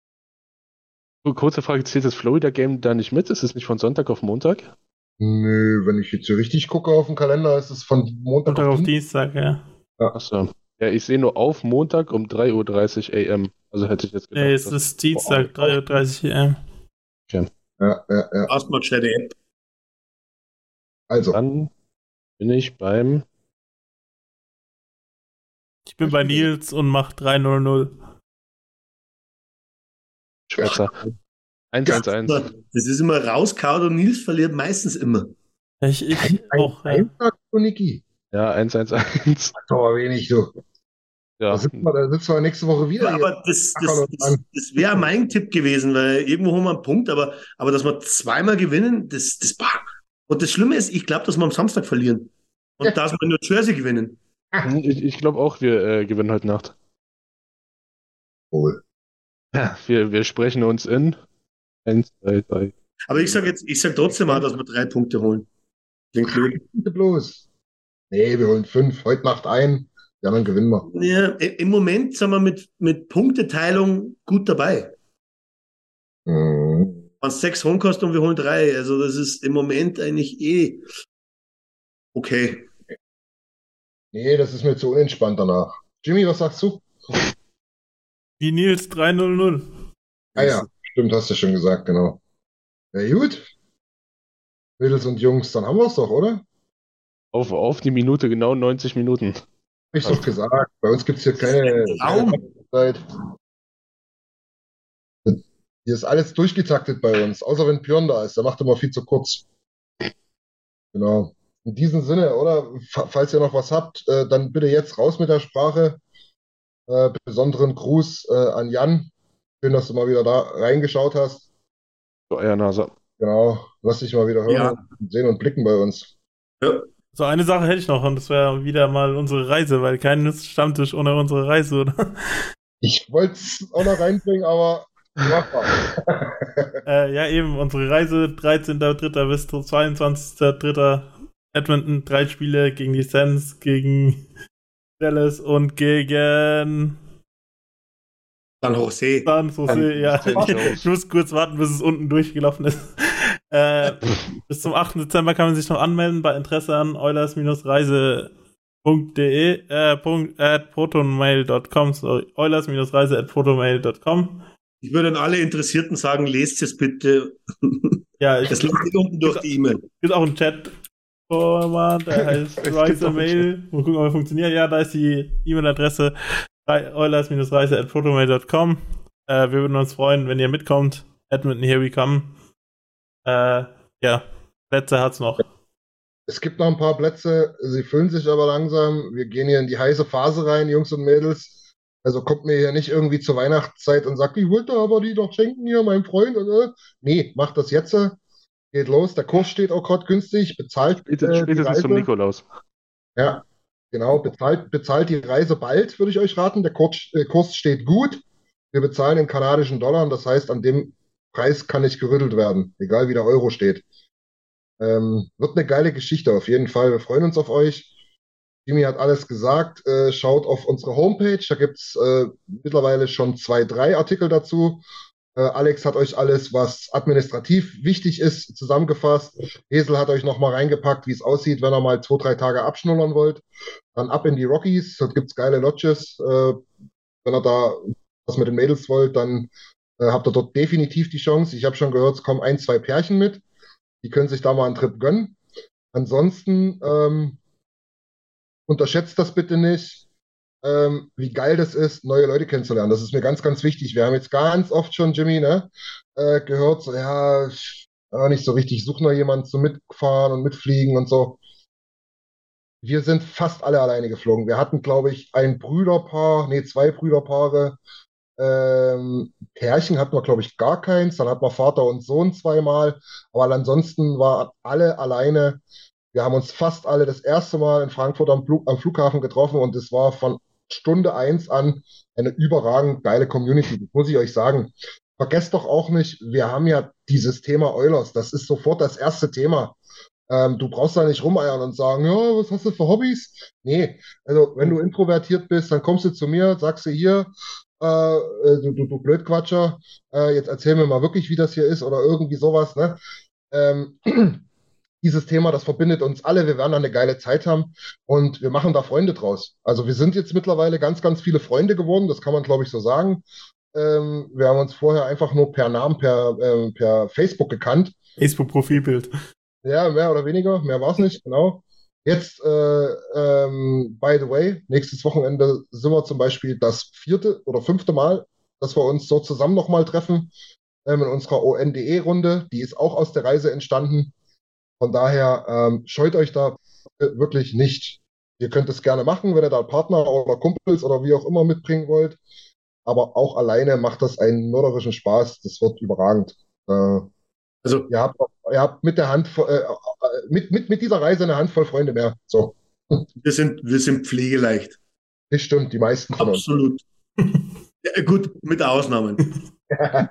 So, kurze Frage, zählt das Florida-Game da nicht mit? Ist es nicht von Sonntag auf Montag? Nö, wenn ich jetzt hier richtig gucke auf dem Kalender, ist es von Montag, Montag auf, auf Dienstag, ja. ja. Achso. Ja, ich sehe nur auf Montag um 3.30 Uhr AM. Also hätte ich jetzt gedacht. Nee, es ist Dienstag, 3.30 Uhr AM. Okay. Ja, ja, ja. Erstmal schnell die App. Also. Dann bin ich beim. Ich bin bei Nils und mach 3.00. Schwester. 1-1-1. Das ist immer rauskaut und Nils verliert meistens immer. Ich, ich auch. Ein, ja. Niki. Ja, 1-1-1. Aber wenig, du. Ja. Da sitzen wir, da sitzen wir nächste Woche wieder. Ja, aber das, das, das, das wäre mein Tipp gewesen, weil irgendwo haben wir einen Punkt, aber, aber dass wir zweimal gewinnen, das, das bah. Und das Schlimme ist, ich glaube, dass wir am Samstag verlieren. Und dass wir nur Jersey gewinnen. Ich, ich glaube auch, wir äh, gewinnen heute Nacht. Cool. Ja, wir, wir sprechen uns in 1, 2, 3. Aber ich sage jetzt, ich sage trotzdem mal, dass wir drei Punkte holen. Klingt blöd. bloß. Nee, wir holen fünf. Heute Nacht ein. Ja, dann gewinnen wir. Ja, im Moment sind wir mit, mit Punkteteilung gut dabei. Mhm. Wenn sechs holen kannst und wir holen drei. Also das ist im Moment eigentlich eh okay. Nee, das ist mir zu unentspannt danach. Jimmy, was sagst du? Wie Nils 300. Ah ja, stimmt, hast du schon gesagt, genau. Ja, gut. Mädels und Jungs, dann haben wir es doch, oder? Auf, auf die Minute, genau 90 Minuten. Hab ich doch gesagt. Bei uns gibt es hier keine Zeit. Hier ist alles durchgetaktet bei uns, außer wenn Björn da ist. Der macht immer viel zu kurz. Genau. In diesem Sinne, oder? Fa- Falls ihr noch was habt, äh, dann bitte jetzt raus mit der Sprache. Äh, besonderen Gruß äh, an Jan. Schön, dass du mal wieder da reingeschaut hast. So, euer Nase. Genau. Lass dich mal wieder hören Ja. und sehen und blicken bei uns. Ja. So, eine Sache hätte ich noch und das wäre wieder mal unsere Reise, weil kein Stammtisch ohne unsere Reise, oder? Ich wollte es auch noch reinbringen, aber. Äh, ja, eben, unsere Reise 13.3. bis 22.3. Edmonton, drei Spiele gegen die Sens, gegen Dallas und gegen San Jose. San Jose. Ja, <laughs> ich muss kurz warten, bis es unten durchgelaufen ist. Äh, bis zum 8. Dezember kann man sich noch anmelden bei Interesse an Eulers-Reise.de äh, Punkt, at protonmail.com sorry, Eulers-reise at protonmail.com Ich würde an alle Interessierten sagen, lest es bitte. <laughs> Ja, ich Das läuft nicht unten durch die E-Mail. gibt auch einen Chat Format, der <laughs> heißt Es gibt Reise auch einen Mail. Mal gucken, ob er funktioniert. Ja, da ist die E-Mail-Adresse eulers-reise.protomail.com. Äh, wir würden uns freuen, wenn ihr mitkommt. Edmonton, here we come. Äh, ja, Plätze hat's noch. Es gibt noch ein paar Plätze, sie füllen sich aber langsam. Wir gehen hier in die heiße Phase rein, Jungs und Mädels. Also kommt mir hier nicht irgendwie zur Weihnachtszeit und sagt, ich wollte aber die doch schenken hier, meinem Freund. Und, äh. Nee, macht das jetzt. Geht los. Der Kurs steht auch gerade günstig. Bezahlt äh, Spätestens, die spätestens zum. Nikolaus. Ja, genau. Bezahlt, bezahlt die Reise bald, würde ich euch raten. Der Kurs, äh, Kurs steht gut. Wir bezahlen in kanadischen Dollar. und Das heißt, an dem Preis kann nicht gerüttelt werden, egal wie der Euro steht. Ähm, wird eine geile Geschichte auf jeden Fall. Wir freuen uns auf euch. Jimmy hat alles gesagt. Äh, schaut auf unsere Homepage. Da gibt's äh, mittlerweile schon zwei, drei Artikel dazu. Äh, Alex hat euch alles, was administrativ wichtig ist, zusammengefasst. Hesel hat euch nochmal reingepackt, wie es aussieht, wenn ihr mal zwei, drei Tage abschnullern wollt. Dann ab in die Rockies. Dort gibt's geile Lodges. Wenn ihr da was mit den Mädels wollt, dann habt ihr dort definitiv die Chance. Ich habe schon gehört, es kommen ein, zwei Pärchen mit. Die können sich da mal einen Trip gönnen. Ansonsten ähm, unterschätzt das bitte nicht, ähm, wie geil das ist, neue Leute kennenzulernen. Das ist mir ganz, ganz wichtig. Wir haben jetzt ganz oft schon, Jimmy, ne, äh, gehört, so, ja, ich- nicht so richtig, ich suche noch jemanden zum Mitfahren und Mitfliegen und so. Wir sind fast alle alleine geflogen. Wir hatten, glaube ich, ein Brüderpaar, nee, zwei Brüderpaare. Ähm, Pärchen hatten wir, glaube ich, gar keins. Dann hatten wir Vater und Sohn zweimal. Aber ansonsten war alle alleine. Wir haben uns fast alle das erste Mal in Frankfurt am, Flug, am Flughafen getroffen und es war von Stunde eins an eine überragend geile Community. Das muss ich euch sagen. Vergesst doch auch nicht, wir haben ja dieses Thema Eulers. Das ist sofort das erste Thema. Ähm, du brauchst da nicht rumeiern und sagen, ja, was hast du für Hobbys? Nee, also wenn du introvertiert bist, dann kommst du zu mir, sagst du hier, äh, äh, du, du, du Blödquatscher, äh, jetzt erzähl mir mal wirklich, wie das hier ist oder irgendwie sowas, ne? Ähm, <clears throat> dieses Thema, das verbindet uns alle. Wir werden da eine geile Zeit haben und wir machen da Freunde draus. Also wir sind jetzt mittlerweile ganz, ganz viele Freunde geworden, das kann man, glaube ich, so sagen. Ähm, wir haben uns vorher einfach nur per Namen, per, ähm, per Facebook gekannt. Facebook-Profilbild. Ja, mehr oder weniger, mehr war es nicht, genau. Jetzt, äh, ähm, by the way, nächstes Wochenende sind wir zum Beispiel das vierte oder fünfte Mal, dass wir uns so zusammen nochmal treffen ähm, in unserer ONDE-Runde. Die ist auch aus der Reise entstanden. Von daher ähm, scheut euch da wirklich nicht. Ihr könnt es gerne machen, wenn ihr da Partner oder Kumpels oder wie auch immer mitbringen wollt. Aber auch alleine macht das einen mörderischen Spaß. Das wird überragend. Äh, Also, Ihr habt, ihr habt mit der Hand, äh, äh, mit, mit, mit dieser Reise eine Handvoll Freunde mehr. So, wir sind, wir sind pflegeleicht. das stimmt, die meisten von uns. Absolut. <laughs> Ja, gut, mit Ausnahmen. <laughs>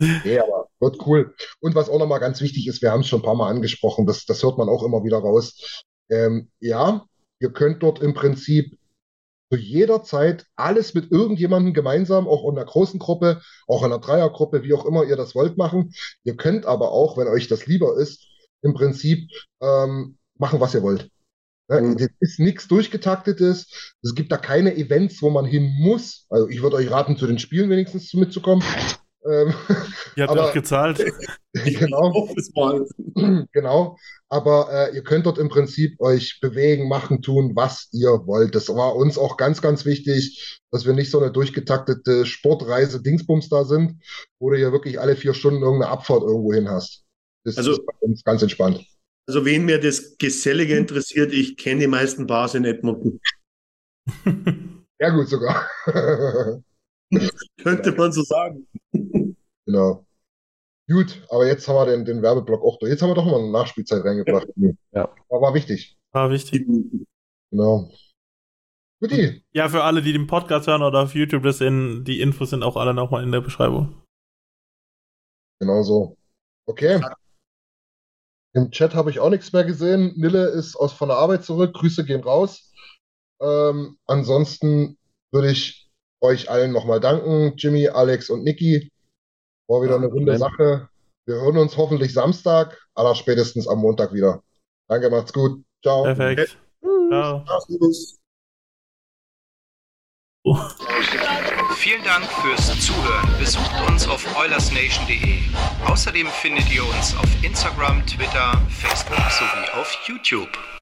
Nee, aber wird cool. Und was auch nochmal ganz wichtig ist, wir haben es schon ein paar Mal angesprochen, das, das hört man auch immer wieder raus. Ähm, ja, ihr könnt dort im Prinzip zu jeder Zeit alles mit irgendjemandem gemeinsam, auch in einer großen Gruppe, auch in einer Dreiergruppe, wie auch immer ihr das wollt, machen. Ihr könnt aber auch, wenn euch das lieber ist, im Prinzip ähm, machen, was ihr wollt. Ja, Mhm. Es ist nichts durchgetaktetes. Es gibt da keine Events, wo man hin muss. Also ich würde euch raten, zu den Spielen wenigstens zu- mitzukommen. Ähm, Ihr habt Aber- auch gezahlt. <laughs> genau. <clears throat> Genau. Aber äh, ihr könnt dort im Prinzip euch bewegen, machen, tun, was ihr wollt. Das war uns auch ganz, ganz wichtig, dass wir nicht so eine durchgetaktete Sportreise Dingsbums da sind, wo du ja wirklich alle vier Stunden irgendeine Abfahrt irgendwo hin hast. Das Also- ist bei uns ganz entspannt. Also wen mir das Gesellige interessiert, ich kenne die meisten Bars in Edmonton. <laughs> Ja, gut sogar. <laughs> <laughs> Könnte man so sagen. genau. Gut, aber jetzt haben wir den, den Werbeblock auch durch. Jetzt haben wir doch mal eine Nachspielzeit reingebracht. Ja. Aber war wichtig. War wichtig. Genau. Guti. Ja, für alle, die den Podcast hören oder auf YouTube das sehen, die Infos sind auch alle nochmal in der Beschreibung. Genau so. Okay. Im Chat habe ich auch nichts mehr gesehen. Nille ist aus von der Arbeit zurück. Grüße gehen raus. Ähm, ansonsten würde ich euch allen nochmal danken. Jimmy, Alex und Niki. War wieder eine runde. Sache. Wir hören uns hoffentlich Samstag, aller spätestens am Montag wieder. Danke, macht's gut. Ciao. Perfekt. Ciao. Oh. Vielen Dank fürs Zuhören. Besucht uns auf oilersnation.de. Außerdem findet ihr uns auf Instagram, Twitter, Facebook sowie auf YouTube.